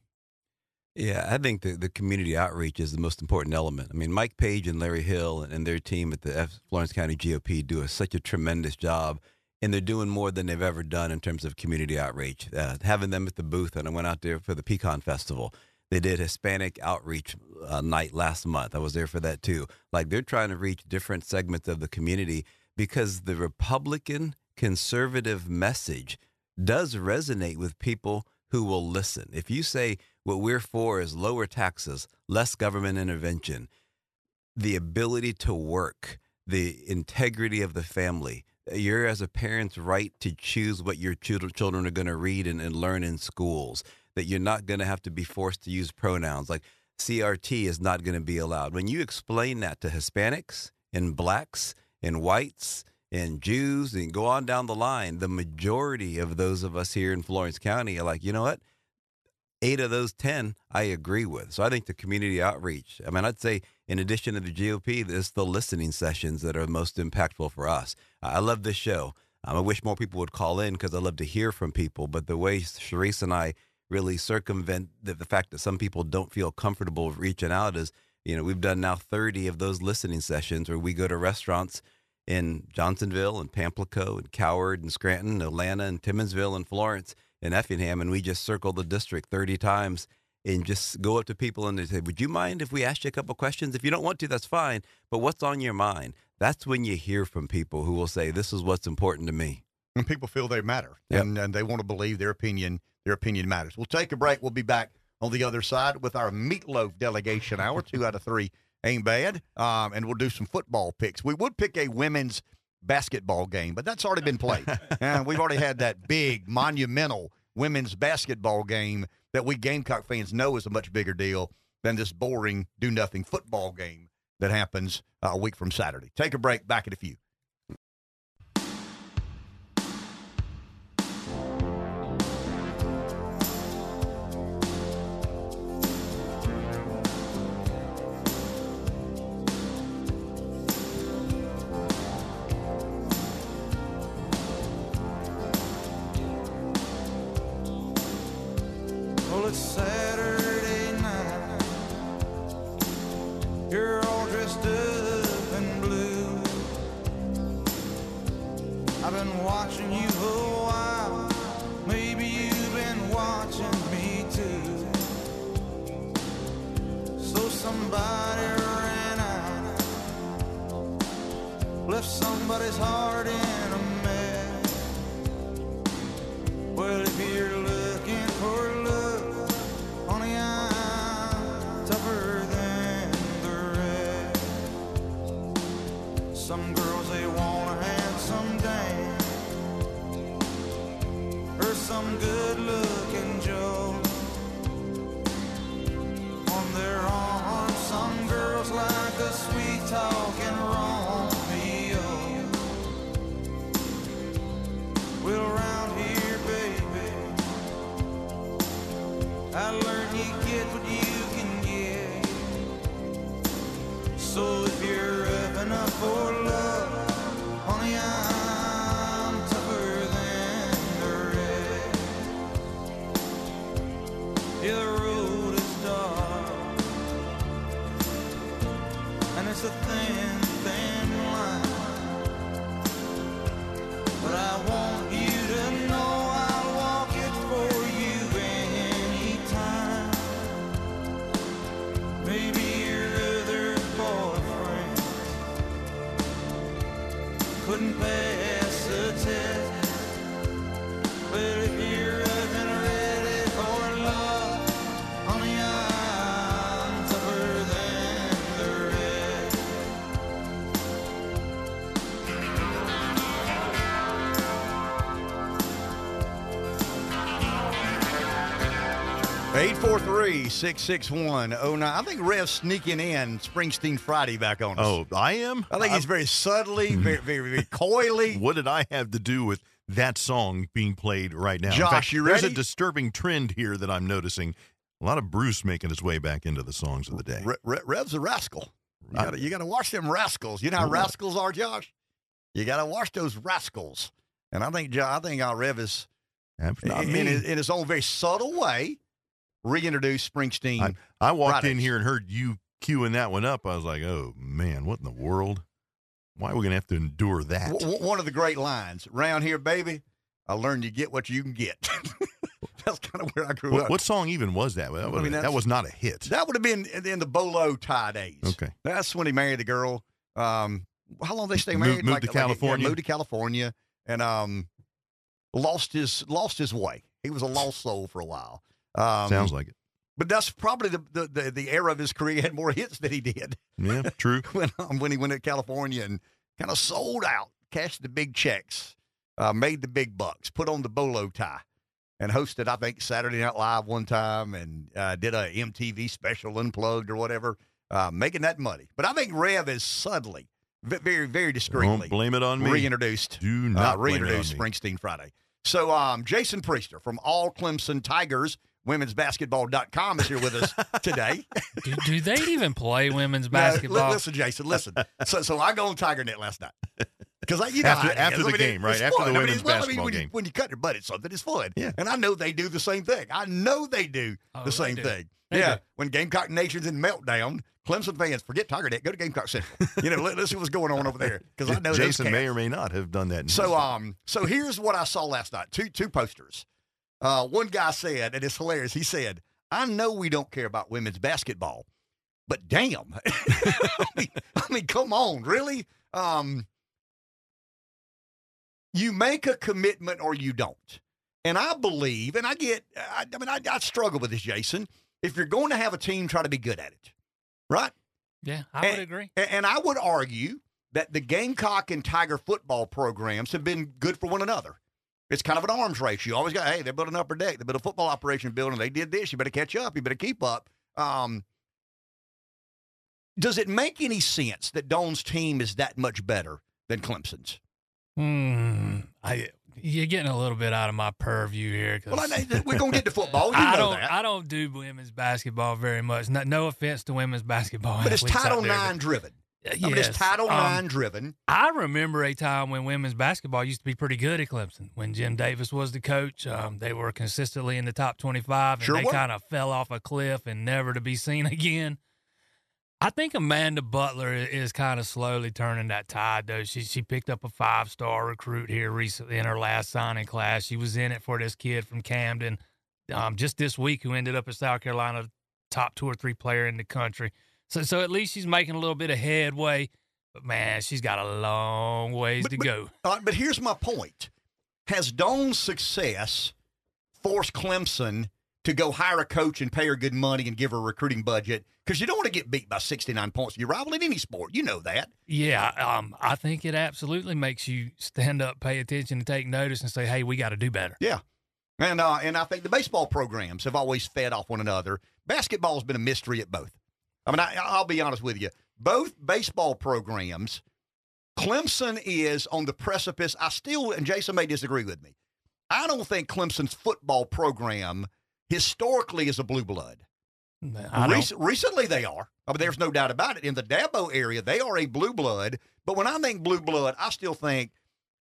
Yeah, I think the, the community outreach is the most important element. I mean, Mike Page and Larry Hill and, and their team at the F- Florence County GOP do a, such a tremendous job, and they're doing more than they've ever done in terms of community outreach. Uh, having them at the booth, and I went out there for the Pecan Festival. They did Hispanic outreach uh, night last month. I was there for that too. Like they're trying to reach different segments of the community because the Republican conservative message does resonate with people who will listen. If you say what we're for is lower taxes, less government intervention, the ability to work, the integrity of the family, you're as a parent's right to choose what your children are going to read and, and learn in schools, that you're not going to have to be forced to use pronouns. Like CRT is not going to be allowed. When you explain that to Hispanics and blacks and whites and Jews and go on down the line, the majority of those of us here in Florence County are like, you know what? Eight of those 10 I agree with. So I think the community outreach, I mean, I'd say in addition to the GOP, it's the listening sessions that are most impactful for us. I love this show. Um, I wish more people would call in because I love to hear from people. But the way Sharice and I really circumvent the, the fact that some people don't feel comfortable reaching out is, you know, we've done now 30 of those listening sessions where we go to restaurants in Johnsonville and Pamplico and Coward and Scranton, Olanta and Timmonsville and Florence and Effingham, and we just circle the district 30 times and just go up to people and they say, Would you mind if we ask you a couple questions? If you don't want to, that's fine. But what's on your mind? That's when you hear from people who will say, This is what's important to me. When people feel they matter Yep. and, and they want to believe their opinion, their opinion matters. We'll take a break. We'll be back on the other side with our meatloaf delegation hour. Two out of three ain't bad. Um, and we'll do some football picks. We would pick a women's basketball game, but that's already been played. *laughs* and we've already had that big, monumental women's basketball game that we Gamecock fans know is a much bigger deal than this boring, do nothing football game that happens uh, a week from Saturday. Take a break. Back in a few. 843 661 I think Rev's sneaking in Springsteen Friday back on us. Oh, I am? I think he's very subtly, *laughs* very, very, very coyly. What did I have to do with that song being played right now? Josh, fact, you There's a disturbing trend here that I'm noticing. A lot of Bruce making his way back into the songs of the day. Re- Re- Rev's a rascal. You gotta, you gotta watch them rascals. You know how rascals are, Josh? You gotta watch those rascals. And I think, I think our Rev is, not in, in his, in his own very subtle way, reintroduced Springsteen. I, I walked in here and heard you queuing that one up. I was like, oh, man, what in the world? Why are we going to have to endure that? W- one of the great lines round here, baby. I learned you get what you can get. *laughs* that's kind of where I grew What, up. what song even was that? That, I was, mean, that was not a hit. That would have been in, in the Bolo tie days. Okay. That's when he married the girl. Um, how long did they stay Moved- married? moved to yeah, California? moved to California, and um, lost his lost his way. He was a lost soul for a while. Um, Sounds like it. But that's probably the, the, the, the era of his career. He had more *laughs* hits than he did Yeah, true. *laughs* when um, when he went to California and kind of sold out, cashed the big checks, uh, made the big bucks, put on the bolo tie, and hosted I think Saturday Night Live one time and uh, did a MTV special unplugged or whatever, uh, making that money. But I think Rev is subtly, ve- very very discreetly, Don't blame it on me. reintroduced, Do not uh, reintroduced. Springsteen Friday. So um, Jason Priester from All Clemson Tigers. Women's basketball.com is here with us *laughs* today. do, do they even play *laughs* women's No, li- basketball? listen, Jason, listen. so, so I go on TigerNet last night because you know After- how it after the I mean, game, right? it's After the fun. I mean, women's it's- I mean, basketball when you- game. when you cut your butt at something, it's fun. Yeah. and I know they do the same thing. I know they do Oh, the same do. thing. They yeah, do. when Gamecock Nation's in meltdown, Clemson fans forget TigerNet. Go to Gamecock Central. you know, let, us see what's going on over there because I know Jason may or may not have done that. in So, um, so here's what I saw last night: two two posters. Uh, one guy said, and it's hilarious. He said, "I know we don't care about women's basketball, but damn, *laughs* I, mean, I mean, come on, really? Um, you make a commitment or you don't." And I believe, and I get, I, I mean, I, I struggle with this, Jason. If you're going to have a team, try to be good at it, right? yeah, I would agree. And I would argue that the Gamecock and Tiger football programs have been good for one another. It's kind of an arms race. You always got, hey, they built an upper deck, they built a football operation building, they did this. You better catch up. You better keep up. Um, does it make any sense that Dawn's team is that much better than Clemson's? Hmm. I you're getting a little bit out of my purview here. Well, I, we're going to get to football. You *laughs* I don't. that. I don't do women's basketball very much. No, no offense to women's basketball, but it's Title there, but- IX driven. I mean, Yes. it's Title Um, driven. I remember a time when women's basketball used to be pretty good at Clemson. When Jim Davis was the coach, um, they were consistently in the top 25, and Sure they kind of fell off a cliff and never to be seen *laughs* again. I think Amanda Butler is kind of slowly turning that tide, though. She she picked up a five star recruit here recently in her last signing class. She was in it for this kid from Camden, um, just this week, who ended up at South Carolina, top two or three player in the country. So so at least she's making a little bit of headway. But man, she's got a long ways to go. Uh, but here's my point: Has Dawn's success forced Clemson to go hire a coach and pay her good money and give her a recruiting budget? Because you don't want to get beat by 69 points to your rival in any sport. You know that. Yeah, um, I think it absolutely makes you stand up, pay attention, and take notice, and say, "Hey, we got to do better." Yeah. And uh, and I think the baseball programs have always fed off one another. Basketball's been a mystery at both. I mean, I, I'll be honest with you. Both baseball programs, Clemson is on the precipice. I still, and Jason may disagree with me. I don't think Clemson's football program historically is a blue blood. Rec- recently, they are. I mean, there's no doubt about it. In the Dabo area, they are a blue blood. But when I think blue blood, I still think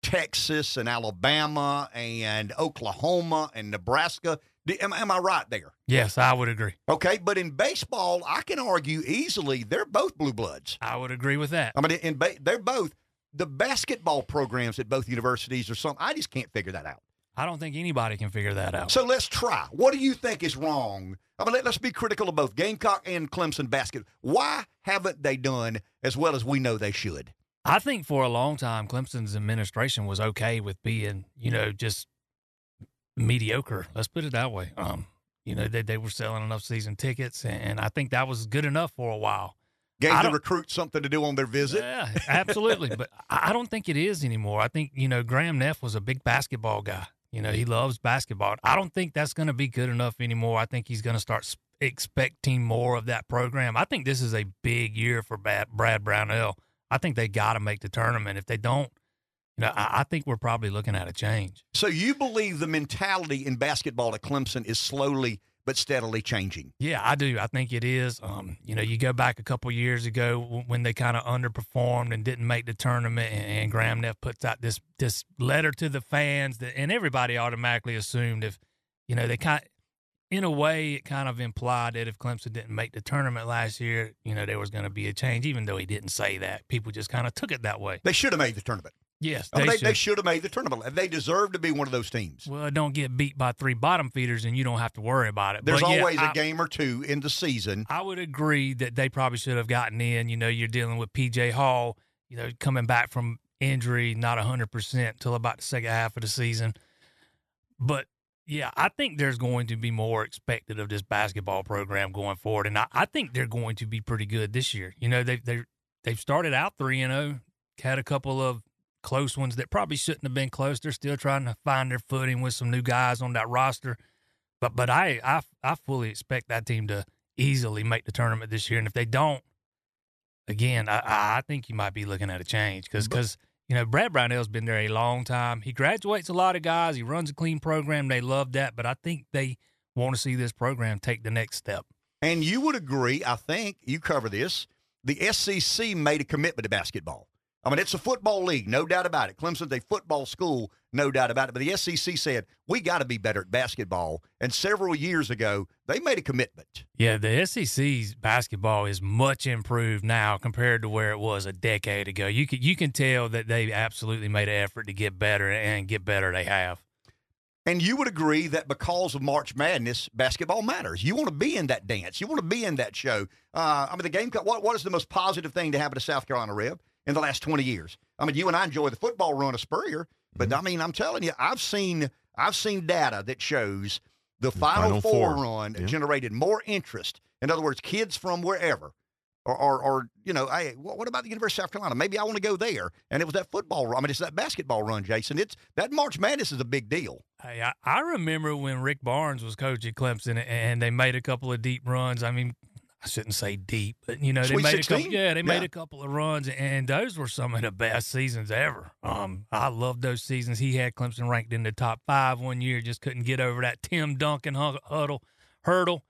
Texas and Alabama and Oklahoma and Nebraska. Am, am I right there? Yes, I would agree. Okay, but in baseball, I can argue easily they're both blue bloods. I would agree with that. I mean, in ba- they're both the basketball programs at both universities or something. I just can't figure that out. I don't think anybody can figure that out. So let's try. What do you think is wrong? I mean, let, us be critical of both Gamecock and Clemson basket. Why haven't they done as well as we know they should? I think for a long time, Clemson's administration was okay with being, you know, just mediocre. Let's put it that way. Um, you know, they, they were selling enough season tickets, and, and I think that was good enough for a while. Gave I the don't- recruits something to do on their visit. Yeah, absolutely. but *laughs* I I don't think it is anymore. I think, you know, Graham Neff was a big basketball guy. You know, he loves basketball. I don't think that's going to be good enough anymore. I think he's going to start expecting more of that program. I think this is a big year for Brad, Brad Brownell. I think they got to make the tournament. If they don't, you know, I, I think we're probably looking at a change. So you believe the mentality in basketball at Clemson is slowly but steadily changing? Yeah, I do. I think it is. Um, you know, you go back a couple years ago when they kind of underperformed and didn't make the tournament, and, and Graham Neff puts out this this letter to the fans that, and everybody automatically assumed if, you know, they kind, in a way, it kind of implied that if Clemson didn't make the tournament last year, you know, there was going to be a change. Even though he didn't say that, people just kind of took it that way. They should have made the tournament. Yes, I mean, they they, should. they should have made the tournament. They deserve to be one of those teams. Well, don't get beat by three bottom feeders, and you don't have to worry about it. There's But yeah, always a I- game or two in the season. I would agree that they probably should have gotten in. You know, you're dealing with PJ Hall, you know, coming back from injury, not 100% till about the second half of the season. But yeah, I think there's going to be more expected of this basketball program going forward. And I, I think they're going to be pretty good this year. You know, they, they, they've started out 3 and 0, had a couple of close ones that probably shouldn't have been close. They're still trying to find their footing with some new guys on that roster. But but I I I fully expect that team to easily make the tournament this year. And if they don't, again, I I think you might be looking at a change because because you know Brad Brownell's been there a long time. He graduates a lot of guys. He runs a clean program. They love that. But I think they want to see this program take the next step. And you would agree, I think, you cover this. The SEC made a commitment to basketball. I mean, it's a football league, no doubt about it. Clemson's a football school, no doubt about it. But the SEC said, we got to be better at basketball. And several years ago, they made a commitment. Yeah, the SEC's basketball is much improved now compared to where it was a decade ago. You can you can tell that they absolutely made an effort to get better and get better. They have. And you would agree that because of March Madness, basketball matters. You want to be in that dance. You want to be in that show. Uh, I mean, the game. What, what is the most positive thing to happen to South Carolina Rev in the last twenty years? I mean, you and I enjoy the football run of Spurrier, but mm-hmm. I mean, I'm telling you, I've seen I've seen data that shows the Final, Final Four, Four. run Yeah. generated more interest. In other words, kids from wherever. Or, or, or, you know, hey, what what about the University of South Carolina? Maybe I want to go there. And it was that football run. I mean, it's that basketball run, Jason. It's that March Madness is a big deal. Hey, I, I remember when Rick Barnes was coach at Clemson and they made a couple of deep runs. I mean, I shouldn't say deep, but you know they Sweet made a couple. Yeah, they made Yeah. a couple of runs, and those were some of the best seasons ever. Um, I love those seasons. He had Clemson ranked in the top five one year, just couldn't get over that Tim Duncan huddle hurdle.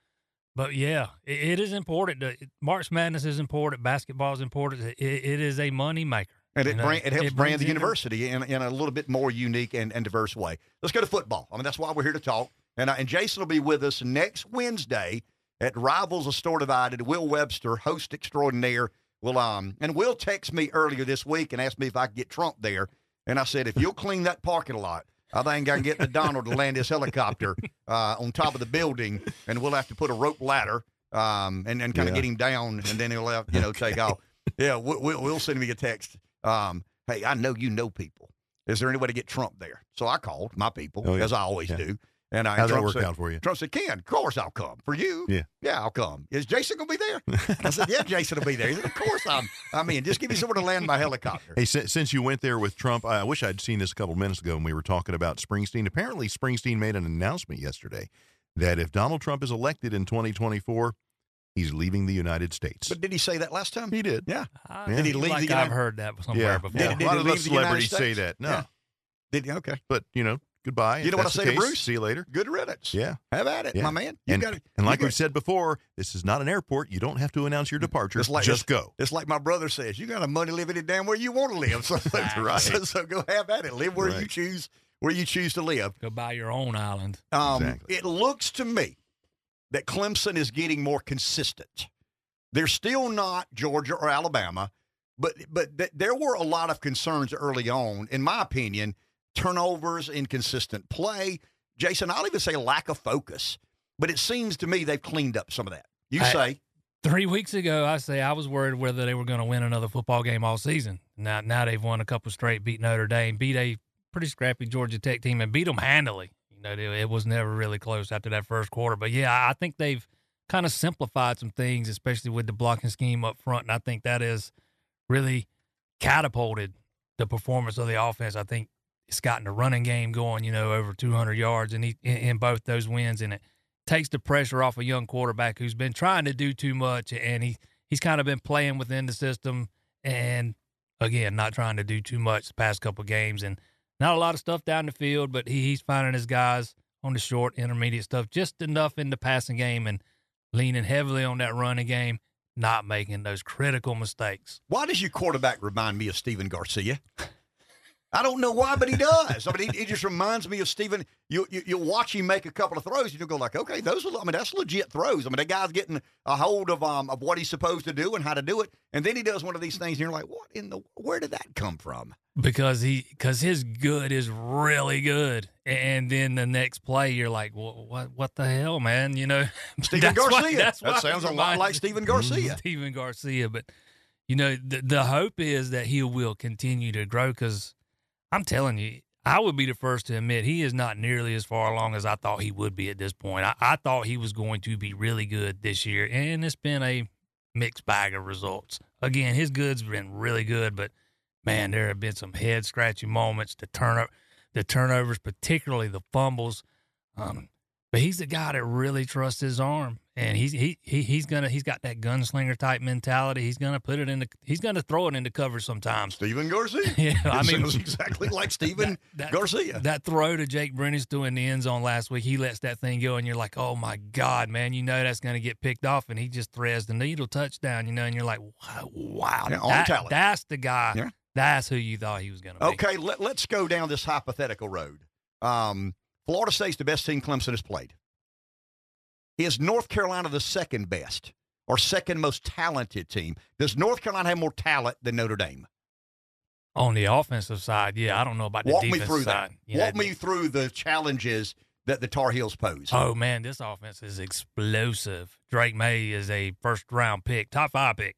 But yeah, it, it is important. To, March Madness is important. Basketball is important. It, it is a money maker. And it, You know, brand, it helps brings brand the university in, in a little bit more unique and, and diverse way. Let's go to football. I mean, that's why we're here to talk. And, uh, and Jason will be with us next Wednesday at Rivals of Store Divided. Will Webster, host extraordinaire, will um and Will text me earlier this week and asked me if I could get Trump there. And I said, if you'll clean that parking lot, I think I can get the Donald to land his helicopter uh, on top of the building, and we'll have to put a rope ladder um, and, and kind of Yeah. get him down, and then he'll have, you know take off. Yeah, Will, Will, Will send me a text. Um, hey, I know you know people. Is there any way to get Trump there? So I called my people, Oh, yeah. as I always Yeah. do. And I How'd that Trump work said, out for you? Trump said, Ken, of course I'll come. For you? Yeah. Yeah, I'll come. Is Jason going to be there? *laughs* I said, yeah, Jason will be there. He said, of course I'm. I'm in. Just give me somewhere to land my helicopter. Hey, since, since you went there with Trump, I wish I'd seen this a couple minutes ago when we were talking about Springsteen. Apparently, Springsteen made an announcement yesterday that if Donald Trump is elected in 2024, he's leaving the United States. But did he say that last time? He did. Yeah. Uh, I Did he feel leave like the I've heard that somewhere yeah, before. yeah. Did- a lot he of leave us the celebrities say that. No, Yeah. Did? Okay. but you know, goodbye. You know what I that's the say to. Bruce? See you later. Good riddance. Yeah. Have at it, Yeah. my man. You and, got it. and like we've said before, this is not an airport. You don't have to announce your departure. It's like- Just go. It's like my brother says, you got a money living it damn where you want to live. *laughs* So, *laughs* right. so, so go have at it. Live where you choose where you choose to live. Go buy your own island. Um, Exactly. It looks to me that Clemson is getting more consistent. They're still not Georgia or Alabama, but but th- there were a lot of concerns early on, in my opinion, turnovers, inconsistent play. Jason, I'll even say lack of focus. But it seems to me they've cleaned up some of that. You I- say Three weeks ago, I say I was worried whether they were going to win another football game all season. Now, now they've won a couple straight, beat Notre Dame, beat a pretty scrappy Georgia Tech team, and beat them handily. You know, it it was never really close after that first quarter. But yeah, I think they've kind of simplified some things, especially with the blocking scheme up front, and I think that has really catapulted the performance of the offense. I think it's gotten a running game going, you know, over 200 yards in, in, in both those wins, and it takes the pressure off a young quarterback who's been trying to do too much, and he he's kind of been playing within the system, and again, not trying to do too much the past couple games, and not a lot of stuff down the field, but he, he's finding his guys on the short, intermediate stuff, just enough in the passing game, and leaning heavily on that running game, not making those critical mistakes. Why does your quarterback remind me of Stephen Garcia? I don't know why, but he does. I mean, he, he just reminds me of Stephen. You, you you watch him make a couple of throws, and you go like, okay, those are. I mean, that's legit throws. I mean, that guy's getting a hold of um of what he's supposed to do and how to do it, and then he does one of these things, and you're like, what in the? Where did that come from? because he because his good is really good, and then the next play you're like, what what, what the hell, man? You know, *laughs* Stephen That's why- Garcia. that's That sounds a lot like Stephen Garcia. Stephen Garcia, but you know the the hope is that he will continue to grow because I'm telling you. I would be the first to admit he is not nearly as far along as I thought he would be at this point. I, I thought he was going to be really good this year, and it's been a mixed bag of results. Again, his good's been really good, but man, there have been some head scratching moments. The turn the turnovers, particularly the fumbles. Um, but he's the guy that really trusts his arm, and he's he, he he's gonna he's got that gunslinger type mentality. He's gonna put it in the he's gonna throw it into cover sometimes. Stephen Garcia. *laughs* yeah, I mean exactly *laughs* like Stephen Garcia. That throw to Jake Briningstool doing the end zone last week, he lets that thing go, and you're like, oh my god, man, you know that's gonna get picked off, and he just threads the needle touchdown, you know, and you're like, wow, wow, Yeah, on that- that's the guy. Yeah. That's who you thought he was gonna be. Okay, let, let's go down this hypothetical road. Um, Florida State's the best team Clemson has played. Is North Carolina the second best or second most talented team? Does North Carolina have more talent than Notre Dame? On the offensive side, yeah, I don't know about the Walk me through side. that. Walk me through the challenges that the Tar Heels pose. Oh man, this offense is explosive. Drake Maye is a first round pick, top five pick.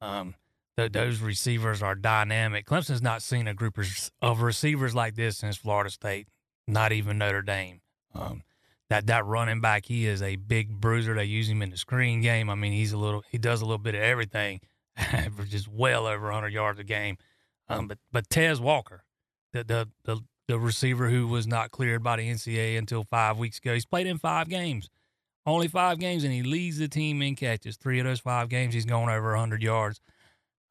Um, th- those receivers are dynamic. Clemson's not seen a group of- of receivers like this since Florida State, not even Notre Dame. Um, that that running back, he is a big bruiser. They use him in the screen game. I mean, he's a little, he does a little bit of everything, *laughs* averages well over 100 yards a game. Um, but but Tez Walker, the the the the receiver who was not cleared by the NCAA until five weeks ago. He's played in five games, only five games, and he leads the team in catches. Three of those five games, he's gone over 100 yards.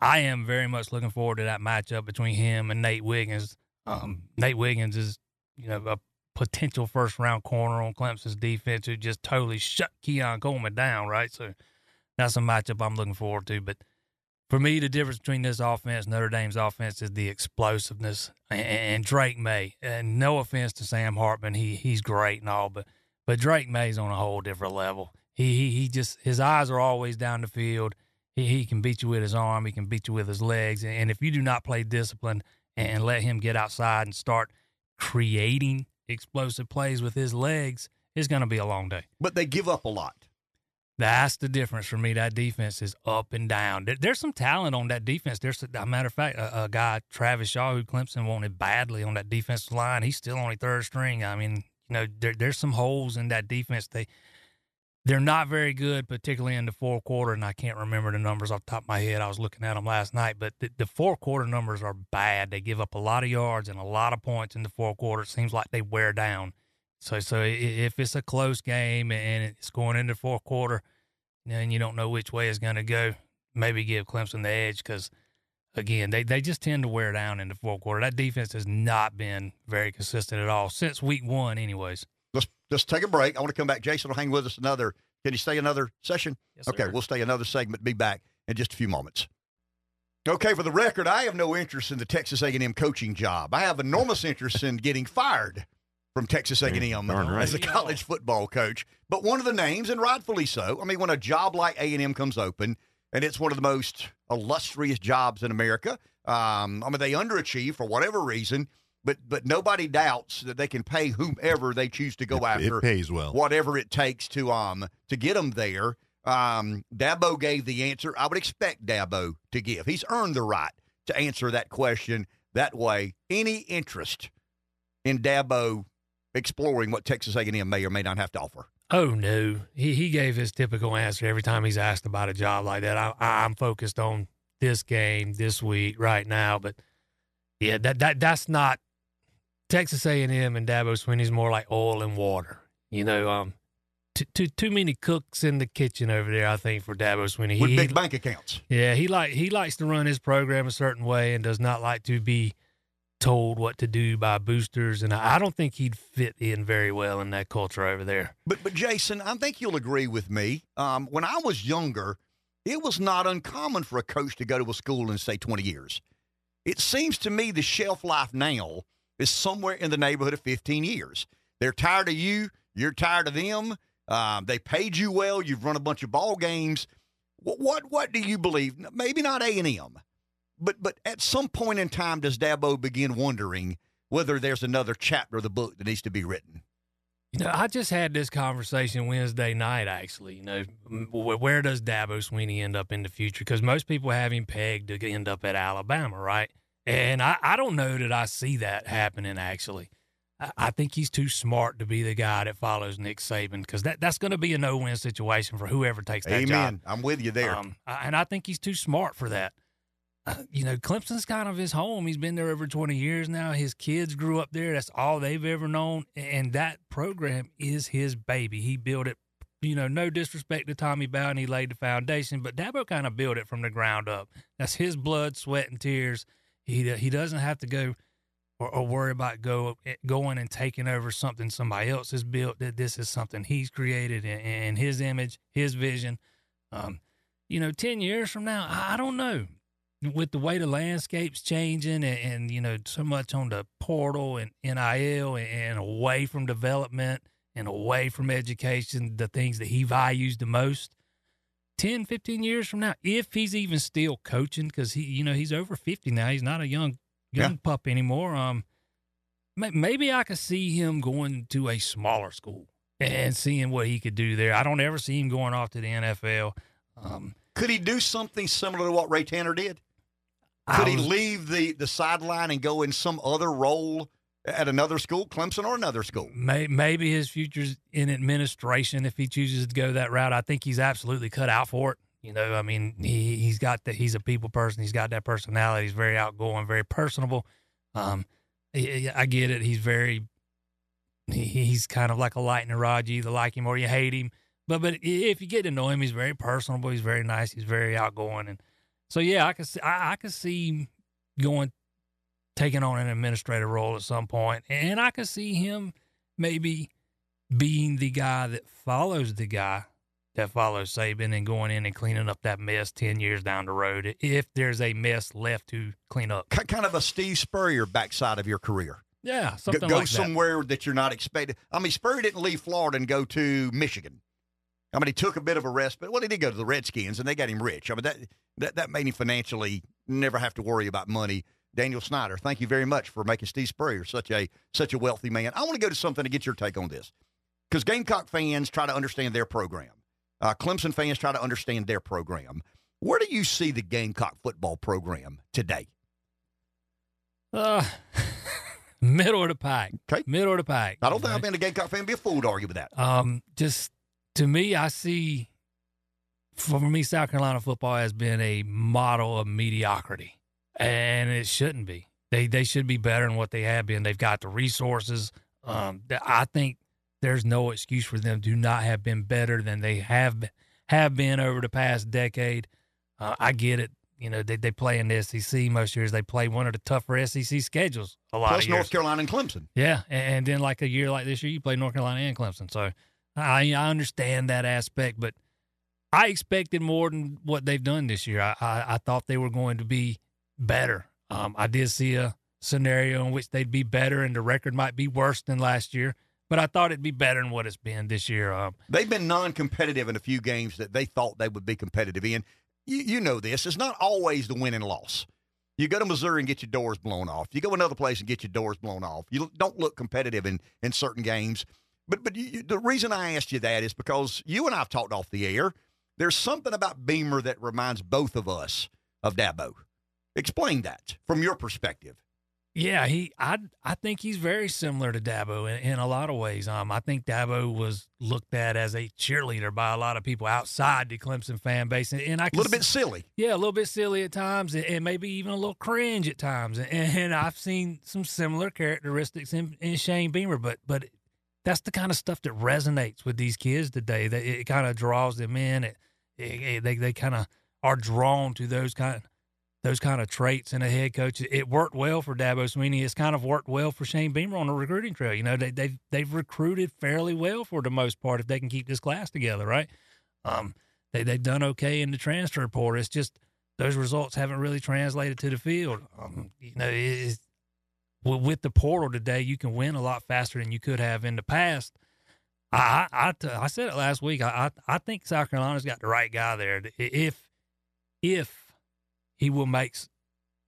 I am very much looking forward to that matchup between him and Nate Wiggins. Um, Nate Wiggins is, you know, a potential first round corner on Clemson's defense who just totally shut Keon Coleman down, right? So that's a matchup I'm looking forward to. But for me, the difference between this offense, Notre Dame's offense, is the explosiveness and, and Drake Maye. And no offense to Sam Hartman, he he's great and all, but but Drake Maye's on a whole different level. He he, he just his eyes are always down the field. He he can beat you with his arm. He can beat you with his legs. And if you do not play disciplined and let him get outside and start creating explosive plays with his legs, it's going to be a long day. But they give up a lot. That's the difference for me. That defense is up and down. There, there's some talent on that defense. There's a matter of fact, a, a guy Travis Shaw who Clemson wanted badly on that defensive line. He's still only third string. I mean, you know, there, there's some holes in that defense. They they're not very good, particularly in the fourth quarter. And I can't remember the numbers off the top of my head. I was looking at them last night, but the, the fourth quarter numbers are bad. They give up a lot of yards and a lot of points in the fourth quarter. It seems like they wear down. So, so if it's a close game and it's going into fourth quarter, and you don't know which way it's going to go, maybe give Clemson the edge because, again, they, they just tend to wear down in the fourth quarter. That defense has not been very consistent at all since week one, anyways. Let's just take a break. I want to come back. Jason will hang with us another. Can you stay another session? Yes, okay, we'll stay another segment. Be back in just a few moments. Okay, for the record, I have no interest in the Texas A&M coaching job. I have enormous interest in getting fired from Texas A&M right. as a college football coach. But one of the names, and rightfully so. I mean, when a job like A&M comes open, and it's one of the most illustrious jobs in America. Um, I mean, they underachieve for whatever reason, but but nobody doubts that they can pay whomever they choose to go It- it pays well. whatever it takes to um to get them there. Um, Dabo gave the answer. I would expect Dabo to give. He's earned the right to answer that question that way. Any interest in Dabo exploring what Texas A&M may or may not have to offer? Oh no, he he gave his typical answer every time he's asked about a job like that. I, I'm focused on this game this week right now, but yeah, that that that's not Texas A&M and Dabo Swinney's more like oil and water. You know, um, too too too many cooks in the kitchen over there. I think for Dabo Swinney, with He- big bank accounts. yeah, he like he likes to run his program a certain way and does not like to be told what to do by boosters. And I I don't think he'd fit in very well in that culture over there. But but Jason, I think you'll agree with me. Um, when I was younger, it was not uncommon for a coach to go to a school and stay 20 years. It seems to me the shelf life now is somewhere in the neighborhood of 15 years. They're tired of you. You're tired of them. Um, they paid you well. You've run a bunch of ball games. What what, what do you believe? Maybe not A and M, but but at some point in time, does Dabo begin wondering whether there's another chapter of the book that needs to be written? You know, I just had this conversation Wednesday night. Actually, you know, where does Dabo Swinney end up in the future? Because most people have him pegged to end up at Alabama, right? And I, I don't know that I see that happening. Actually, I, I think he's too smart to be the guy that follows Nick Saban because that, that's going to be a no-win situation for whoever takes that Amen. job. Amen. I'm with you there. Um, and I think he's too smart for that. Uh, you know, Clemson's kind of his home. He's been there over 20 years now. His kids grew up there. That's all they've ever known. And that program is his baby. He built it, you know, no disrespect to Tommy Bowden. He laid the foundation, but Dabo kind of built it from the ground up. That's his blood, sweat, and tears. He, he doesn't have to go or, or worry about go going and taking over something somebody else has built. That this is something he's created in, in his image, his vision. Um, you know, ten years from now, I don't know. With the way the landscape's changing, and, and you know, so much on the portal and NIL, and, and away from development and away from education, the things that he values the most. 10, 15 years from now, if he's even still coaching, because he, you know, he's over 50 now. He's not a young young Yeah. pup anymore. Um, may- maybe I could see him going to a smaller school and seeing what he could do there. I don't ever see him going off to the NFL. Um, Could he do something similar to what Ray Tanner did? Could he leave the, the sideline and go in some other role at another school, Clemson or another school? Maybe his future's in administration if he chooses to go that route. I think he's absolutely cut out for it. You know, I mean, he he's got that. He's a people person. He's got that personality. He's very outgoing, very personable. Um, I get it. He's very. He, he's kind of like a lightning rod. You either like him or you hate him. But but if you get to know him, he's very personable. He's very nice. He's very outgoing, and so yeah, I can see I, I can see going taking on an administrative role at some point, and I can see him maybe being the guy that follows the guy that follows Saban and going in and cleaning up that mess ten years down the road if there's a mess left to clean up. Kind of a Steve Spurrier backside of your career. Yeah, Go, something go like that. somewhere that. you're not expected. I mean, Spurrier didn't leave Florida and go to Michigan. I mean, he took a bit of a respite. Well, he did go to the Redskins, and they got him rich. I mean, that that, that made him financially never have to worry about money. Daniel Snyder, thank you very much for making Steve Spurrier such a such a wealthy man. I want to go to something to get your take on this, because Gamecock fans try to understand their program. Uh, Clemson fans try to understand their program. Where do you see the Gamecock football program today? Uh, *laughs* middle of the pack. Okay. Middle of the pack. I don't think I've been a Gamecock fan. Be a fool to argue with that. Um, just to me, I see for me, South Carolina football has been a model of mediocrity, and it shouldn't be. They they should be better than what they have been. They've got the resources. Um, I think there's no excuse for them to not have been better than they have have been over the past decade. Uh, I get it. You know, they, they play in the SEC most years. They play one of the tougher SEC schedules a lot Plus of years. North Carolina and Clemson. Yeah, and, and then like a year like this year, you play North Carolina and Clemson. So I I understand that aspect, but I expected more than what they've done this year. I I, I thought they were going to be better. Um, I did see a scenario in which they'd be better, and the record might be worse than last year. But I thought it'd be better than what it's been this year. Um, They've been non-competitive in a few games that they thought they would be competitive in. You, you know this. It's not always the win and loss. You go to Missouri and get your doors blown off. You go another place and get your doors blown off. You don't look competitive in, in certain games. But but you- the reason I asked you that is because you and I've talked off the air. There's something about Beamer that reminds both of us of Dabo. Explain that from your perspective. Yeah, he. I I think he's very similar to Dabo in, in a lot of ways. Um, I think Dabo was looked at as a cheerleader by a lot of people outside the Clemson fan base, and, and I A little bit silly. Yeah, a little bit silly at times, and, and maybe even a little cringe at times. And, and I've seen some similar characteristics in, in Shane Beamer, but but that's the kind of stuff that resonates with these kids today. That it, kind of draws them in. It, it- it- they they kind of are drawn to those kind those kind of traits in a head coach. It worked well for Dabo Swinney. It's kind of worked well for Shane Beamer on the recruiting trail. You know, they, they've they've recruited fairly well for the most part if they can keep this class together, right? Um, they they've done okay in the transfer portal. It's just those results haven't really translated to the field. Um, you know, it's, with, the portal today, you can win a lot faster than you could have in the past. I I said it last week. I, I I think South Carolina's got the right guy there. If if he will make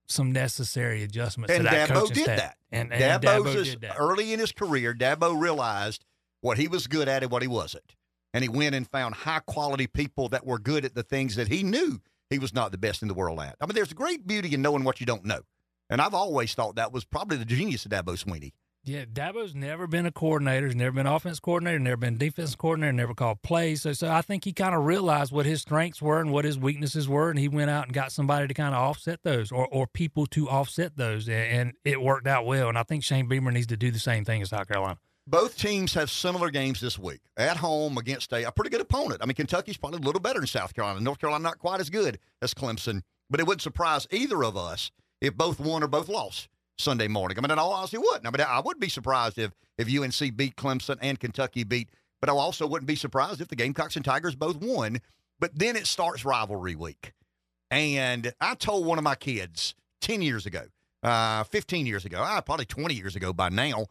some necessary adjustments And to that Dabo did staff. that. And, and Dabo's Dabo did that. early in his career, Dabo realized what he was good at and what he wasn't. And he went and found high quality people that were good at the things that he knew he was not the best in the world at. I mean, there's a great beauty in knowing what you don't know. And I've always thought that was probably the genius of Dabo Swinney. Yeah, Dabo's never been a coordinator. He's never been offense coordinator. Never been defense coordinator. Never called plays. So, so I think he kind of realized what his strengths were and what his weaknesses were, and he went out and got somebody to kind of offset those, or or people to offset those, and, it worked out well. And I think Shane Beamer needs to do the same thing in South Carolina. Both teams have similar games this week at home against a, a pretty good opponent. I mean, Kentucky's probably a little better than South Carolina. North Carolina not quite as good as Clemson, but it wouldn't surprise either of us if both won or both lost Sunday morning. I mean, in all honesty, it wouldn't. I mean, I wouldn't be surprised if if UNC beat Clemson and Kentucky beat, but I also wouldn't be surprised if the Gamecocks and Tigers both won. But then it starts rivalry week, and I told one of my kids ten years ago, uh, fifteen years ago, uh, probably twenty years ago by now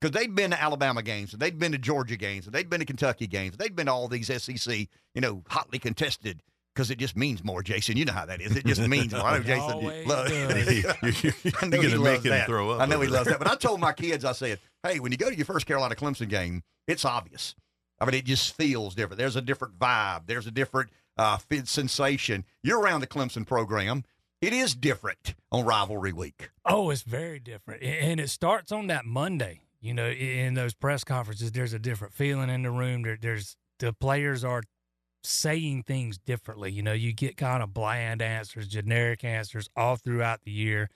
because they'd been to Alabama games and they'd been to Georgia games and they'd been to Kentucky games. They'd been to all these SEC, you know, hotly contested because it just means more, Jason. You know how that is. It just means more. I know Jason. Always loves- does. *laughs* I know You're he loves that. throw up I know he over loves that. that. But I told my kids, I said, hey, when you go to your first Carolina Clemson game, it's obvious. I mean, it just feels different. There's a different vibe. There's a different uh, fit sensation. You're around the Clemson program. It is different on rivalry week. Oh, it's very different, and it starts on that Monday. You know, in those press conferences, there's a different feeling in the room. There, there's the players are saying things differently. You know, you get kind of bland answers, generic answers all throughout the year.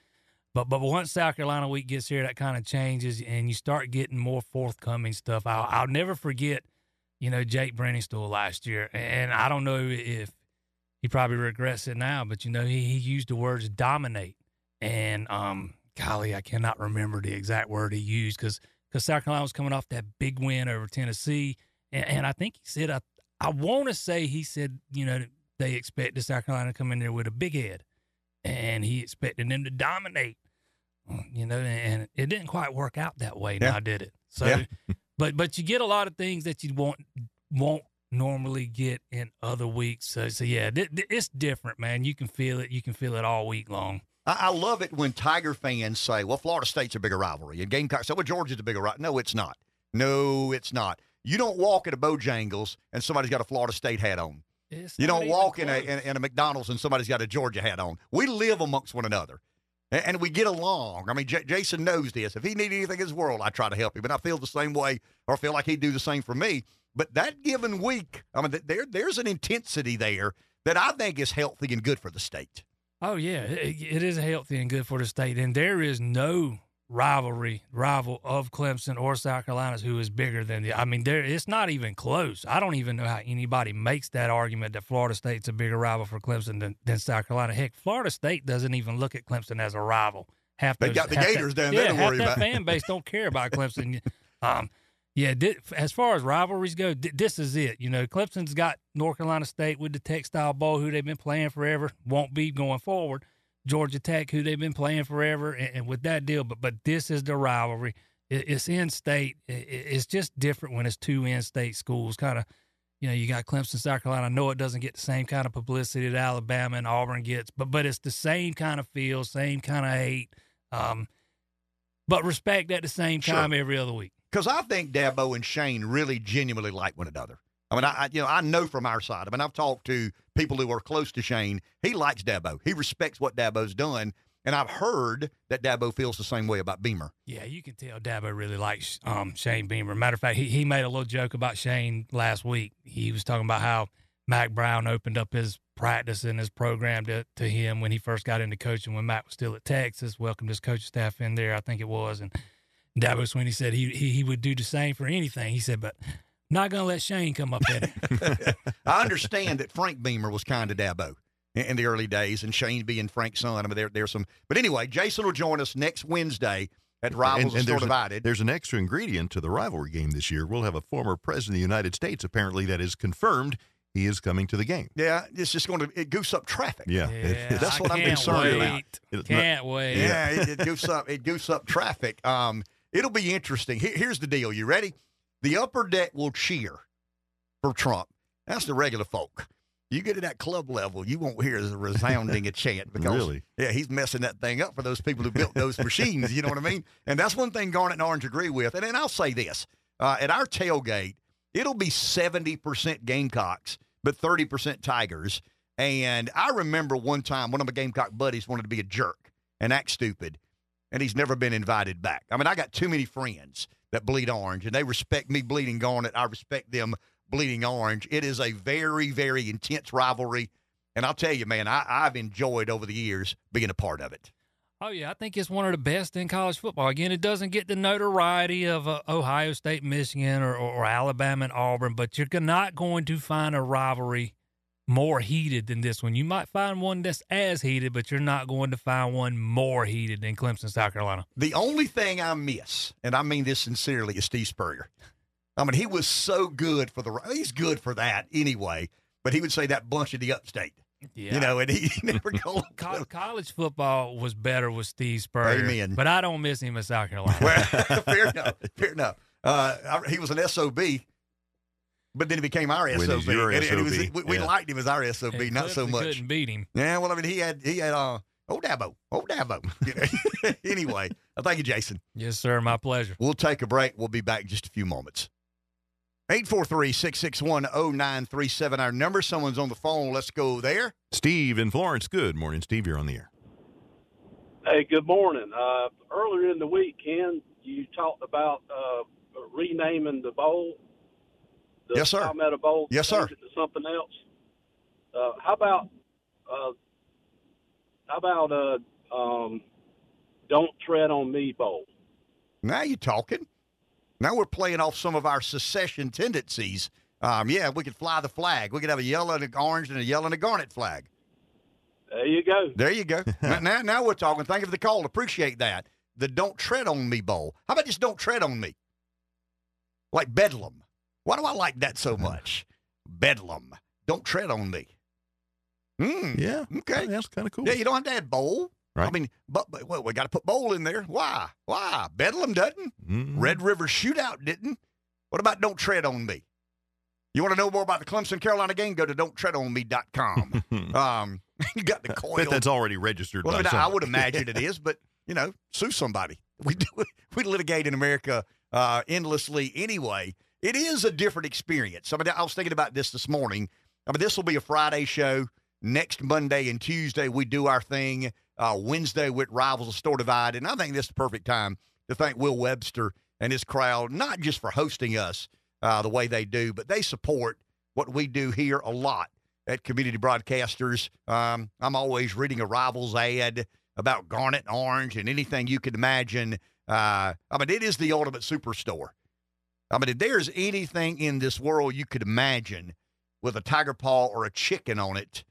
But but once South Carolina week gets here, that kind of changes, and you start getting more forthcoming stuff. I'll, I'll never forget, you know, Jake Briningstool last year, and I don't know if he probably regrets it now, but you know, he, he used the words dominate and um, golly, I cannot remember the exact word he used because because South Carolina was coming off that big win over Tennessee, and, and I think he said I I want to say he said you know they expected South Carolina to come in there with a big head, and he expected them to dominate, you know, and it didn't quite work out that way. Yeah. Now did it? So, Yeah. but but you get a lot of things that you won't won't normally get in other weeks. So so yeah, th- th- it's different, man. You can feel it. You can feel it all week long. I, I love it when Tiger fans say, well, Florida State's a bigger rivalry. And Gamecocks say, well, Georgia's a bigger rivalry. No, it's not. No, it's not. You don't walk at a Bojangles and somebody's got a Florida State hat on. It's you don't walk in a, in, in a McDonald's and somebody's got a Georgia hat on. We live amongst one another. A- And we get along. I mean, J- Jason knows this. If he needs anything in his world, I try to help him, and I feel the same way, or feel like he'd do the same for me. But that given week, I mean, there there's an intensity there that I think is healthy and good for the state. Oh yeah, it, it is healthy and good for the state, and there is no rivalry rival of Clemson or South Carolina's who is bigger than the. I mean, there it's not even close. I don't even know how anybody makes that argument that Florida State's a bigger rival for Clemson than, than South Carolina. Heck, Florida State doesn't even look at Clemson as a rival. Half They got the Gators that, down there Yeah, to half worry that about. fan base don't care about Clemson. *laughs* Um, yeah, thi- as far as rivalries go, thi- this is it. You know, Clemson's got North Carolina State with the Textile Bowl, who they've been playing forever, won't be going forward. Georgia Tech, who they've been playing forever, and, and with that deal. But but this is the rivalry. It, it's in state. It, it- it's just different when it's two in state schools. Kind of, you know, you got Clemson, South Carolina. I know it doesn't get the same kind of publicity that Alabama and Auburn gets, but but it's the same kind of feel, same kind of hate, um, but respect at the same Sure. time every other week. because I think Dabo and Shane really genuinely like one another. I mean, I, I you know I know from our side. I mean, I've talked to people who are close to Shane. He likes Dabo. He respects what Dabo's done, And I've heard that Dabo feels the same way about Beamer. Yeah, you can tell Dabo really likes um, Shane Beamer. Matter of fact, he, he made a little joke about Shane last week. He was talking about how Mack Brown opened up his practice and his program to, to him when he first got into coaching when Mack was still at Texas, welcomed his coaching staff in there, I think it was. And Dabo Swinney said he, he, he would do the same for anything. He said, but not going to let Shane come up in it. *laughs* I understand that Frank Beamer was kind of Dabo in, in the early days, and Shane being Frank's son. I mean, there, there's some. But anyway, Jason will join us next Wednesday at Rivals and, and there's, Divided. A, there's an extra ingredient to the rivalry game this year. We'll have a former president of the United States, apparently, that is confirmed he is coming to the game. Yeah, it's just going to it goose up traffic. Yeah, yeah *laughs* that's what I I'm concerned wait. about. It's can't not, wait. Yeah, it, it goose up it goose up traffic. Um, it'll be interesting. Here, here's the deal. You ready? The upper deck will cheer for Trump. That's the regular folk. You get to that club level, you won't hear as resounding a *laughs* chant because really? yeah, he's messing that thing up for those people who built those machines. You know what I mean? And that's one thing Garnet and Orange agree with. And then I'll say this: uh, at our tailgate, it'll be seventy percent Gamecocks but 30% Tigers. And I remember one time one of my Gamecock buddies wanted to be a jerk and act stupid, and he's never been invited back. I mean, I got too many friends that bleed orange, and they respect me bleeding garnet. I respect them bleeding orange. It is a very, very intense rivalry. And I'll tell you, man, I, I've enjoyed over the years being a part of it. Oh yeah, I think it's one of the best in college football. Again, it doesn't get the notoriety of uh, Ohio State, Michigan, or, or, or, Alabama and Auburn, but you're not going to find a rivalry more heated than this one. You might find one that's as heated, but you're not going to find one more heated than Clemson, South Carolina. The only thing I miss, and I mean this sincerely, is Steve Spurrier. I mean, he was so good for the. He's good for that anyway, but he would say that bunch of the upstate. Yeah. You know, and he *laughs* never college football was better with Steve Spurrier. Amen. But I don't miss him in South Carolina. well, *laughs* *laughs* fair enough. Fair enough. Uh, I, he was an SOB, but then he became our When SOB. your and, and he was, we, we yeah. liked him as our SOB, And not so much. Couldn't beat him. Yeah, well, I mean, he had he had uh, old Dabo, old Dabo. You *laughs* know? anyway, uh, thank you, Jason. Yes, sir. My pleasure. We'll take a break. We'll be back in just a few moments. 843-661-0937, our number. Someone's on the phone. Let's go there. Steve in Florence. Good morning, Steve. You're on the air. Hey, good morning. Uh, earlier in the week, Ken, you talked about uh, renaming the bowl. The Yes, sir. Palmetto Bowl. Yes, sir. To something else. Uh, how about uh, how about uh, um, Don't Tread on Me Bowl? Now you're talking. Now we're playing off some of our secession tendencies. Um, yeah, we could fly the flag. We could have a yellow and an orange and a yellow and a garnet flag. There you go. There you go. *laughs* now, now, now we're talking. Thank you for the call. Appreciate that. The Don't Tread on Me Bowl. How about just Don't Tread on Me? Like Bedlam. Why do I like that so much? Bedlam. Don't tread on me. Hmm. Yeah. Okay. That's kind of cool. Yeah, you don't have to add bowl. Right. I mean, but, but well, we got to put bowl in there. Why? Why? Bedlam doesn't. Mm-hmm. Red River Shootout didn't. What about Don't Tread on Me? You want to know more about the Clemson Carolina game? Go to don'ttreadonme.com. *laughs* um, *laughs* you got the coil. Bet that's already registered Well, I, mean, I would imagine it is, but you know, sue somebody. *laughs* We do. We litigate in America uh, endlessly anyway. It is a different experience. I mean, I was thinking about this this morning. I mean, this will be a Friday show. Next Monday and Tuesday, we do our thing. Uh, Wednesday with Rivals of Store Divide, and I think this is the perfect time to thank Will Webster and his crowd, not just for hosting us uh, the way they do, but they support what we do here a lot at Community Broadcasters. Um, I'm always reading a Rivals ad about Garnet Orange and anything you can imagine. Uh, I mean, it is the ultimate superstore. I mean, if there's anything in this world you could imagine with a tiger paw or a chicken on it,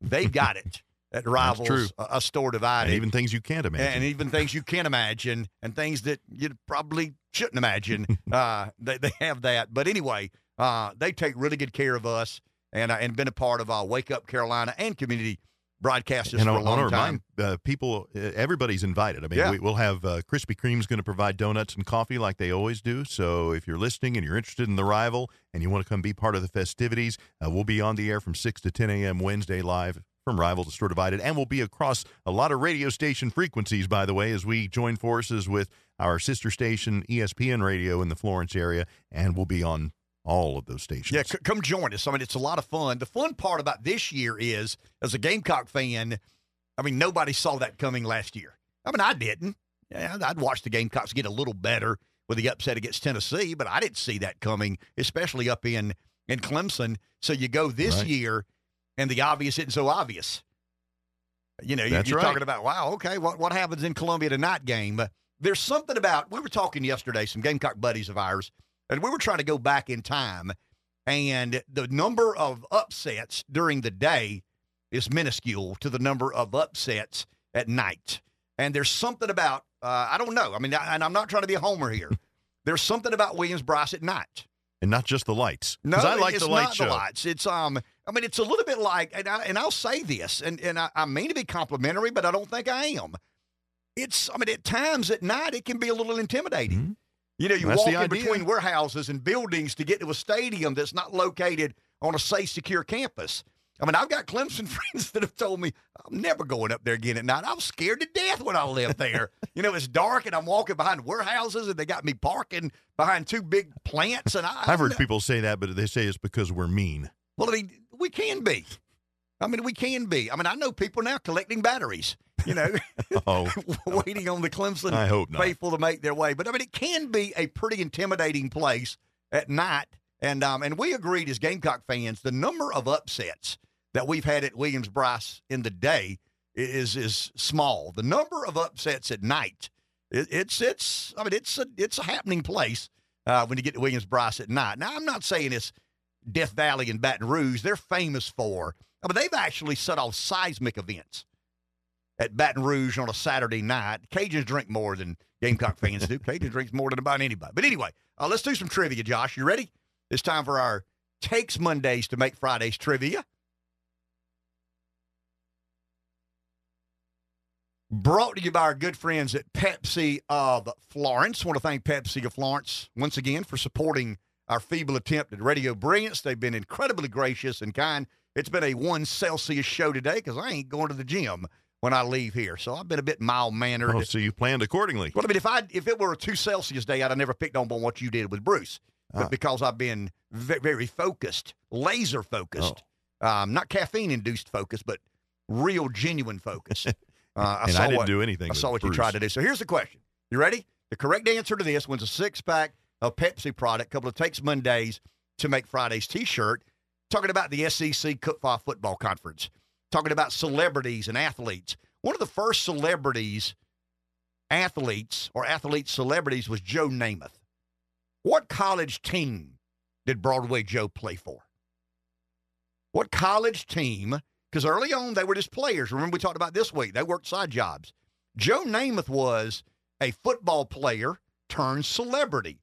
they've *laughs* got it at Rivals, true. A, a store divided. And even things you can't imagine. And even things you can't imagine, and things that you probably shouldn't imagine. *laughs* uh, they, they have that. But anyway, uh, they take really good care of us and uh, and been a part of uh, Wake Up Carolina and community broadcasters and for I a long want to time. remind uh, people, uh, everybody's invited. I mean, Yeah. we, we'll have uh, Krispy Kreme's going to provide donuts and coffee like they always do. So if you're listening and you're interested in the rival and you want to come be part of the festivities, uh, we'll be on the air from 6 to 10 a.m. Wednesday live from Rival to Store Divided. And we'll be across a lot of radio station frequencies, by the way, as we join forces with our sister station, ESPN Radio, in the Florence area. And we'll be on all of those stations. Yeah, c- come join us. I mean, it's a lot of fun. The fun part about this year is, as a Gamecock fan, I mean, nobody saw that coming last year. I mean, I didn't. Yeah, I'd watched the Gamecocks get a little better with the upset against Tennessee, but I didn't see that coming, especially up in in Clemson. So you go this Right. year, and the obvious isn't so obvious. You know, That's you're right. talking about wow, okay, what what happens in Columbia tonight game? There's something about we were talking yesterday, some Gamecock buddies of ours, and we were trying to go back in time, and the number of upsets during the day is minuscule to the number of upsets at night. And there's something about uh, I don't know. I mean, I, and I'm not trying to be a homer here. *laughs* there's something about Williams Brice at night. and not just the lights. No, I like it's the light not show. the lights. It's um. I mean, it's a little bit like, and I, and I'll say this, and and I, I mean to be complimentary, but I don't think I am. It's. I mean, at times at night it can be a little intimidating. You know, you. That's walk in between warehouses and buildings to get to a stadium that's not located on a safe, secure campus. I mean, I've got Clemson *laughs* friends that have told me I'm never going up there again at night. I was scared to death when I lived there. *laughs* you know, it's dark and I'm walking behind warehouses and they got me parking behind two big plants. And I, I've heard people say that, but they say it's because we're mean. well, I mean, we can be. I mean, we can be. I mean, I know people now collecting batteries, you know, *laughs* Oh, *laughs* waiting on the Clemson I hope not. faithful to make their way. But I mean, it can be a pretty intimidating place at night. And um, and we agreed as Gamecock fans, the number of upsets that we've had at Williams Brice in the day is is small. The number of upsets at night, it, it's it's. I mean, it's a it's a happening place uh, when you get to Williams Brice at night. Now, I'm not saying it's Death Valley and Baton Rouge. They're famous for. I mean, they've actually set off seismic events at Baton Rouge on a Saturday night. Cajuns drink more than Gamecock fans do. *laughs* Cajuns drinks more than about anybody. But anyway, uh, let's do some trivia, Josh. You ready? It's time for our Takes Mondays to make Fridays trivia. Brought to you by our good friends at Pepsi of Florence. want to thank Pepsi of Florence once again for supporting our feeble attempt at radio brilliance. They've been incredibly gracious and kind. It's been a one Celsius show today because I ain't going to the gym when I leave here, so I've been a bit mild mannered. Oh, so you planned accordingly. Well, I mean, if I if it were a two Celsius day, I'd have never picked on on what you did with Bruce. But Ah. because I've been ve- very focused, laser focused, Oh. um, not caffeine induced focus, but real genuine focus. *laughs* Uh, I And saw I didn't what, do anything I saw what you tried to do. So here's the question: You ready? The correct answer to this wins a six pack of Pepsi product. Couple of takes Mondays to make Fridays T-shirt. Talking about the SEC Football Conference. Talking about celebrities and athletes. One of the first celebrities, athletes or athlete celebrities was Joe Namath. What college team did Broadway Joe play for? What college team? Because early on they were just players. Remember we talked about this week. They worked side jobs. Joe Namath was a football player turned celebrity.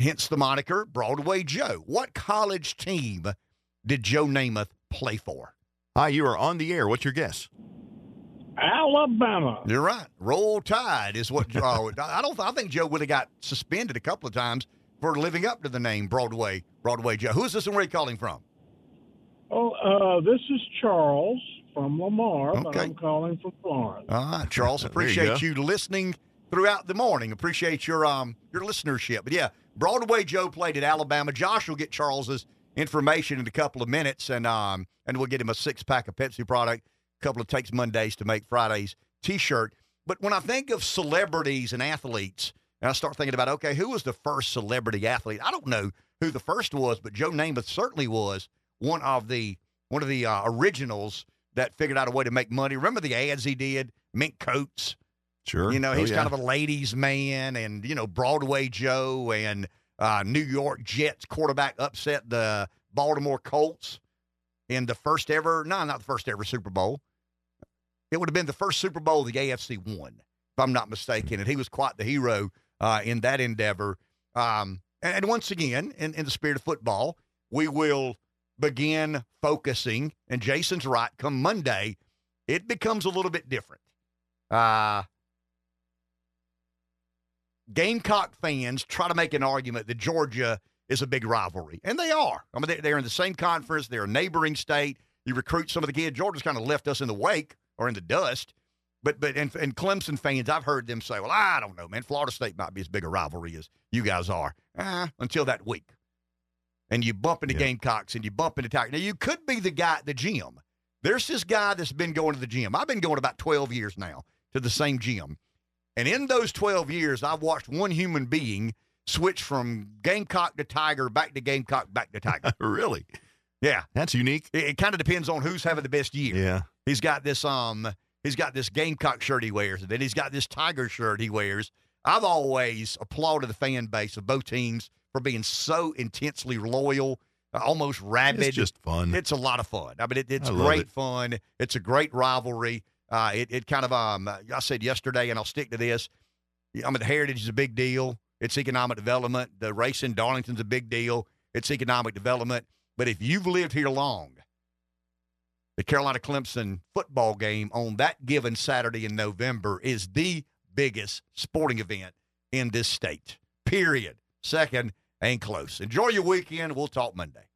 Hence the moniker Broadway Joe. What college team did Joe Namath play for? Hi, you are on the air. What's your guess? Alabama. You're right. Roll Tide is what. Uh, I don't. I think Joe would have got suspended a couple of times for living up to the name Broadway. Broadway Joe. Who is this and where are you calling from? Oh, uh, this is Charles from Lamar, but Okay. I'm calling from Florence. All right, Charles. *laughs* There you Appreciate you, listening throughout the morning. Appreciate your um your listenership. But yeah, Broadway Joe played at Alabama. Josh will get Charles's information in a couple of minutes, and um and we'll get him a six pack of Pepsi product. A couple of takes Mondays to make Fridays T-shirt. But when I think of celebrities and athletes, and I start thinking about okay, who was the first celebrity athlete? I don't know who the first was, but Joe Namath certainly was one of the one of the uh, originals that figured out a way to make money. Remember the ads he did, mink coats. Sure. You know, Oh, he's yeah. kind of a ladies' man, and you know Broadway Joe and uh, New York Jets quarterback upset the Baltimore Colts in the first ever. No, not the first ever Super Bowl. It would have been the first Super Bowl the AFC won, if I'm not mistaken, and he was quite the hero uh, in that endeavor. Um, and, and once again, in, in the spirit of football, we will begin focusing. And Jason's right. Come Monday, it becomes a little bit different. Uh, Gamecock fans try to make an argument that Georgia is a big rivalry, and they are. I mean, they- they're in the same conference. They're a neighboring state. You recruit some of the kids. Georgia's kind of left us in the wake or in the dust. But but and, and Clemson fans, I've heard them say, "Well, I don't know, man. Florida State might be as big a rivalry as you guys are." Uh, until that week, and you bump into Yeah. Gamecocks and you bump into Tigers. Now you could be the guy at the gym There's this guy that's been going to the gym. I've been going about 12 years now to the same gym. And in those 12 years, I've watched one human being switch from Gamecock to Tiger, back to Gamecock, back to Tiger. *laughs* really? Yeah. That's unique. It, it kind of depends on who's having the best year. Yeah. He's got this um he's got this Gamecock shirt he wears, and then he's got this Tiger shirt he wears. I've always applauded the fan base of both teams for being so intensely loyal, almost rabid. It's just fun. It's a lot of fun. I mean, it, it's great it. fun. It's a great rivalry. Uh, it, it kind of um I said yesterday, and I'll stick to this. I mean, heritage is a big deal. It's economic development. The race in Darlington's a big deal. It's economic development. But if you've lived here long, the Carolina Clemson football game on that given Saturday in November is the biggest sporting event in this state. Period. Second and close. Enjoy your weekend. We'll talk Monday.